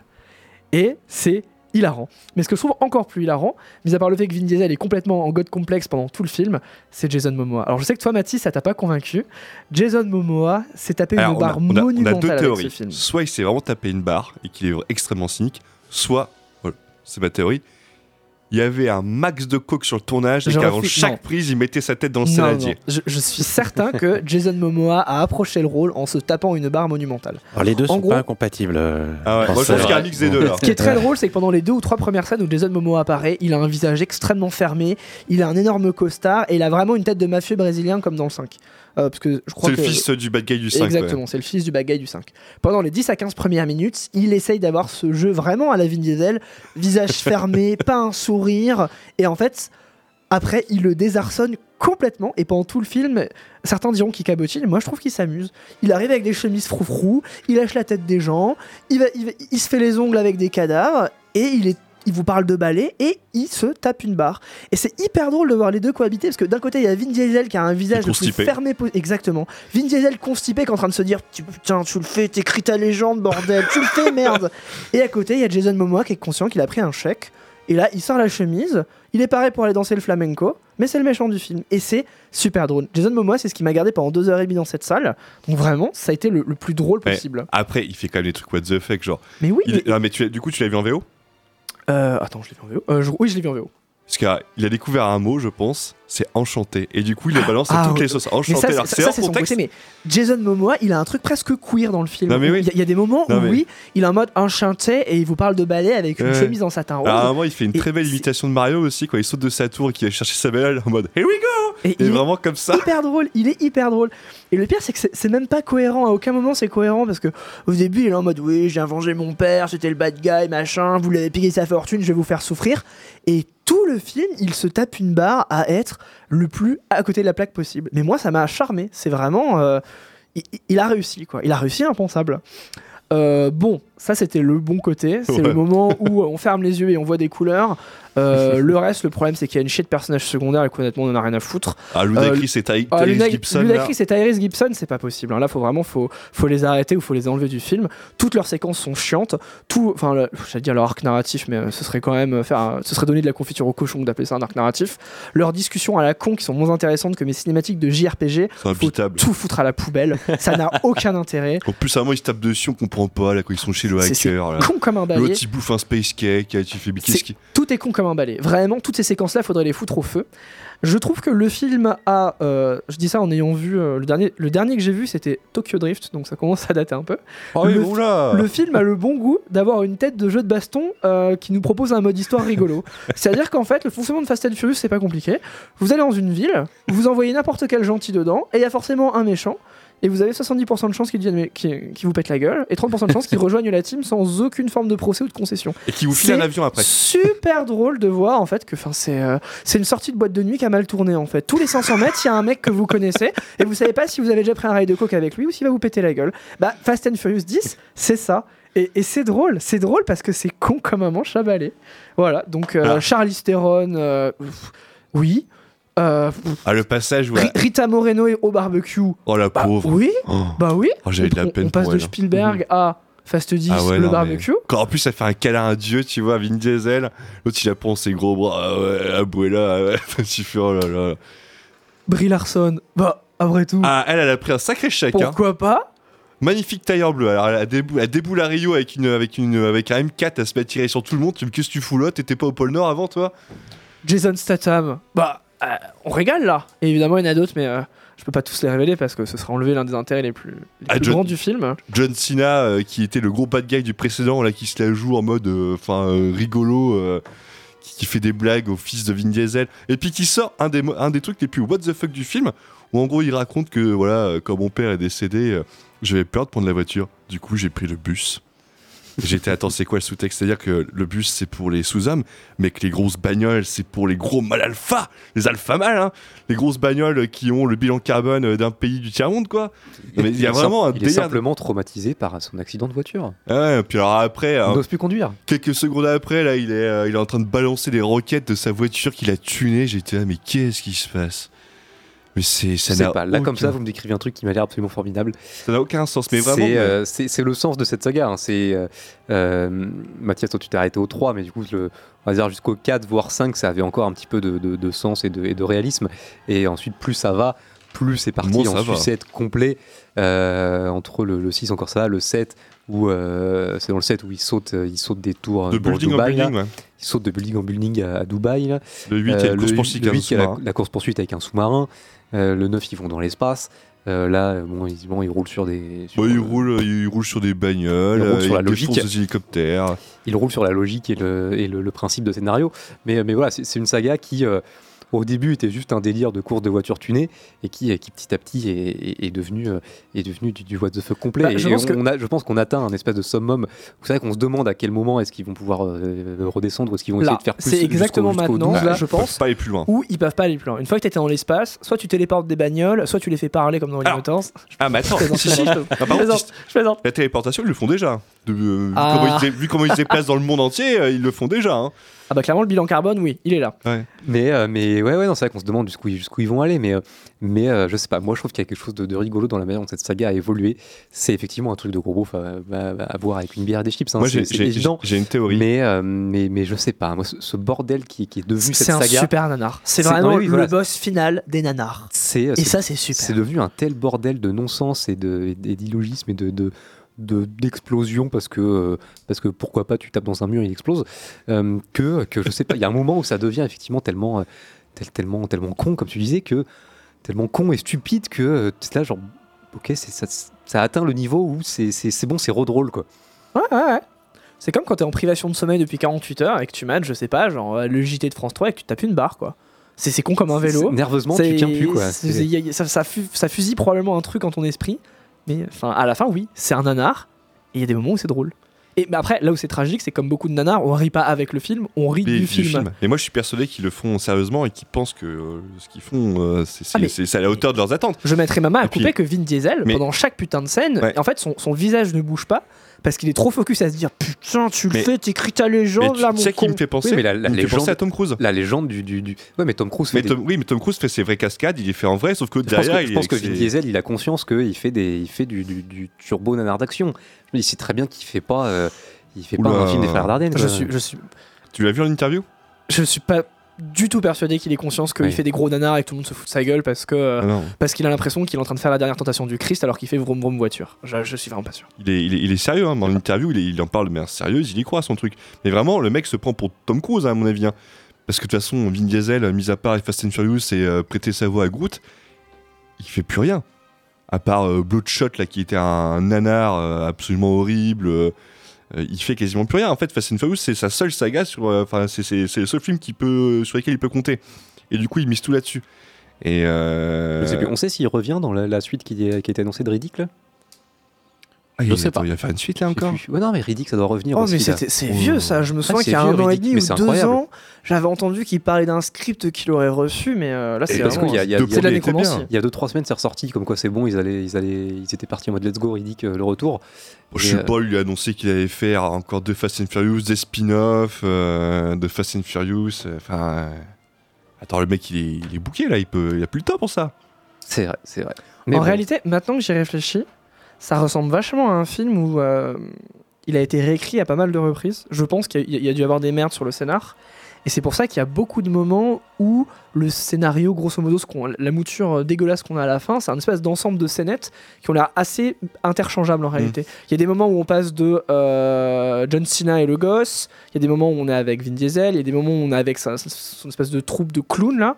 Et c'est hilarant. Mais ce que je trouve encore plus hilarant, mis à part le fait que Vin Diesel est complètement en god complexe pendant tout le film, c'est Jason Momoa. Alors je sais que toi, Mathis, ça t'a pas convaincu. Jason Momoa s'est tapé Alors, une barre on a- on a monumentale deux avec théories. ce film. Soit il s'est vraiment tapé une barre et qu'il est extrêmement cynique, soit, voilà, c'est ma théorie, il y avait un max de coke sur le tournage et qu'avant chaque non. prise, il mettait sa tête dans le saladier. non. Je, je suis certain que Jason Momoa a approché le rôle en se tapant une barre monumentale. Alors les deux En sont gros- pas incompatibles. euh, Ah ouais, en moi, je scène. pense qu'il y a un mix des deux, là. Ce qui est très drôle, c'est que pendant les deux ou trois premières scènes où Jason Momoa apparaît, il a un visage extrêmement fermé, il a un énorme costard et il a vraiment une tête de mafieux brésilien comme dans le 5. Euh, parce que je crois C'est le fils du bad guy du 5. Exactement, c'est le fils du bad guy du 5. Pendant les 10 à 15 premières minutes, il essaye d'avoir ce jeu vraiment à la Vin Diesel, visage *laughs* fermé, pas un sourire, et en fait, après, il le désarçonne complètement, et pendant tout le film, certains diront qu'il cabotine, moi je trouve qu'il s'amuse. Il arrive avec des chemises froufrou, il lâche la tête des gens, il, va, il, va- il se fait les ongles avec des cadavres, et il est il vous parle de balai et il se tape une barre. Et c'est hyper drôle de voir les deux cohabiter parce que d'un côté il y a Vin Diesel qui a un visage le plus fermé exactement. Vin Diesel constipé qui est en train de se dire putain tu le fais, t'écris ta légende bordel, tu le fais merde. *laughs* Et à côté il y a Jason Momoa qui est conscient qu'il a pris un chèque et là il sort la chemise, il est paré pour aller danser le flamenco, mais c'est le méchant du film et c'est super drôle. Jason Momoa c'est ce qui m'a gardé pendant deux heures et demie dans cette salle, donc vraiment ça a été le, le plus drôle Ouais. possible. Après, il fait quand même des trucs what the fuck, genre. Mais oui, Il- mais- Ah, mais tu, du coup, tu l'as vu en VO attends je l'ai vu en VO. Euh, je- Oui je l'ai vu en VO. Parce qu'il a, il a découvert un mot, je pense, c'est enchanté. Et du coup, il le balance Ah, à toutes ouais. les sauces. Enchanté, c'est- hors c'est son contexte. côté, mais Jason Momoa, il a un truc presque queer dans le film. Non, mais oui. Il y a- il y, a des moments Non, où, mais- oui, il est en mode enchanté et il vous parle de ballet avec une Ouais. chemise en satin rose. Alors, à un moment, il fait une Et très belle imitation de Mario aussi, quand il saute de sa tour et qu'il va chercher sa belle en mode Here we go Et Et il est vraiment comme ça. hyper drôle, il est hyper drôle. Et le pire, c'est que c'est- même pas cohérent. À aucun moment, c'est cohérent parce que au début, il est en mode Oui, j'ai vengé mon père, c'était le bad guy, machin, vous l'avez payé sa fortune, je vais vous faire souffrir. Et tout le film, il se tape une barre à être le plus à côté de la plaque possible. Mais moi, ça m'a charmé. C'est vraiment. euh, il, il a réussi, quoi. Il a réussi impensable. Euh, bon, ça c'était le bon côté. C'est Ouais. le moment où on ferme les yeux et on voit des couleurs. Euh, le reste, le problème, c'est qu'il y a une chier de personnages secondaires et qu'honnêtement, on en a rien à foutre. Ah, Euh, Ludacris et Ty- ah, Tyrese Luna- Gibson. Ludacris et Tyrese Gibson, c'est pas possible. hein. Là, faut vraiment, faut, faut les arrêter ou faut les enlever du film. Toutes leurs séquences sont chiantes. Tout, enfin, j'allais dire leur arc narratif, mais euh, ce serait quand même euh, faire, un- ce serait donner de la confiture au cochon d'appeler ça un arc narratif. Leurs discussions à la con qui sont moins intéressantes que mes cinématiques de JRPG. C'est Faut tout foutre à la poubelle. ça n'a *laughs* aucun intérêt. En plus, à un moment, ils se tapent dessus, on comprend pas, là, quand ils sont chez le C'est- c'est hacker. là. con comme un balai. L'autre, il bouffe un space cake, C'est- qui. Tout est con comme balai. Vraiment, toutes ces séquences-là, faudrait les foutre au feu. Je trouve que le film a. euh, je dis ça en ayant vu. euh, le, dernier, le dernier que j'ai vu, c'était Tokyo Drift, donc ça commence à dater un peu. Oh, le, oula le film a le bon goût d'avoir une tête de jeu de baston euh, qui nous propose un mode histoire rigolo. *laughs* C'est-à-dire qu'en fait, le fonctionnement de Fast and Furious, c'est pas compliqué. Vous allez dans une ville, vous envoyez n'importe quel gentil dedans, et il y a forcément un méchant. Et vous avez 70% de chances qu'il devienne- qu'il qu'il vous pète la gueule, et 30% de chances qu'il *laughs* rejoigne la team sans aucune forme de procès ou de concession. Et qui vous file un avion après. Super drôle de voir en fait que c'est euh, c'est une sortie de boîte de nuit qui a mal tourné en fait. Tous les 500 mètres, il y a un mec que vous connaissez et vous savez pas si vous avez déjà pris un rail de coke avec lui ou s'il va vous péter la gueule. Bah Fast and Furious 10, c'est ça. Et, et c'est drôle, c'est drôle parce que c'est con comme un manche à balai. Voilà, donc euh. Charlize Theron, euh, oui. Euh, Ah, le passage où. Ri- Rita Moreno est au barbecue. Oh, la Bah, pauvre. oui, Oh. bah oui. Oh, j'avais de la On- peine On passe pour de elle. Spielberg à Fast 10, Ah ouais, le non, mais- barbecue. Quand en plus, ça fait un câlin à Dieu, tu vois, Vin Diesel. L'autre, il a prend ses gros bras. Ah ouais, Abuela, ah ouais. *laughs* tu fais, oh là là. Brie Larson, bah après tout, Ah, elle, elle a pris un sacré chèque. hein. pourquoi pas? Magnifique tailleur bleu. Alors, elle, a déboule, elle déboule à Rio avec, une, avec, une, avec un M4, elle se met à tirer sur tout le monde. Tu me qu'est-ce que tu fous là T'étais pas au pôle Nord avant, toi? Jason Statham, bah on régale là. Et évidemment, il y en a d'autres, mais euh, je peux pas tous les révéler parce que ce serait enlever l'un des intérêts les plus, les Ah, plus John- grands du film. John Cena, euh, qui était le gros bad guy du précédent, là, qui se la joue en mode euh, enfin euh, rigolo, euh, qui, qui fait des blagues au fils de Vin Diesel, et puis qui sort un des, un des trucs les plus what the fuck du film, où en gros il raconte que voilà, euh, quand mon père est décédé, euh, j'avais peur de prendre la voiture, du coup j'ai pris le bus. J'étais, attends, c'est quoi le sous-texte? C'est-à-dire que le bus, c'est pour les sous-hommes, mais que les grosses bagnoles, c'est pour les gros mal alpha, les alpha mâles, hein les grosses bagnoles qui ont le bilan carbone d'un pays du tiers-monde, quoi. Non, mais il y a vraiment un il est simplement traumatisé par son accident de voiture. Ouais, puis alors après, Il hein, n'ose plus conduire. quelques secondes après, là, il est, euh, il est en train de balancer les roquettes de sa voiture qu'il a tunée. J'étais là, mais qu'est-ce qui se passe? Mais c'est, ça n'a pas. Là, comme ça, vous me décrivez un truc qui m'a l'air absolument formidable. ça n'a aucun sens. Mais vraiment, C'est euh, c'est le sens de cette saga. hein. C'est euh, euh, Mathias, toi tu t'es arrêté au 3, mais du coup, le, on va dire jusqu'au 4, voire 5, ça avait encore un petit peu de, de- de sens et de, et de réalisme. Et ensuite, plus ça va, plus c'est parti Bon, en sucette complet. Euh, entre le, le 6, encore ça, va, le 7, où c'est dans le 7 où il saute, il saute des tours de building en Dubaï, là. building, ouais. Il saute de building en building à, à Dubaï. là. Le 8, il y a une course le poursuite le avec un 8, il y a la, sous-marin. la course poursuite avec un sous-marin. Euh, le 9, ils vont dans l'espace. Euh, là, bon, ils roulent sur des. sur, Ouais, il euh, roule, il roule sur des bagnoles, Il roule euh, sur la logique. des hélicoptères. il roule sur la logique et le, et le, le principe de scénario. Mais, mais voilà, c'est c'est une saga qui, euh, au début, était juste un délire de course de voiture tunée et qui, qui petit à petit, est, est- est devenu, euh, est devenu du, du what the fuck complet. Bah, et je et pense que- on a, je pense qu'on atteint un espèce de summum. Vous savez qu'on se demande à quel moment est-ce qu'ils vont pouvoir euh, redescendre ou est-ce qu'ils vont essayer de faire plus. c'est exactement jusqu'au- jusqu'au maintenant, 12, là, là. je Ils peuvent pense. pas aller plus loin. Où ils peuvent pas aller plus loin. Une fois que tu été dans l'espace, soit tu téléportes des bagnoles, soit tu les fais parler comme dans les Alors, Motors. Ah, mais attends, *laughs* Je plaisante, si, si. Je. La téléportation, ils le font déjà. De- euh, Ah. comment ils, se dé- vu comment ils se déplacent dans le monde entier, euh, ils le font déjà. hein. Ah bah clairement le bilan carbone, oui, il est là. Mais, euh, mais ouais, ouais, non, c'est vrai qu'on se demande jusqu'où ils, jusqu'où ils vont aller. Mais, euh, mais euh, je sais pas, moi je trouve qu'il y a quelque chose de, de rigolo dans la manière dont cette saga a évolué. C'est effectivement un truc de gros beauf à, à- à voir avec une bière et des chips. hein, Moi, j'ai- une théorie. Mais, euh, mais, mais je sais pas, moi ce, ce bordel qui, qui est devenu cette C'est un saga, super nanar. C'est vraiment non, le boss final des nanars. c'est Et ça c'est super. c'est devenu un tel bordel de non-sens et de- et d'illogisme et de, de, de- d'explosion parce que, euh, parce que pourquoi pas tu tapes dans un mur il explose euh, que, que je sais pas il y a un moment où ça devient effectivement tellement euh, tel- tellement tellement con comme tu disais que tellement con et stupide que c'est là genre ok c'est ça, ça atteint le niveau où c'est, bon c'est redrôle quoi Ouais, ouais, ouais. C'est comme quand t'es en privation de sommeil depuis 48 heures et que tu matches, je sais pas, genre le JT de France 3 et que tu tapes une barre quoi. C'est con comme un vélo. Nerveusement tu tiens plus quoi ça, ça, ça fusille probablement un truc en ton esprit, mais enfin à la fin oui, c'est un nanar et il y a des moments où c'est drôle. Et mais après là où c'est tragique, c'est comme beaucoup de nanars, on rit pas avec le film, on rit du, film. Et moi, je suis persuadé qu'ils le font sérieusement et qu'ils pensent que euh, ce qu'ils font, euh, c'est Ah, c'est- à la hauteur de leurs attentes. Je mettrais ma main à puis- couper que Vin Diesel, Mais- pendant chaque putain de scène, Ouais. en fait, son, son visage ne bouge pas parce qu'il est trop focus à se dire Putain, tu le fais, t'écris ta légende tu là, tu mon sais qui me fait penser Oui, mais la- la fait légende- à Tom Cruise. la légende du, du, du- ouais mais Tom Cruise fait Mais des- Tom, oui, mais Tom Cruise fait ses vraies cascades, il les fait en vrai, sauf que Je pense derrière, que, je il pense que Vin Diesel, il a conscience qu'il fait, des, il fait du, du, du turbo nanar d'action. Il sait très bien qu'il fait pas, euh, il fait pas un film des frères Dardenne. Je quoi. suis, je, suis, Tu l'as vu en interview? Je suis pas du tout persuadé qu'il ait conscience qu'il Ouais. fait des gros nanars et que tout le monde se fout de sa gueule parce que euh, Ah parce qu'il a l'impression qu'il est en train de faire la dernière tentation du Christ alors qu'il fait vroom vroom voiture. Je, je suis vraiment pas sûr. Il est, il est, il est sérieux, hein, dans l'interview, il, est- il en parle de manière sérieuse, il y croit à son truc. Mais vraiment, le mec se prend pour Tom Cruise, hein, à mon avis. hein. Parce que de toute façon, Vin Diesel, euh, mis à part Fast and Furious et euh, prêter sa voix à Groot, il fait plus rien. À part euh, Bloodshot, là, qui était un nanar absolument horrible. Euh, il fait quasiment plus rien. En fait, Fast and Furious, c'est sa seule saga sur. euh, Enfin, c'est- le seul film qui peut, sur lequel il peut compter. Et du coup, il mise tout là-dessus. Et. euh, on sait s'il revient dans la, suite qui, qui a été annoncée de Riddick là? Ah, il, Je sais pas. il va faire une suite là encore. Ouais, non, mais Riddick ça doit revenir Oh aussi. mais c'est Oh. vieux ça. Je me souviens c'est qu'il y a vieux, un an et demi ou deux incroyable. ans, j'avais entendu qu'il parlait d'un script qu'il aurait reçu, mais euh, là c'est parce vraiment- qu'il y a- il y a- y a- c'est de la premiers étaient nécromancie. bien. Il y a 2-3 semaines, c'est ressorti comme quoi c'est bon, ils, allaient, ils, allaient, ils étaient partis en mode let's go, Riddick, euh, le retour. Je sais euh, pas, il a annoncé qu'il allait faire encore deux Fast and Furious, des spin-offs euh, de Fast and Furious. euh, Enfin. euh, Attends, le mec, il est, il est bouqué là, il, peut, il a plus le temps pour ça. C'est vrai, c'est vrai. Mais en bon, réalité, maintenant que j'y réfléchis, ça ressemble vachement à un film où euh, il a été réécrit à pas mal de reprises. Je pense qu'il y, a- il y a dû y avoir des merdes sur le scénar. Et c'est pour ça qu'il y a beaucoup de moments où le scénario, grosso modo, ce la mouture euh, dégueulasse qu'on a à la fin, c'est un espèce d'ensemble de scénettes qui ont l'air assez interchangeables en réalité. Il y a des moments où on passe de euh, John Cena et le gosse, il y a des moments où on est avec Vin Diesel, il y a des moments où on est avec sa- son espèce de troupe de clowns là.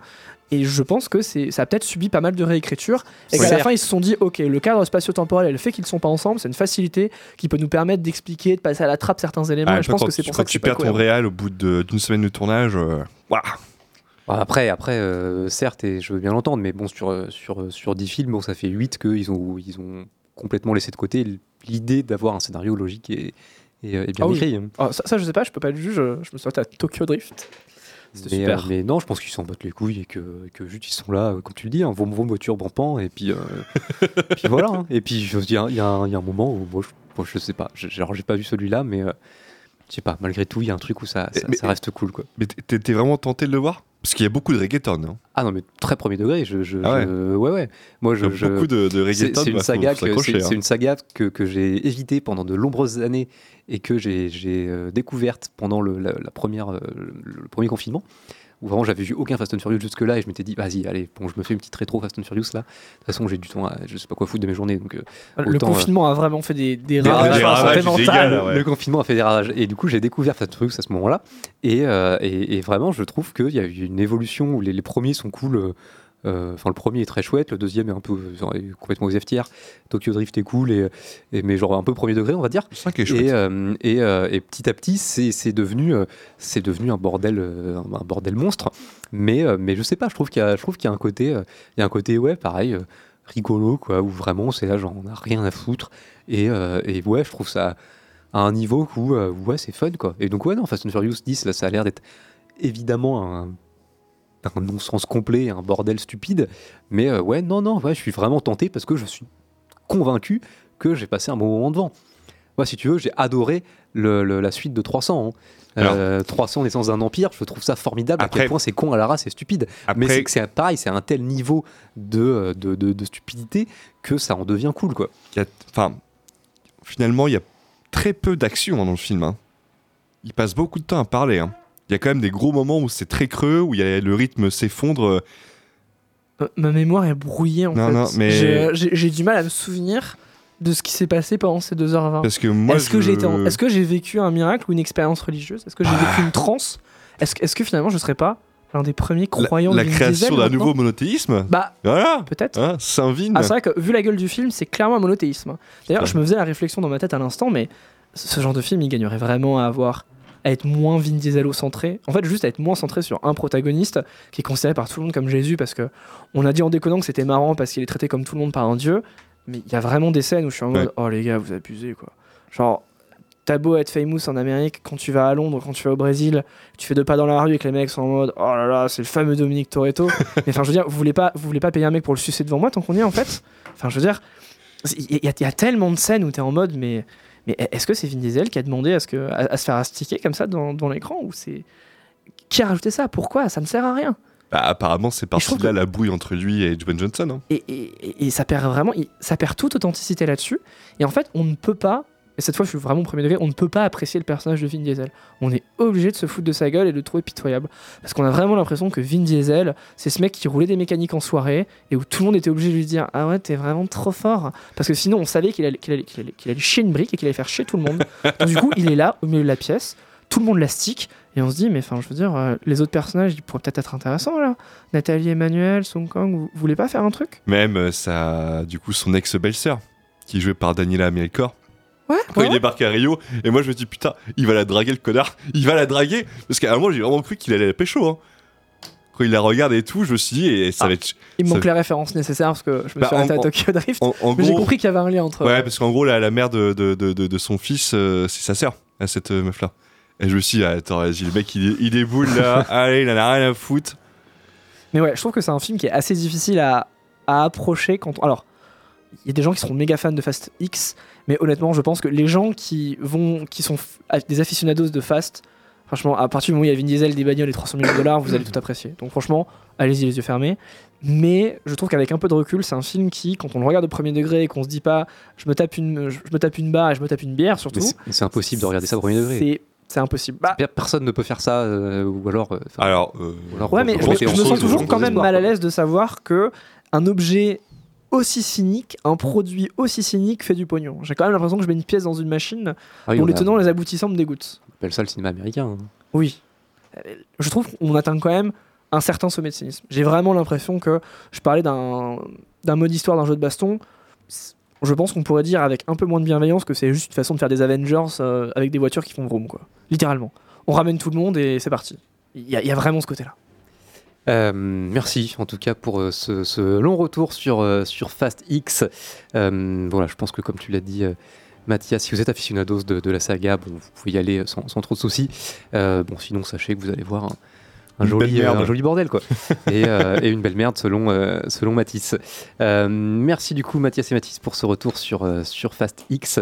Et je pense que c'est, ça a peut-être subi pas mal de réécriture. Et qu'à la fin, ils se sont dit ok, le cadre spatio-temporel et le fait qu'ils ne sont pas ensemble, c'est une facilité qui peut nous permettre d'expliquer, de passer à la trappe certains éléments. Ah, et je pense que c'est pour quand ça que tu perds ton réel au bout de- d'une semaine de tournage. euh, ouah. Bon, Après, après euh, certes, et je veux bien l'entendre, mais bon, sur, euh, sur, sur 10 films, bon, ça fait 8 qu'ils ont, ils ont complètement laissé de côté l'idée d'avoir un scénario logique et, et, et bien Ah oui. écrit. Ah, ça, ça, je sais pas, je peux pas être juge. Je, je me arrêté à Tokyo Drift. C'était Mais, super. euh, mais non, je pense qu'ils s'en battent les couilles et que, que juste ils sont là, euh, comme tu le dis, hein, vos, vos voitures pan et puis, euh, *laughs* puis voilà. hein. Et puis je- il y, a- il y a un il y a un moment où, moi, je, moi, je sais pas, je- alors j'ai pas vu celui-là, mais euh, je sais pas, malgré tout, il y a un truc où ça, ça, Mais- ça reste cool quoi. Mais t'es vraiment tenté de le voir? Parce qu'il y a beaucoup de reggaeton. hein. Ah non, mais très premier degré, je, je- Ah ouais. je- ouais, ouais. Moi, je, Il y a beaucoup de, reggaeton. c'est une bah, saga, que, hein. c'est une saga que, que j'ai évité pendant de nombreuses années et que j'ai euh, découverte pendant le, la, la première, euh, le, le premier confinement. Où vraiment j'avais vu aucun Fast and Furious jusque-là et je m'étais dit, vas-y, allez, bon, je me fais une petite rétro Fast and Furious là. De toute façon, j'ai du temps, à, je sais pas quoi foutre de mes journées. Donc, euh, le autant, euh, confinement a vraiment fait des, des Des ravages des le- ouais. Le confinement a fait des ravages. Et du coup, j'ai découvert Fast and Furious à ce moment-là. Et, euh, et, et vraiment, je trouve qu'il y a eu une évolution où les, les premiers sont cool. Euh, Enfin, le premier est très chouette, le deuxième est un peu euh, est complètement aux tiers. Tokyo Drift est cool, et, et- mais genre un peu premier degré, on va dire. Est chouette. Et, euh, et, euh, et petit à petit, c'est devenu, euh, c'est devenu un bordel, un, bordel monstre. Mais, mais je sais pas, je trouve qu'il y qu'il y a un côté, il y a un côté ouais, pareil, rigolo quoi, où vraiment c'est là genre on a rien à foutre. Et, et ouais, je trouve ça à un niveau où ouais c'est fun quoi. Et donc ouais non, Fast and Furious 10 là, ça a l'air d'être évidemment un, un non-sens complet, un bordel stupide. Mais euh, ouais non non, ouais, je suis vraiment tenté parce que je suis convaincu que j'ai passé un bon moment devant. Moi, si tu veux, j'ai adoré le- le- la suite de 300. hein. Euh, 300 naissance d'un empire, je trouve ça formidable. à Après- quel point c'est con à la race et stupide. Mais c'est que c'est pareil, c'est un tel niveau de, de, de- de stupidité que ça en devient cool, quoi. enfin, finalement, il y a très peu d'action dans le film. hein. Il passe beaucoup de temps à parler. hein. Il y a quand même des gros moments où c'est très creux, où il y a, le rythme s'effondre. Ma mémoire est brouillée en Non, fait. non, mais- J'ai- du mal à me souvenir de ce qui s'est passé pendant ces 2h20. Parce que moi, Est-ce que je- j'ai en- est-ce que j'ai vécu un miracle ou une expérience religieuse? Est-ce que j'ai vécu une transe? Est-ce que, finalement je serais pas l'un des premiers la, croyants la Vin création d'un nouveau monothéisme? Bah Voilà. peut-être. Hein, Saint-Vin. Ah, c'est vrai que vu la gueule du film, c'est clairement un monothéisme. D'ailleurs, je me faisais la réflexion dans ma tête à l'instant, mais ce genre de film, il gagnerait vraiment à avoir à être moins Vin Diesel centré. En fait, juste à être moins centré sur un protagoniste qui est considéré par tout le monde comme Jésus parce que on a dit en déconnant que c'était marrant parce qu'il est traité comme tout le monde par un dieu, mais il y a vraiment des scènes où je suis en mode Ouais. oh les gars, vous abusez quoi. Genre T'as beau être famous en Amérique, quand tu vas à Londres, quand tu vas au Brésil, tu fais deux pas dans la rue et que les mecs sont en mode oh là là, c'est le fameux Dominique Toretto. *laughs* mais enfin, je veux dire, vous voulez pas, vous voulez pas payer un mec pour le sucer devant moi tant qu'on y est en fait? Enfin, je veux dire, il y, y a tellement de scènes où t'es en mode mais, mais est-ce que c'est Vin Diesel qui a demandé à, ce que, à, à se faire astiquer comme ça dans, dans l'écran ou c'est qui a rajouté ça? Pourquoi? Ça ne sert à rien. Bah, apparemment, c'est parti de là la brouille entre lui et Dwayne Johnson. hein. Et, et- ça perd vraiment, ça perd toute authenticité là-dessus. Et en fait, on ne peut pas, et cette fois je suis vraiment au premier degré, on ne peut pas apprécier le personnage de Vin Diesel. On est obligé de se foutre de sa gueule et de le trouver pitoyable. Parce qu'on a vraiment l'impression que Vin Diesel, c'est ce mec qui roulait des mécaniques en soirée et où tout le monde était obligé de lui dire Ah ouais, t'es vraiment trop fort. Parce que sinon, on savait qu'il allait, qu'il allait, chier une brique et qu'il allait faire chier tout le monde. Du coup, il est là, au milieu de la pièce, tout le monde l'astique. Et on se dit, mais enfin, je veux dire, euh, les autres personnages, ils pourraient peut-être être intéressants là. Nathalie Emmanuel, Song Kang, vous, voulez pas faire un truc? Même euh, ça, du coup, son ex-belle-sœur, qui est jouée par Daniela Melkor. Ouais, Quand ouais, il débarque à Rio, et moi je me dis putain, il va la draguer le connard, il va la draguer, parce qu'à un moment j'ai vraiment cru qu'il allait la pécho. Hein. Quand il la regarde et tout, je me suis dit, et ça Ah. va être. Il me manque les références nécessaires parce que je me Bah, suis arrêté en- à Tokyo Drift. En, en mais j'ai compris qu'il y avait un lien entre. ouais, parce qu'en gros, la, la mère de, de, de, de- de son fils, euh, c'est sa sœur, à cette euh, meuf-là. Et je me suis dit, ah, attends, vas-y, le mec il, il déboule là, *laughs* allez, il en a rien à foutre. Mais ouais, je trouve que c'est un film qui est assez difficile à, à approcher quand. on- Alors, il y a des gens qui seront méga fans de Fast X, mais honnêtement, je pense que les gens qui vont, qui sont des aficionados de Fast, franchement, à partir du moment où il y a Vin Diesel, des bagnoles et 300 millions de dollars, vous allez tout apprécier. Donc franchement, allez-y les yeux fermés. Mais je trouve qu'avec un peu de recul, c'est un film qui, quand on le regarde au premier degré et qu'on se dit pas, je me tape une, je me tape une barre et je me tape une bière surtout. Mais c'est- impossible de regarder ça au premier degré. C'est, impossible. Bah, Per- Personne ne peut faire ça, euh, ou alors. euh, Alors, euh, ou alors, Ouais, mais je, je en me sens toujours on quand même mal à l'aise de savoir que un objet aussi cynique, un produit aussi cynique fait du pognon. J'ai quand même l'impression que je mets une pièce dans une machine. Ah oui, dont les tenants et les aboutissants me dégoûtent. on appelle ça le cinéma américain. hein. Oui. Je trouve qu'on atteint quand même un certain sommet de cynisme. J'ai vraiment l'impression que je parlais d'un d'un mode histoire d'un jeu de baston. Je pense qu'on pourrait dire avec un peu moins de bienveillance que c'est juste une façon de faire des Avengers euh, avec des voitures qui font vroom, quoi. Littéralement. On ramène tout le monde et c'est parti. Il y, a- il y a vraiment ce côté-là. Euh, merci en tout cas pour euh, ce, long retour sur, euh, sur Fast X. Voilà, je pense que comme tu l'as dit, Mathias, si vous êtes aficionados de, de la saga, bon, vous pouvez y aller sans, sans trop de soucis. Bon, sinon, sachez que vous allez voir un Une joli, belle merde. un joli bordel, quoi. *laughs* et, euh, et une belle merde selon, euh, selon Mathis. Euh, merci du coup, Mathias et Mathis, pour ce retour sur, euh, sur Fast X.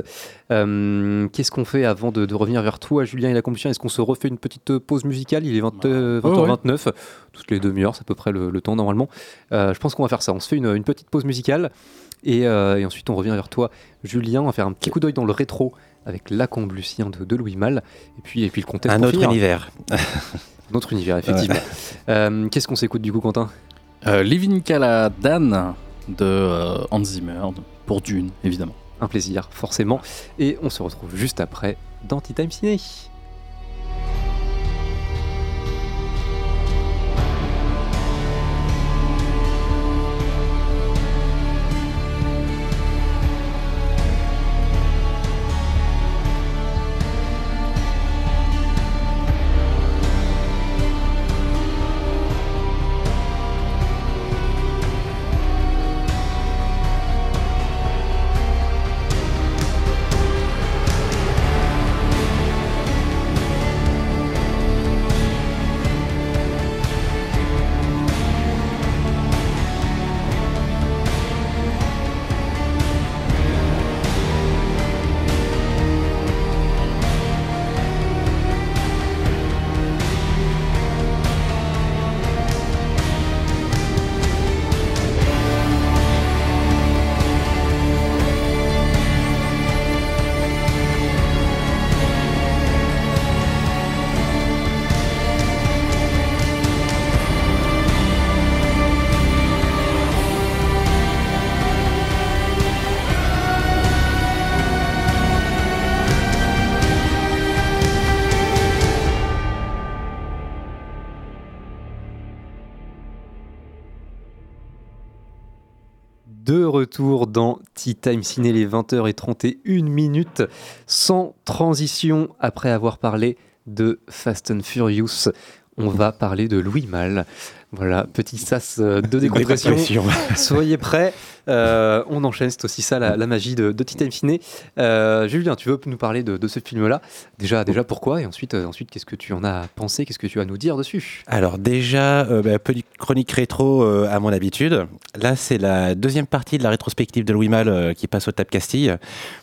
Euh, Qu'est-ce qu'on fait avant de, de revenir vers toi, Julien et la combustion Est-ce qu'on se refait une petite pause musicale? Il est 20, euh, Ouais, ouais. 20h29, toutes les demi-heures, c'est à peu près le, le temps normalement. Euh, je pense qu'on va faire ça. On se fait une, une petite pause musicale et, euh, et ensuite on revient vers toi, Julien. On va faire un petit coup d'œil dans le rétro avec La Lucien de, de Louis Malle et puis, et puis le contexte. Un autre finir. univers. *laughs* Un autre univers, effectivement. Euh, Qu'est-ce qu'on s'écoute du coup, Quentin? Euh, Living Caladan de euh, Hans Zimmer, pour Dune, évidemment. Un plaisir, forcément. Et on se retrouve juste après dans Tea Time Ciné. Time Ciné, les 20h31 minutes, sans transition, après avoir parlé de Fast and Furious. On va parler de Louis Malle. Voilà, petit sas euh, de décompression. *laughs* Soyez prêts. Euh, on enchaîne, c'est aussi ça la, la magie de, de Ciné. Euh, Julien, tu veux nous parler de, de ce film-là? Déjà, déjà pourquoi? Et ensuite, euh, ensuite qu'est-ce que tu en as pensé? Qu'est-ce que tu as à nous dire dessus? Alors déjà, bah, chronique rétro à mon habitude. Là, c'est la deuxième partie de la rétrospective de Louis Malle euh, qui passe au Tap Castille.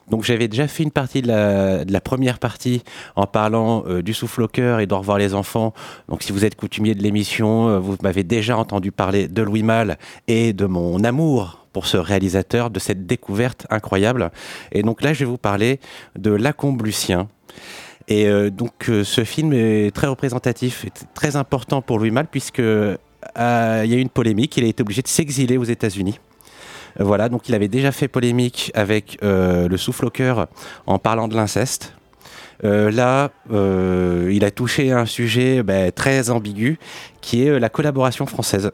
Donc j'avais déjà fait une partie de la, de la première partie en parlant du souffle au cœur et d'au revoir les enfants. Donc si vous êtes coutumier de l'émission, vous m'avez déjà entendu parler de Louis Malle et de mon amour pour ce réalisateur, de cette découverte incroyable. Et donc là, je vais vous parler de Lacombe Lucien. Et euh, donc euh, ce film est très représentatif et très important pour Louis Malle puisque euh, il y a eu une polémique, il a été obligé de s'exiler aux États-Unis. Voilà, donc il avait déjà fait polémique avec le souffle au cœur en parlant de l'inceste. Euh, là, euh, il a touché un sujet ben, très ambigu qui est euh, la collaboration française.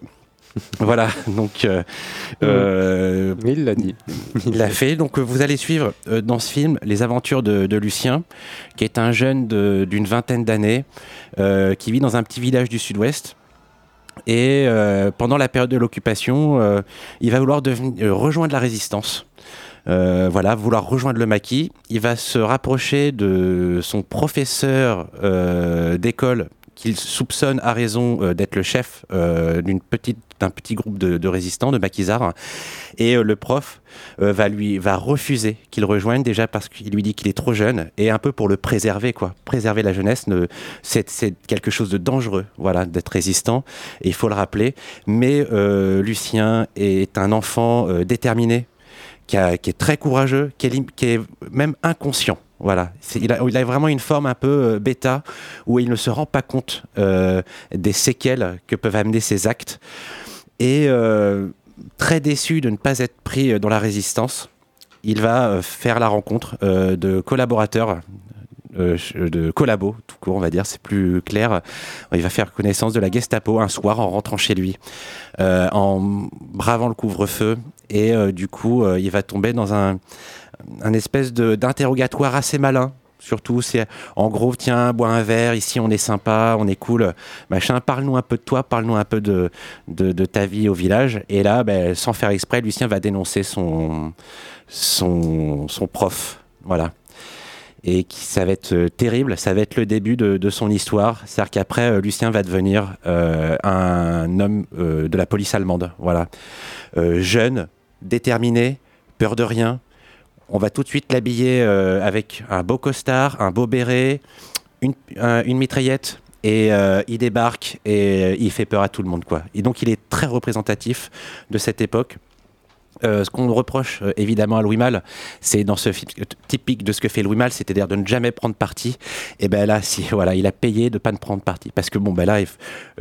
*laughs* voilà, donc euh, euh, il l'a dit. il l'a fait. Donc, vous allez suivre euh, dans ce film les aventures de, de Lucien, qui est un jeune d'une vingtaine d'années, qui vit dans un petit village du sud-ouest. Et pendant la période de l'occupation, il va vouloir rejoindre la résistance. Euh, voilà, vouloir rejoindre le maquis. Il va se rapprocher de son professeur euh, d'école qu'il soupçonne à raison euh, d'être le chef d'une petite d'un petit groupe de, résistants, de maquisards. Et le prof va lui va refuser qu'il rejoigne déjà parce qu'il lui dit qu'il est trop jeune et un peu pour le préserver quoi. Préserver la jeunesse, ne- c'est quelque chose de dangereux, voilà, d'être résistant. Il faut le rappeler. Mais Lucien est un enfant déterminé, qui, est très courageux, qui est, même inconscient. Voilà, il a, vraiment une forme un peu euh, bêta où il ne se rend pas compte euh, des séquelles que peuvent amener ses actes. Et euh, très déçu de ne pas être pris dans la résistance, il va faire la rencontre de collaborateurs de collabo, tout court, on va dire, c'est plus clair. Il va faire connaissance de la Gestapo un soir en rentrant chez lui, en bravant le couvre-feu, et euh, du coup, il va tomber dans un, un espèce d'interrogatoire assez malin. Surtout, c'est en gros, tiens, bois un verre, ici on est sympa, on est cool, machin, parle-nous un peu de toi, parle-nous un peu de, de, ta vie au village. Et là, ben, sans faire exprès, Lucien va dénoncer son, son, son prof. Voilà. Et qui, ça va être euh, terrible, ça va être le début de, de son histoire. C'est-à-dire qu'après, euh, Lucien va devenir euh, un homme euh, de la police allemande. Voilà. Euh, jeune, déterminé, peur de rien. On va tout de suite l'habiller euh, avec un beau costard, un beau béret, une, un- une mitraillette. Et euh, il débarque et euh, il fait peur à tout le monde. Quoi. Et donc il est très représentatif de cette époque. Euh, ce qu'on reproche euh, évidemment à Louis Malle, c'est dans ce film euh, typique de ce que fait Louis Malle, c'est-à-dire de ne jamais prendre parti. Et ben là, si *laughs* voilà, il a payé de pas ne prendre parti, parce que bon ben là,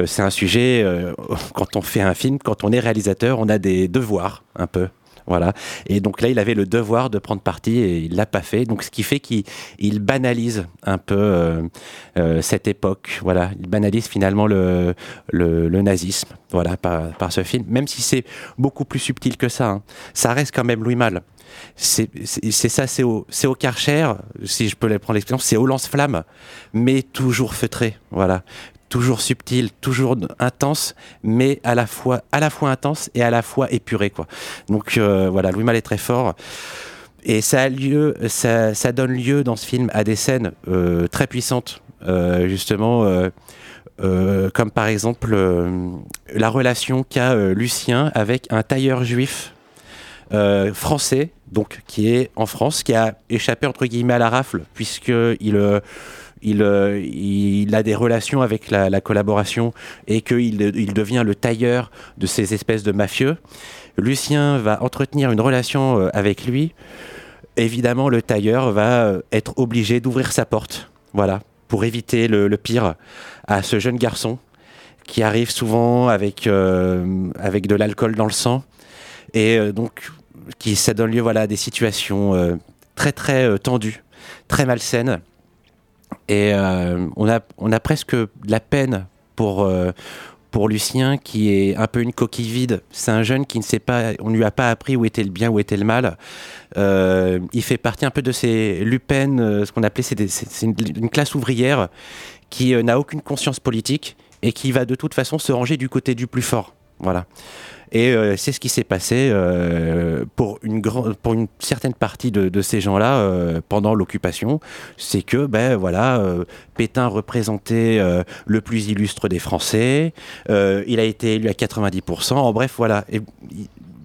c'est un sujet. *laughs* quand on fait un film, quand on est réalisateur, on a des devoirs un peu. Voilà. Et donc là, il avait le devoir de prendre parti et il l'a pas fait. Donc ce qui fait qu'il il banalise un peu euh, euh, cette époque. Voilà. Il banalise finalement le, nazisme. Voilà, par, ce film. Même si c'est beaucoup plus subtil que ça. hein. Ça reste quand même Louis Malle. C'est ça, c'est au, au Karcher, si je peux prendre l'expression, c'est au lance-flamme, mais toujours feutré. Voilà toujours subtil, toujours intense, mais à la fois, à la fois intense et à la fois épuré, quoi. Donc euh, voilà, Louis Malle est très fort. Et ça a lieu, ça, donne lieu dans ce film à des scènes euh, très puissantes, euh, justement, comme par exemple la relation qu'a Lucien avec un tailleur juif français, donc qui est en France, qui a échappé entre guillemets à la rafle, puisque il il, euh, il a des relations avec la, la collaboration et qu'il il devient le tailleur de ces espèces de mafieux. Lucien va entretenir une relation euh, avec lui. Évidemment, le tailleur va euh, être obligé d'ouvrir sa porte, voilà, pour éviter le, pire à ce jeune garçon qui arrive souvent avec, avec de l'alcool dans le sang et donc qui ça donne lieu voilà à des situations très très tendues, très malsaines. Et euh, on, a, on a presque de la peine pour, euh, pour Lucien, qui est un peu une coquille vide. C'est un jeune qui ne sait pas, on ne lui a pas appris où était le bien, où était le mal. Euh, il fait partie un peu de ces Lupen, euh, ce qu'on appelait, c'est une, une classe ouvrière qui n'a aucune conscience politique et qui va de toute façon se ranger du côté du plus fort. Voilà. Et euh, c'est ce qui s'est passé euh, pour, une certaine partie de, ces gens-là euh, pendant l'occupation. C'est que, ben voilà, Pétain représentait le plus illustre des Français. Il a été élu à 90%. En bref, voilà.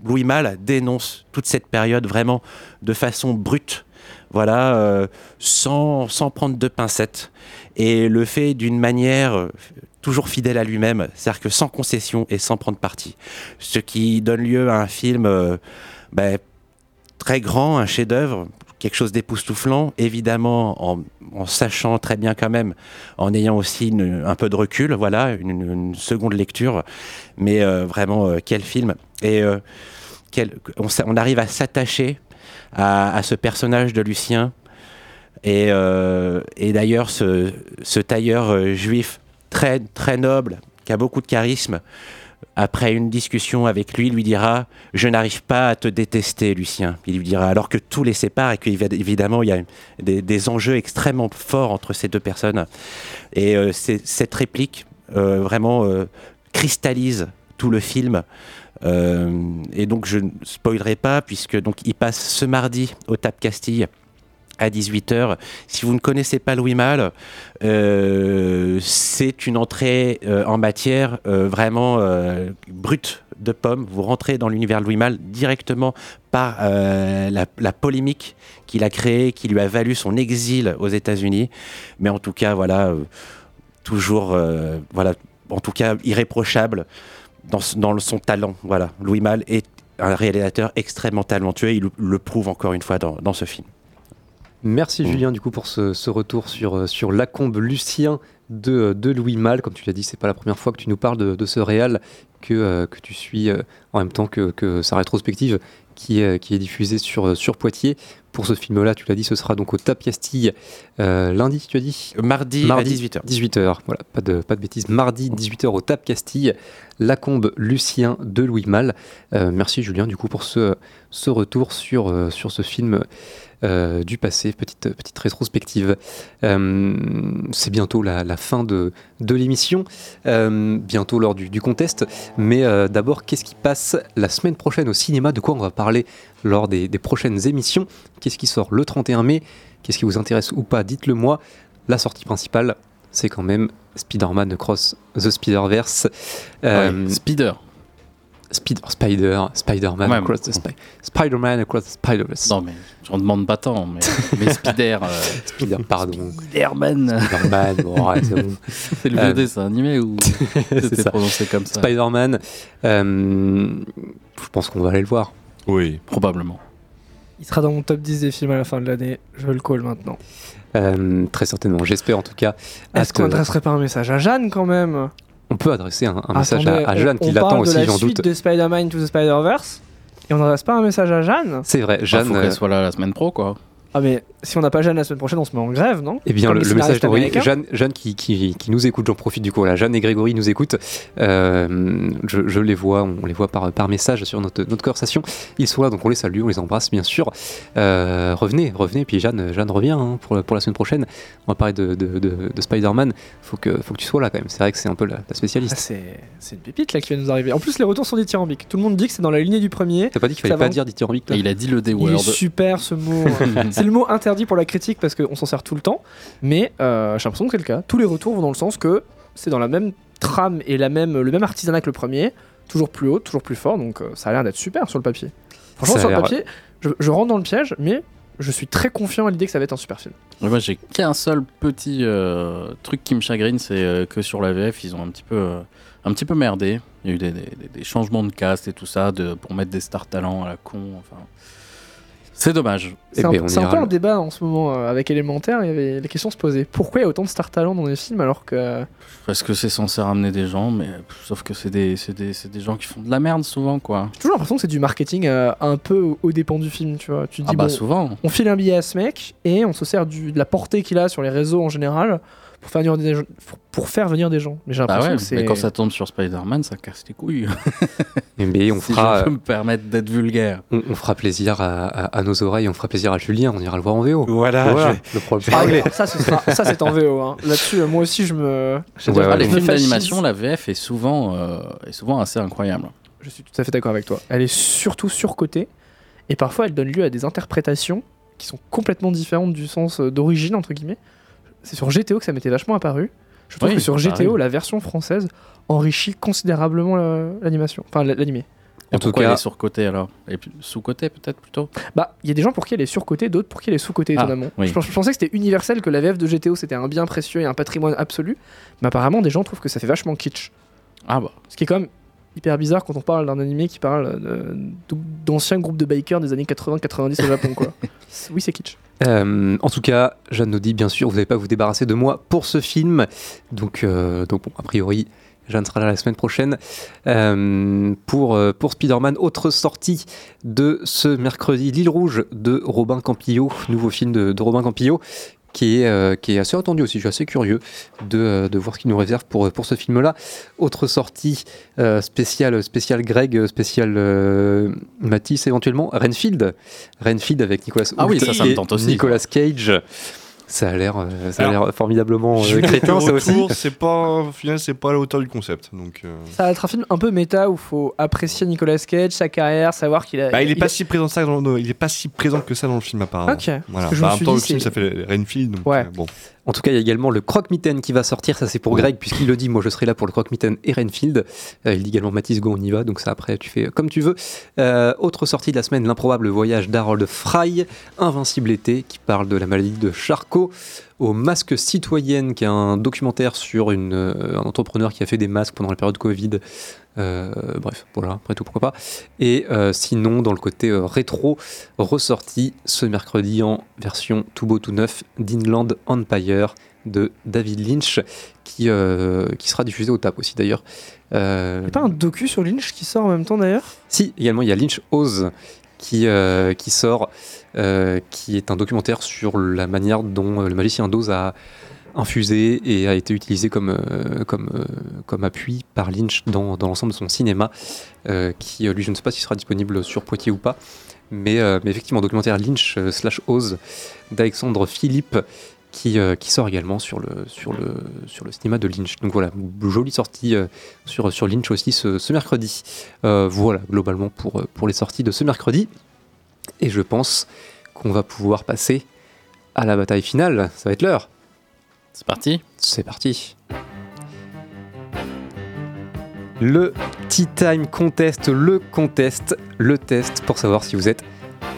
Louis Malle dénonce toute cette période vraiment de façon brute, voilà, sans, sans prendre de pincettes. Et le fait d'une manière toujours fidèle à lui-même, c'est-à-dire que sans concession et sans prendre parti. Ce qui donne lieu à un film euh, ben, très grand, un chef-d'œuvre, quelque chose d'époustouflant, évidemment en, sachant très bien quand même, en ayant aussi un peu de recul, voilà, une, seconde lecture, mais euh, vraiment euh, quel film et quel- on, arrive à s'attacher à, ce personnage de Lucien et, d'ailleurs ce, tailleur juif très noble qui a beaucoup de charisme après une discussion avec lui, lui dira Je n'arrive pas à te détester, Lucien. Il lui dira alors que tout les sépare et qu'évidemment il y a des, enjeux extrêmement forts entre ces deux personnes. Et euh, cette réplique euh, vraiment euh, cristallise tout le film. Et donc je ne spoilerai pas puisque donc il passe ce mardi au Tap Castille à 18h. Si vous ne connaissez pas Louis Malle, euh, c'est une entrée euh, en matière euh, vraiment euh, brute de pomme. Vous rentrez dans l'univers Louis Malle directement par la, polémique qu'il a créée, qui lui a valu son exil aux États-Unis. Mais en tout cas, voilà, toujours, voilà, en tout cas, irréprochable dans, son talent. Voilà, Louis Malle est un réalisateur extrêmement talentueux. Il le, prouve encore une fois dans ce film. Merci Mm. Julien du coup pour ce, ce retour sur, euh, sur Lacombe Lucien de, de Louis Malle. Comme tu l'as dit, c'est pas la première fois que tu nous parles de, de ce réal que, euh, que tu suis euh, en même temps que, que sa rétrospective qui est, qui est diffusée sur, euh, sur Poitiers. pour ce film-là. Tu l'as dit, ce sera donc au Tap Castille euh, lundi, tu as dit? Mardi, à 18h. 18h, voilà, pas de, pas de bêtises. Mardi, 18h au Tap Castille, Lacombe Lucien de Louis Malle. Euh, merci Julien, du coup, pour ce, ce retour sur, euh, sur ce film euh, du passé, petite, petite rétrospective. Euh, c'est bientôt la, fin de, de l'émission, euh, bientôt lors du, du contest. Mais d'abord, qu'est-ce qui passe la semaine prochaine au cinéma? De quoi on va parler lors des, des prochaines émissions? Qu'est-ce qui sort le 31 mai? Qu'est-ce qui vous intéresse ou pas? Dites-le moi. La sortie principale, c'est quand même Spider-Man Across the Spider-Verse. Spider. Spider, Spider, Spider-Man Ouais, Across the Spi- Spider-Man Across the Spider-Verse. Non, mais j'en demande pas tant, mais, mais Spider. euh, Spider, pardon. Spider-Man. Spider-Man, bon, ouais, c'est bon. *laughs* C'est le vieux Euh, dessin animé ou *laughs* c'est c'était prononcé comme ça Spider-Man, euh, je pense qu'on va aller le voir. Oui. Probablement. Il sera dans mon top 10 des films à la fin de l'année. Je le call maintenant. Euh, très certainement, j'espère en tout cas. Est-ce qu'on adresserait pas un message à Jeanne quand même? On peut adresser un, un message Attendez, à, Jeanne on qui l'attend parle de aussi, la j'en suite doute. de Spider-Man to the Spider-Verse et on n'adresse pas un message à Jeanne? C'est vrai, Il Jeanne. faut euh, qu'elle soit là la semaine pro, quoi. Ah mais si on n'a pas Jeanne la semaine prochaine, on se met en grève, non? Eh bien, Comme le, le message scénaristes est envoyé. américains. Jeanne, Jeanne qui, qui, qui nous écoute, j'en profite du coup. Voilà, Jeanne et Grégory nous écoutent. Euh, je, je les vois, on les voit par, par message sur notre, notre conversation. Ils sont là, donc on les salue, on les embrasse bien sûr. Euh, revenez, revenez. Puis Jeanne, Jeanne revient hein, pour, la- pour la semaine prochaine. On va parler de, de, de, de Spider-Man. Faut que, faut que tu sois là quand même. C'est vrai que c'est un peu la, la Ah, spécialiste. c'est c'est une pépite là qui vient nous arriver. En plus, les retours sont dithyrambiques. Tout le monde dit que c'est dans la lignée du premier. T'as pas dit qu'il fallait pas va. dire dithyrambique là il a dit le Il est D-word. super ce mot. *laughs* le mot interdit pour la critique parce qu'on s'en sert tout le temps. Mais euh, j'ai l'impression que c'est le cas. Tous les retours vont dans le sens que c'est dans la même trame et la même, le même artisanat que le premier. Toujours plus haut, toujours plus fort. Donc euh, ça a l'air d'être super sur le papier. Franchement, Ça sur le papier, je, je rentre dans le piège, mais je suis très confiant à l'idée que ça va être un super film. Moi, j'ai qu'un seul petit euh, truc qui me chagrine, c'est euh, que sur la VF, ils ont un petit peu, euh, un petit peu merdé. Il y a eu des, des- des- des changements de cast et tout ça de, pour mettre des stars talents à la con. Enfin, c'est dommage. C'est Eh un, ben, un peu le- un débat en ce moment euh, avec élémentaire. Il y avait les questions se posaient. Pourquoi il y a autant de stars talents dans les films alors que Parce que c'est censé ramener des gens, mais sauf que c'est des, c'est des, c'est des gens qui font de la merde souvent, quoi. j'ai toujours l'impression que c'est du marketing euh, un peu au, dépens du film. Tu vois, tu te Ah dis bah bon, souvent. on file un billet à ce mec et on se sert du, de la portée qu'il a sur les réseaux en général pour faire venir des, gens- pour- pour faire venir des gens. Mais j'ai Bah l'impression ouais, que c'est. mais quand ça tombe sur Spider-Man, ça casse les couilles. *laughs* Mais on *laughs* si fera, je peux me permettre d'être vulgaire. on, on fera plaisir à, à- à nos oreilles, on fera plaisir à Julien. On ira le voir en VO. Voilà, Voilà, je- le problème Ah, est réglé. ça, ce c'est en VO. hein. Là-dessus, moi aussi, je me. Ouais, dire, ouais, Ah, les films d'animation, la VF est souvent, euh, est souvent assez incroyable. Je suis tout à fait d'accord avec toi. Elle est surtout surcotée et parfois elle donne lieu à des interprétations qui sont complètement différentes du sens euh, d'origine entre guillemets. C'est sur GTO que ça m'était vachement apparu. Je trouve Oui, que sur GTO, la version française enrichit considérablement la- l'animation, enfin l'animé. En tout cas- elle est surcotée alors? Et sous-cotée peut-être plutôt? Bah, il y a des gens pour qui elle est surcotée, d'autres pour qui elle est sous-cotée Ah, étonnamment. oui. Je, je pensais que c'était universel que la VF de GTO c'était un bien précieux et un patrimoine absolu, mais apparemment des gens trouvent que ça fait vachement kitsch. Ah bah. Ce qui est quand même hyper bizarre quand on parle d'un animé qui parle de- d'anciens groupes de bikers des années 80-90 au Japon quoi. *laughs* oui, c'est kitsch. Euh, en tout cas, Jeanne nous dit bien sûr, vous n'allez pas vous débarrasser de moi pour ce film. Donc, euh, donc bon, a priori, Jeanne sera là la semaine prochaine. Euh, pour, euh, pour Spider-Man, autre sortie de ce mercredi, L'île rouge de Robin Campillo, nouveau film de, de Robin Campillo. Qui est, euh, qui est assez attendu aussi, je suis assez curieux de, euh, de voir ce qu'il nous réserve pour, pour ce film-là. Autre sortie euh, spéciale, spéciale Greg, spéciale euh, Matisse éventuellement, Renfield. Renfield avec Nicolas Ah oui, ça, ça me tente aussi, Nicolas Cage. Ça a l'air, euh, ça a l'air formidablement euh, crétin, ça aussi. C'est pas, au final, c'est pas à la hauteur du concept. Donc, euh, Ça va être un film un peu méta où il faut apprécier Nicolas Cage, sa carrière, savoir qu'il a. bah, il est il- pas si présent que ça dans le- il est pas si présent que ça dans le film apparemment. Ok. Parce Voilà. que je Bah, me en suis même temps, dit, le film ça fait Renfield. Donc, Ouais. euh, bon. En tout cas, il y a également le croque-mitaine qui va sortir. Ça, c'est pour Greg, puisqu'il le dit. Moi, je serai là pour le croque-mitaine et Renfield. Euh, il dit également Mathis, go, on y va. Donc, ça, après, tu fais comme tu veux. Euh, autre sortie de la semaine l'improbable voyage d'Harold Fry, Invincible été, qui parle de la maladie de Charcot. Au Masque Citoyenne, qui est un documentaire sur une, euh, un entrepreneur qui a fait des masques pendant la période Covid. Euh, bref, voilà, après tout, pourquoi pas. Et euh, sinon, dans le côté rétro, ressorti ce mercredi en version tout beau tout neuf d'Inland Empire de David Lynch, qui, qui sera diffusé au TAP aussi d'ailleurs. Euh, Y a pas un docu sur Lynch qui sort en même temps d'ailleurs? Si, également, il y a Lynch Oz qui, euh, qui sort, euh, qui est un documentaire sur la manière dont euh, le magicien d'Oz a infusé et a été utilisé comme, comme, comme appui par Lynch dans, dans l'ensemble de son cinéma, qui, lui, je ne sais pas s'il sera disponible sur Poitiers ou pas, mais, mais effectivement, documentaire Lynch slash Oz d'Alexandre Philippe, qui, euh, qui sort également sur le, sur, le, sur le cinéma de Lynch. Donc voilà, jolie sortie euh, sur, sur Lynch aussi ce, ce mercredi. Euh, voilà, globalement pour, pour les sorties de ce mercredi. Et je pense qu'on va pouvoir passer à la bataille finale. Ça va être l'heure. C'est parti C'est parti. Le Tea Time Contest, le contest, le test pour savoir si vous êtes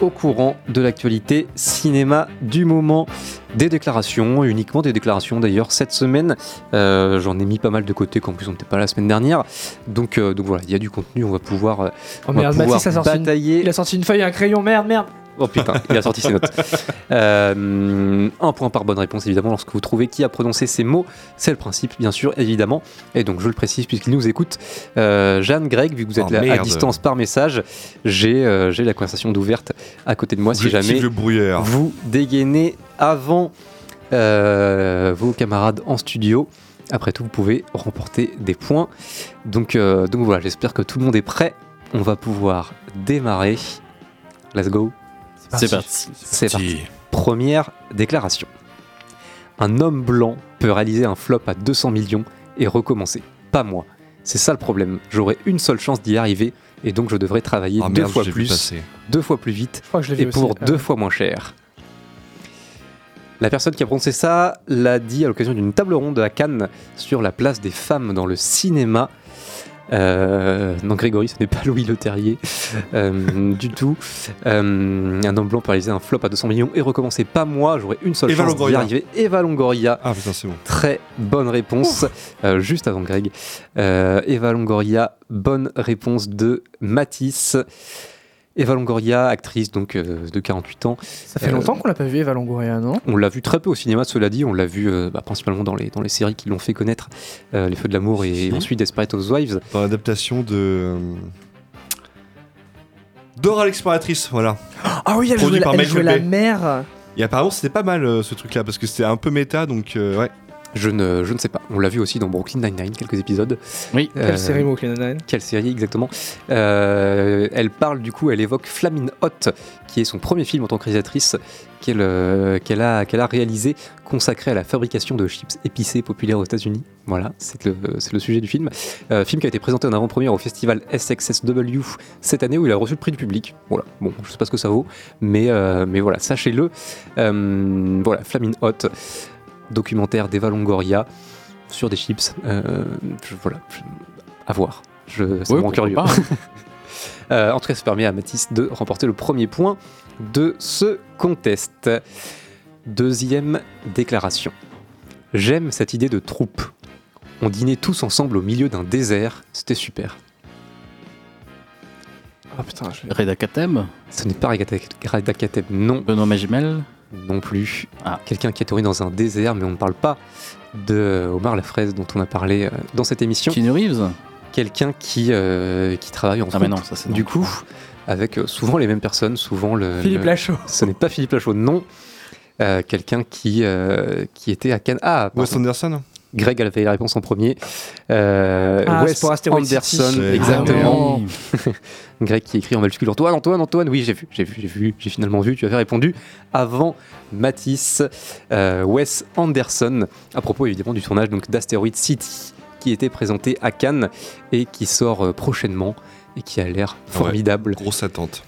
au courant de l'actualité cinéma du moment. Des déclarations, uniquement des déclarations d'ailleurs cette semaine. Euh, J'en ai mis pas mal de côté, qu'en plus on n'était pas la semaine dernière. Donc, euh, donc voilà, il y a du contenu, on va pouvoir, euh, Oh on va merde, pouvoir Mathis a sorti, une... batailler. il a sorti une feuille et un crayon, merde, merde. Oh putain, il a sorti ses notes. Euh, un point par bonne réponse, évidemment, lorsque vous trouvez qui a prononcé ces mots. C'est le principe, bien sûr, évidemment. Et donc, je le précise, puisqu'il nous écoute. Euh, Jeanne, Greg, vu que vous êtes Oh, là à distance par message, j'ai euh, la conversation d'ouverte à côté de moi. Si jamais vous dégainez avant vos camarades en studio. Après tout, vous pouvez remporter des points. Donc, donc voilà, j'espère que tout le monde est prêt. On va pouvoir démarrer. Let's go. C'est parti. C'est parti. Première déclaration. Un homme blanc peut réaliser un flop à 200 millions et recommencer. Pas moi. C'est ça le problème. J'aurai une seule chance d'y arriver et donc je devrais travailler Ah deux merde, fois plus, deux fois plus vite et aussi. pour Ah deux ouais. fois moins cher. La personne qui a prononcé ça l'a dit à l'occasion d'une table ronde à Cannes sur la place des femmes dans le cinéma. Euh, non, Grégory, ce n'est pas Louis Leterrier euh, du tout. Euh, un homme blanc réaliser un flop à 200 millions et recommencer. Pas moi, j'aurais une seule Eva chance d'y arriver. Eva Longoria. Ah putain, c'est bon. Très bonne réponse, juste avant Greg. Eva Longoria, bonne réponse de Matisse. Eva Longoria, actrice donc euh, de 48 ans. Ça fait Euh, longtemps qu'on l'a pas vu, Eva Longoria, non? On l'a vu très peu au cinéma, cela dit. On l'a vu euh, bah, principalement dans les, dans les séries qui l'ont fait connaître, euh, Les Feux de l'amour et ensuite Desperate Housewives. Dans l'adaptation de. Dora l'exploratrice, voilà. Ah oui, elle jouait, la, par elle jouait la mère. Et apparemment, c'était pas mal euh, ce truc-là parce que c'était un peu méta, donc euh, ouais. Je ne, je ne sais pas. On l'a vu aussi dans Brooklyn Nine-Nine, quelques épisodes. Oui. Euh, Quelle série, Brooklyn Nine-Nine? Quelle série exactement Euh, Elle parle du coup, elle évoque Flamine Hot, qui est son premier film en tant que réalisatrice qu'elle euh, qu'elle a, qu'elle a réalisé, consacré à la fabrication de chips épicés populaires aux États-Unis. Voilà, c'est le, c'est le sujet du film. Euh, film qui a été présenté en avant-première au festival SXSW cette année où il a reçu le prix du public. Voilà, bon, je sais pas ce que ça vaut, mais, euh, mais voilà, sachez-le. Euh, voilà, Flamine Hot, documentaire d'Eva Longoria sur des chips. Euh, je- voilà, je- à voir. Je, ça Ouais, me rend pourquoi curieux. pas. *laughs* Euh, en tout cas, ça permet à Mathis de remporter le premier point de ce contest. Deuxième déclaration. J'aime cette idée de troupe. On dînait tous ensemble au milieu d'un désert, c'était super. Ah putain, je... Reda Katem, Ce n'est pas Reda Kateb, non, Benoît Magimel. Non plus. Ah. Quelqu'un qui est tourné dans un désert, mais on ne parle pas de Omar Lafraise dont on a parlé euh, dans cette émission. Keanu Reeves. Quelqu'un qui, euh, qui travaille en Ah mais troupe, non, ça c'est du coup, avec euh, souvent les mêmes personnes, souvent le... Philippe le- Lachaud. *laughs* Ce n'est pas Philippe Lachaud, non. Euh, Quelqu'un qui, euh, qui était à Cannes. Ah, pardon. Wes Anderson Greg avait la réponse en premier. Euh, Ah, Wes c'est pour Asteroid Anderson, City. Exactement. Ah. *laughs* Greg qui écrit en majuscule Antoine, Antoine, Antoine. Oui, j'ai vu, j'ai vu, j'ai vu, j'ai finalement vu. Tu avais répondu avant Matisse, euh, Wes Anderson, à propos évidemment du tournage donc d'Asteroid City, qui était présenté à Cannes et qui sort euh, prochainement et qui a l'air formidable, Grosse attente.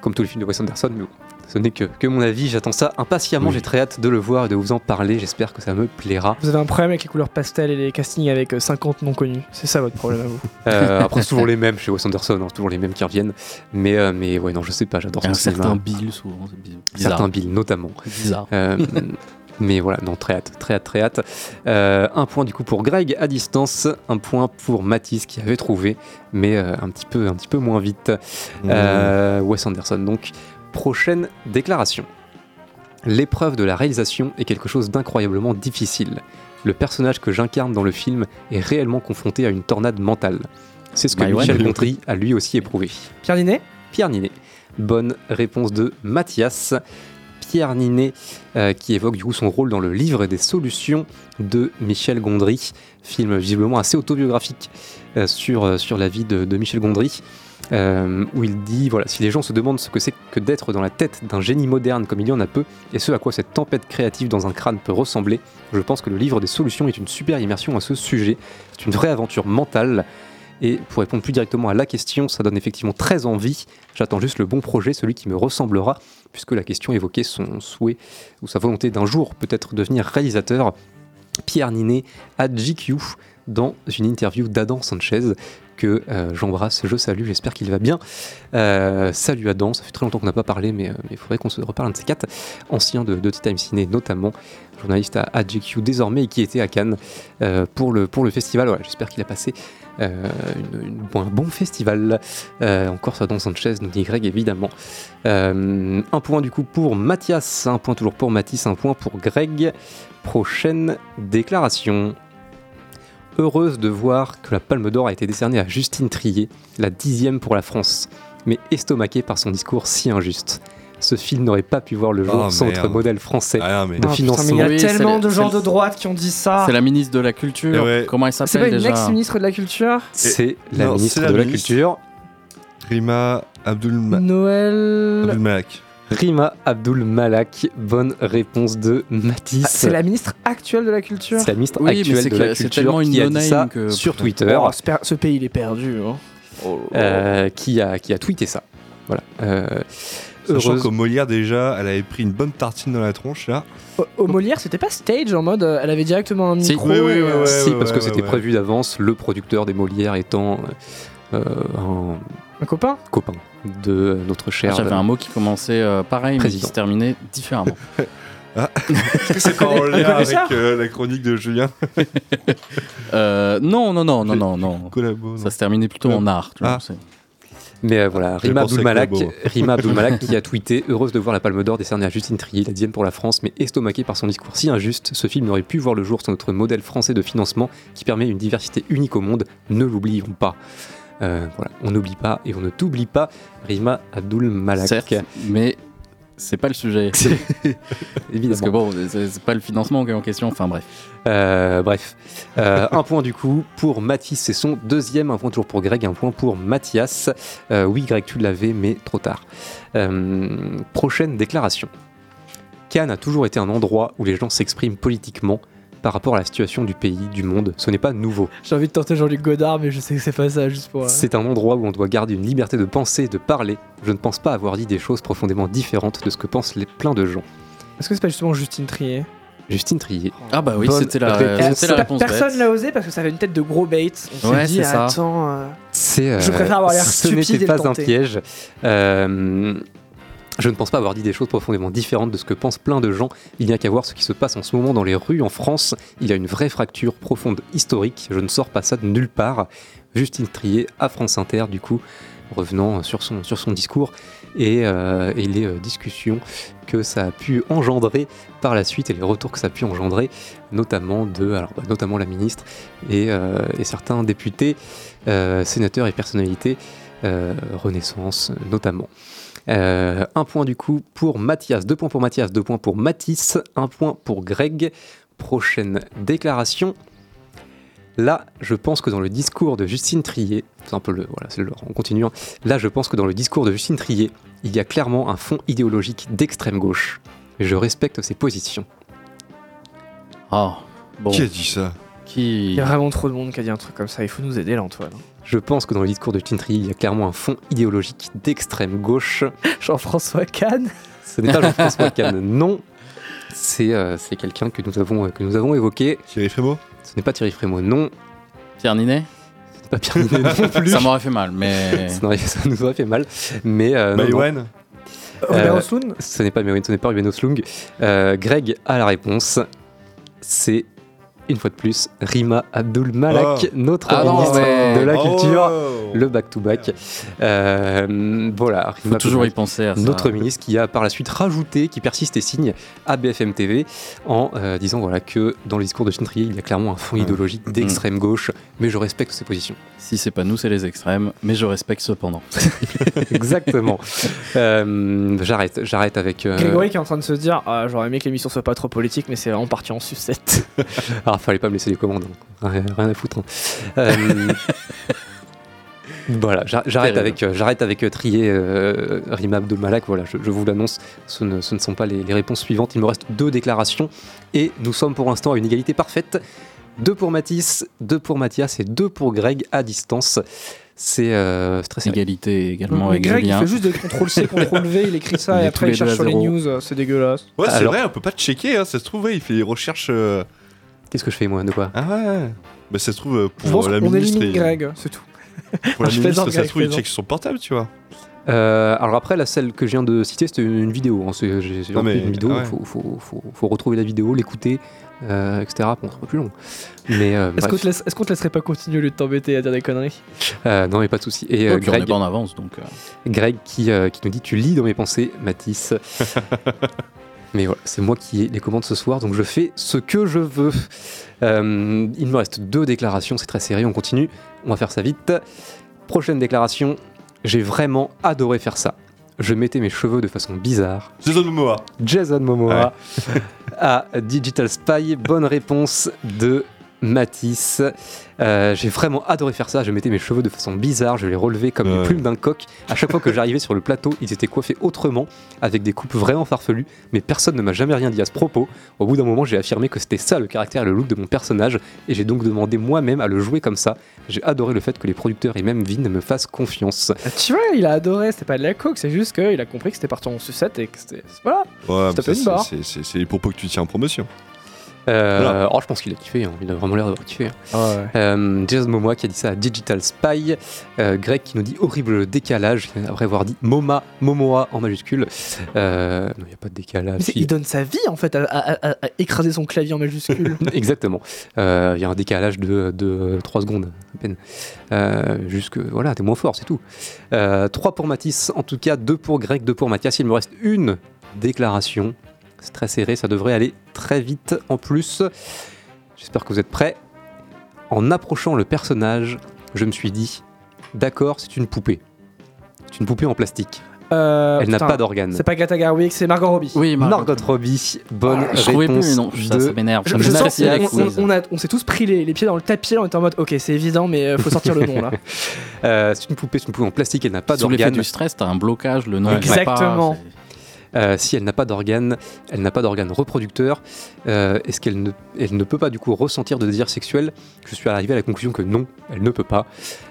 comme tous les films de Wes Anderson. Mais bon, ce n'est que, que mon avis. J'attends ça impatiemment. Oui. J'ai très hâte de le voir et de vous en parler. J'espère que ça me plaira. Vous avez un problème avec les couleurs pastel et les castings avec euh, 50 non connus. C'est ça votre problème à vous. *laughs* Euh, après, c'est toujours les mêmes chez Wes Anderson, hein, toujours les mêmes qui reviennent. Mais, euh, mais ouais, non, je sais pas, j'adore un cinéma. certain Bill souvent. bizarre. Certains Bill, notamment. Bizarre. Euh, *laughs* mais voilà, non, très hâte, très hâte, très hâte. Euh, un point du coup pour Greg à distance, un point pour Mathis qui avait trouvé, mais euh, un, petit peu, un petit peu moins vite. Euh, Wes Anderson, donc, prochaine déclaration. L'épreuve de la réalisation est quelque chose d'incroyablement difficile. Le personnage que j'incarne dans le film est réellement confronté à une tornade mentale. C'est ce que Maïwan. Michel Gondry a lui aussi éprouvé. Pierre Ninet? Pierre Ninet. Bonne réponse de Mathias. Pierre Ninet euh, qui évoque du coup son rôle dans le livre des solutions de Michel Gondry, film visiblement assez autobiographique euh, sur, euh, sur la vie de, de Michel Gondry. Euh, où il dit voilà si les gens se demandent ce que c'est que d'être dans la tête d'un génie moderne comme il y en a peu et ce à quoi cette tempête créative dans un crâne peut ressembler je pense que le livre des solutions est une super immersion à ce sujet c'est une vraie aventure mentale et pour répondre plus directement à la question, ça donne effectivement très envie. J'attends juste le bon projet, celui qui me ressemblera, puisque la question évoquait son souhait ou sa volonté d'un jour peut-être devenir réalisateur. Pierre Ninet à GQ dans une interview d'Adam Sanchez que euh, j'embrasse, je salue, j'espère qu'il va bien. Euh, salut Adam, ça fait très longtemps qu'on n'a pas parlé, mais euh, il faudrait qu'on se reparle un de ces quatre, ancien de, de Tea Time Ciné notamment, journaliste à, à GQ désormais et qui était à Cannes pour, le, pour le festival. J'espère qu'il a passé un bon festival. Euh, encore sur Don Sanchez, nous dit Greg évidemment. Un point du coup pour Mathias, un point toujours pour Mathis, un point pour Greg. Prochaine déclaration. Heureuse de voir que la Palme d'Or a été décernée à Justine Trier, la dixième pour la France, mais estomaquée par son discours si injuste. Ce film n'aurait pas pu voir le jour Oh, sans notre modèle français Ah, mais- de Ah, putain, financement. mais il y a Oui, tellement le- de gens de droite qui ont dit ça. C'est la ministre de la Culture. Ouais. Comment elle C'est pas s'appelle une ex-ministre de la Culture C'est la Non, ministre la de la ministre. Culture, Rima Abdul, Noël. Abdul Malak. Rima Abdul Malak. Bonne réponse de Mathis. Ah, c'est la ministre actuelle de la Culture. C'est la ministre Oui, actuelle de que la culture une qui a dit ça que- sur Twitter, Oh, ce, pays, il est perdu. hein. euh, qui, a, qui a tweeté ça. Voilà. Euh, Sachant qu'au Molière, déjà, elle avait pris une bonne tartine dans la tronche, là. Au, au Molière, c'était pas stage en mode euh, elle avait directement un Si. micro. Oui, oui, et, oui, euh, ouais. si, parce que ouais, c'était ouais. prévu d'avance, le producteur des Molières étant euh, un Un copain? copain de notre cher. J'avais un mot qui commençait euh, pareil, mais qui se terminait différemment. *laughs* Est-ce que c'est pas en *laughs* lien avec euh, la chronique de Julien *laughs* Euh, non, non, non, non, non, non. Collabo, non. Ça se terminait plutôt en art. Tu vois, Ah. Mais euh, voilà, Rima pensé Abdul à Malak, Colombo. Rima Abdul Malak qui a tweeté Heureuse de voir la Palme d'Or décernée à Justine Trier, la dixième pour la France, mais estomaquée par son discours si injuste, ce film n'aurait pu voir le jour sans notre modèle français de financement qui permet une diversité unique au monde. Ne l'oublions pas. Euh, voilà, on n'oublie pas et on ne t'oublie pas, Rima Abdul Malak. Certes, mais c'est pas le sujet. *laughs* Évidemment. Parce que bon, c'est pas le financement qui est en question. Enfin bref. Euh, bref, Euh, un point du coup pour Mathis, c'est son deuxième, un point toujours pour Greg, un point pour Mathias. Euh, oui, Greg, tu l'avais, mais trop tard. Prochaine déclaration. Cannes a toujours été un endroit où les gens s'expriment politiquement par rapport à la situation du pays, du monde. Ce n'est pas nouveau. J'ai envie de tenter Jean-Luc Godard, mais je sais que c'est pas ça, juste pour. euh, C'est un endroit où on doit garder une liberté de penser, et de parler. Je ne pense pas avoir dit des choses profondément différentes de ce que pensent les plein de gens. Est-ce que c'est pas justement Justine Trier? Justine Trier. Ah bah oui, c'était la, réponse. Euh, la Personne l'a osé parce que ça avait une tête de gros bait. On s'est Ouais, dit, attends. euh, euh, Je préfère avoir l'air Ce stupide n'était pas un piège. Euh, je ne pense pas avoir dit des choses profondément différentes de ce que pensent plein de gens. Il n'y a qu'à voir ce qui se passe en ce moment dans les rues en France. Il y a une vraie fracture profonde historique. Je ne sors pas ça de nulle part. Justine Trier à France Inter, du coup, revenant sur son, sur son discours et, euh, et les euh, discussions que ça a pu engendrer par la suite et les retours que ça a pu engendrer, notamment de, alors, bah, notamment la ministre et, euh, et certains députés, sénateurs et personnalités, Renaissance notamment. Euh, un point du coup pour Mathias, deux points pour Mathias, deux points pour Mathis, un point pour Greg. Prochaine déclaration. Là, je pense que dans le discours de Justine Trier, c'est un peu le, voilà, c'est le, on continue. hein. Là, je pense que dans le discours de Justine Trier, il y a clairement un fond idéologique d'extrême gauche. Je respecte ses positions. Ah, bon. Qui a dit ça? Il Qui y a vraiment trop de monde qui a dit un truc comme ça. Il faut nous aider là, Antoine. Je pense que dans le discours de Trier, il y a clairement un fond idéologique d'extrême gauche. *laughs* Jean-François Kahn. *laughs* Ce n'est pas Jean-François Kahn, non. C'est euh, c'est quelqu'un que nous avons, que nous avons évoqué. Thierry Frémaux Ce n'est pas Thierry Frémaux, non. Pierre Ninet Ce n'est pas Pierre Ninet non *laughs* plus. Ça m'aurait fait mal, mais. ça, nous aurait fait mal. Mais euh, non, non. Euh, ce n'est pas Mewen, ce n'est pas Ruben Oslung. Euh, Greg a la réponse. C'est une fois de plus, Rima Abdul Malak, Oh. notre Ah non, ministre mais- de la Culture, Oh. le back-to-back. Euh, voilà, Faut Rima toujours y penser à ça. Notre ministre qui a par la suite rajouté, qui persiste et signe à BFM TV en euh, disant voilà, que dans le discours de Chintrier, il y a clairement un fond idéologique d'extrême gauche, mais je respecte ses positions. Si c'est pas nous, c'est les extrêmes, mais je respecte cependant. *laughs* Exactement. *laughs* Euh, j'arrête, j'arrête avec. euh, Grégory qui est en train de se dire ah, J'aurais aimé que l'émission soit pas trop politique, mais c'est vraiment parti en sucette. *laughs* Ah, fallait pas me laisser les commandes. hein. Rien, rien à foutre. hein. Euh, *laughs* voilà, j'a- j'arrête avec, euh, j'arrête avec euh, Trier, euh, Rima Abdul Malak. Voilà, je, je vous l'annonce, ce ne, ce ne sont pas les, les réponses suivantes. Il me reste deux déclarations et nous sommes pour l'instant à une égalité parfaite. Deux pour Mathis, deux pour Mathias et deux pour Greg à distance. C'est euh, c'est très serré. Égalité également Mais avec Greg, il fait juste des CTRL-C, CTRL-V, il écrit ça et est après il cherche sur les news, euh, c'est dégueulasse. Ouais, c'est vrai, on peut pas checker, hein, ça se trouve, ouais, il fait des recherches. euh, Qu'est-ce que je fais moi de quoi Ah ouais Bah, ça se trouve, euh, Je pense pour la qu'on ministre. et- Greg, c'est tout. *laughs* Pour la *laughs* Je ministre, ça se Greg, trouve, il check sur son portable, tu vois. Euh, alors après, la celle que je viens de citer, c'était une, vidéo. hein. C'est- une vidéo. Il ouais. faut, faut- faut- faut retrouver la vidéo, l'écouter, euh, etc. Bon, c'est un peu plus long. Mais euh, Est-ce qu'on te, laisse- te laisserait pas continuer au lieu de t'embêter à dire des conneries? Euh, non, mais pas de souci. Et Oh, puis on est Greg, pas en avance, donc. euh, Greg qui, euh, qui nous dit Tu lis dans mes pensées, Mathis. *laughs* mais voilà, c'est moi qui ai les commandes ce soir, donc je fais ce que je veux. Euh, il me reste deux déclarations, c'est très serré. On continue. On va faire ça vite. Prochaine déclaration. J'ai vraiment adoré faire ça. Je mettais mes cheveux de façon bizarre. Jason Momoa. Jason Momoa *laughs* à Digital Spy. Bonne réponse de Matisse. Euh, j'ai vraiment adoré faire ça. Je mettais mes cheveux de façon bizarre. Je les relevais comme les Ouais. plumes d'un coq. À chaque fois que j'arrivais sur le plateau, ils étaient coiffés autrement, avec des coupes vraiment farfelues. Mais personne ne m'a jamais rien dit à ce propos. Au bout d'un moment, j'ai affirmé que c'était ça le caractère et le look de mon personnage. Et j'ai donc demandé moi-même à le jouer comme ça. J'ai adoré le fait que les producteurs et même Vin me fassent confiance. Ah, Tu vois, il a adoré, c'était pas de la coke, c'est juste qu'il a compris que c'était parti en sucette et que c'était. Voilà Ouais, c'est- c'est c'est les propos que tu tiens en promotion. Euh, Voilà. oh, je pense qu'il a kiffé. hein. Il a vraiment l'air d'avoir kiffé. hein. Ah ouais. Euh, Jason Momoa qui a dit ça à Digital Spy. Euh, Greg qui nous dit horrible décalage après avoir dit Moma, Momoa en majuscule. Euh, non, il n'y a pas de décalage. Si. il donne sa vie en fait à, à- à- à écraser son clavier en majuscule. *laughs* Exactement. Euh, Il y a un décalage de, de 3 secondes à peine. Euh, juste que voilà, t'es moins fort, c'est tout. 3 pour Mathis, en tout cas 2 pour Greg, 2 pour Mathias. Il me reste une déclaration. C'est très serré, ça devrait aller très vite en plus. J'espère que vous êtes prêts. En approchant le personnage, je me suis dit, d'accord, c'est une poupée. C'est une poupée en plastique. Euh, Elle n'a pas d'organes. C'est pas Greta Garwick, c'est Margot Robbie. Oui, Margot Robbie, bonne Ah, je réponse plus, non, ça, de ça m'énerve. Je, je sens on, quiz. on a- on s'est tous pris les, les pieds dans le tapis, on était en mode ok c'est évident mais euh, faut sortir le nom là. *laughs* Euh, c'est une poupée, c'est une poupée en plastique, elle n'a pas Sous l'effet d'organes. du stress, t'as un blocage, le nom pas, Exactement. Euh, si elle n'a pas d'organes, elle n'a pas d'organes reproducteurs, euh, est-ce qu'elle ne, elle ne peut pas du coup ressentir de désir sexuel? Je suis arrivé à la conclusion que non, elle ne peut pas.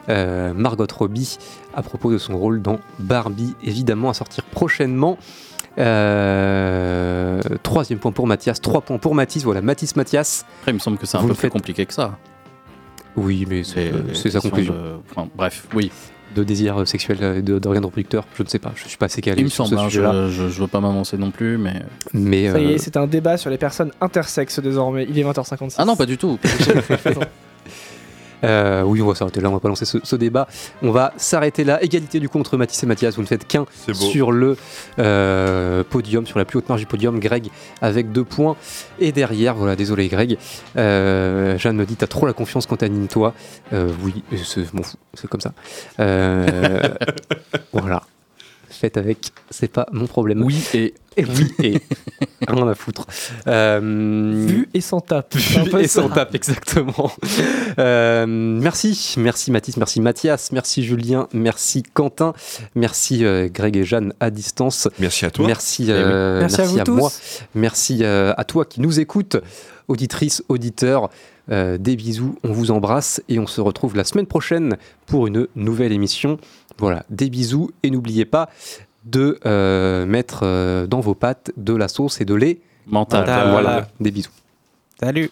Euh, Margot Robbie, à propos de son rôle dans Barbie, évidemment à sortir prochainement. Euh, troisième point pour Mathias, trois points pour Mathis. Voilà, Mathis Mathias. Après, il me semble que c'est un Vous peu plus faites- compliqué que ça. Oui, mais c'est sa conclusion. de- enfin, bref, oui, De désir euh, sexuel euh, de- d'organes reproducteurs, je ne sais pas, je suis pas assez calé il me sur semble. ce hein, je, je, je veux pas m'avancer non plus, mais. Mais Ça y euh, est, c'est un débat sur les personnes intersexes désormais. Il est 20h56. Ah non, pas du tout. *laughs* *laughs* Euh, oui, on va s'arrêter là, on va pas lancer ce, ce débat. On va s'arrêter là. Égalité du coup entre Mathis et Mathias. Vous ne faites qu'un sur le euh, podium, sur la plus haute marge du podium. Greg avec deux points. Et derrière, voilà, désolé Greg. Euh, Jeanne me dit T'as trop la confiance quand t'animes toi. Oui, c'est m'en fous, c'est comme ça. *laughs* Voilà. Faites avec, c'est pas mon problème. oui, et Et oui, et *laughs* rien à foutre. Euh, Vu et sans tape. Peu et ça. sans tape, exactement. Euh, merci, merci Mathis, merci Mathias, merci Julien, merci Quentin, merci euh, Greg et Jeanne à distance. Merci à toi. Merci, euh, Merci à vous tous. moi, merci euh, à toi qui nous écoute, auditrice, auditeur. Euh, des bisous, on vous embrasse et on se retrouve la semaine prochaine pour une nouvelle émission. Voilà, des bisous et n'oubliez pas de euh, mettre euh, dans vos pattes de la sauce et de lait. mental. Mental. Voilà, des bisous. Salut.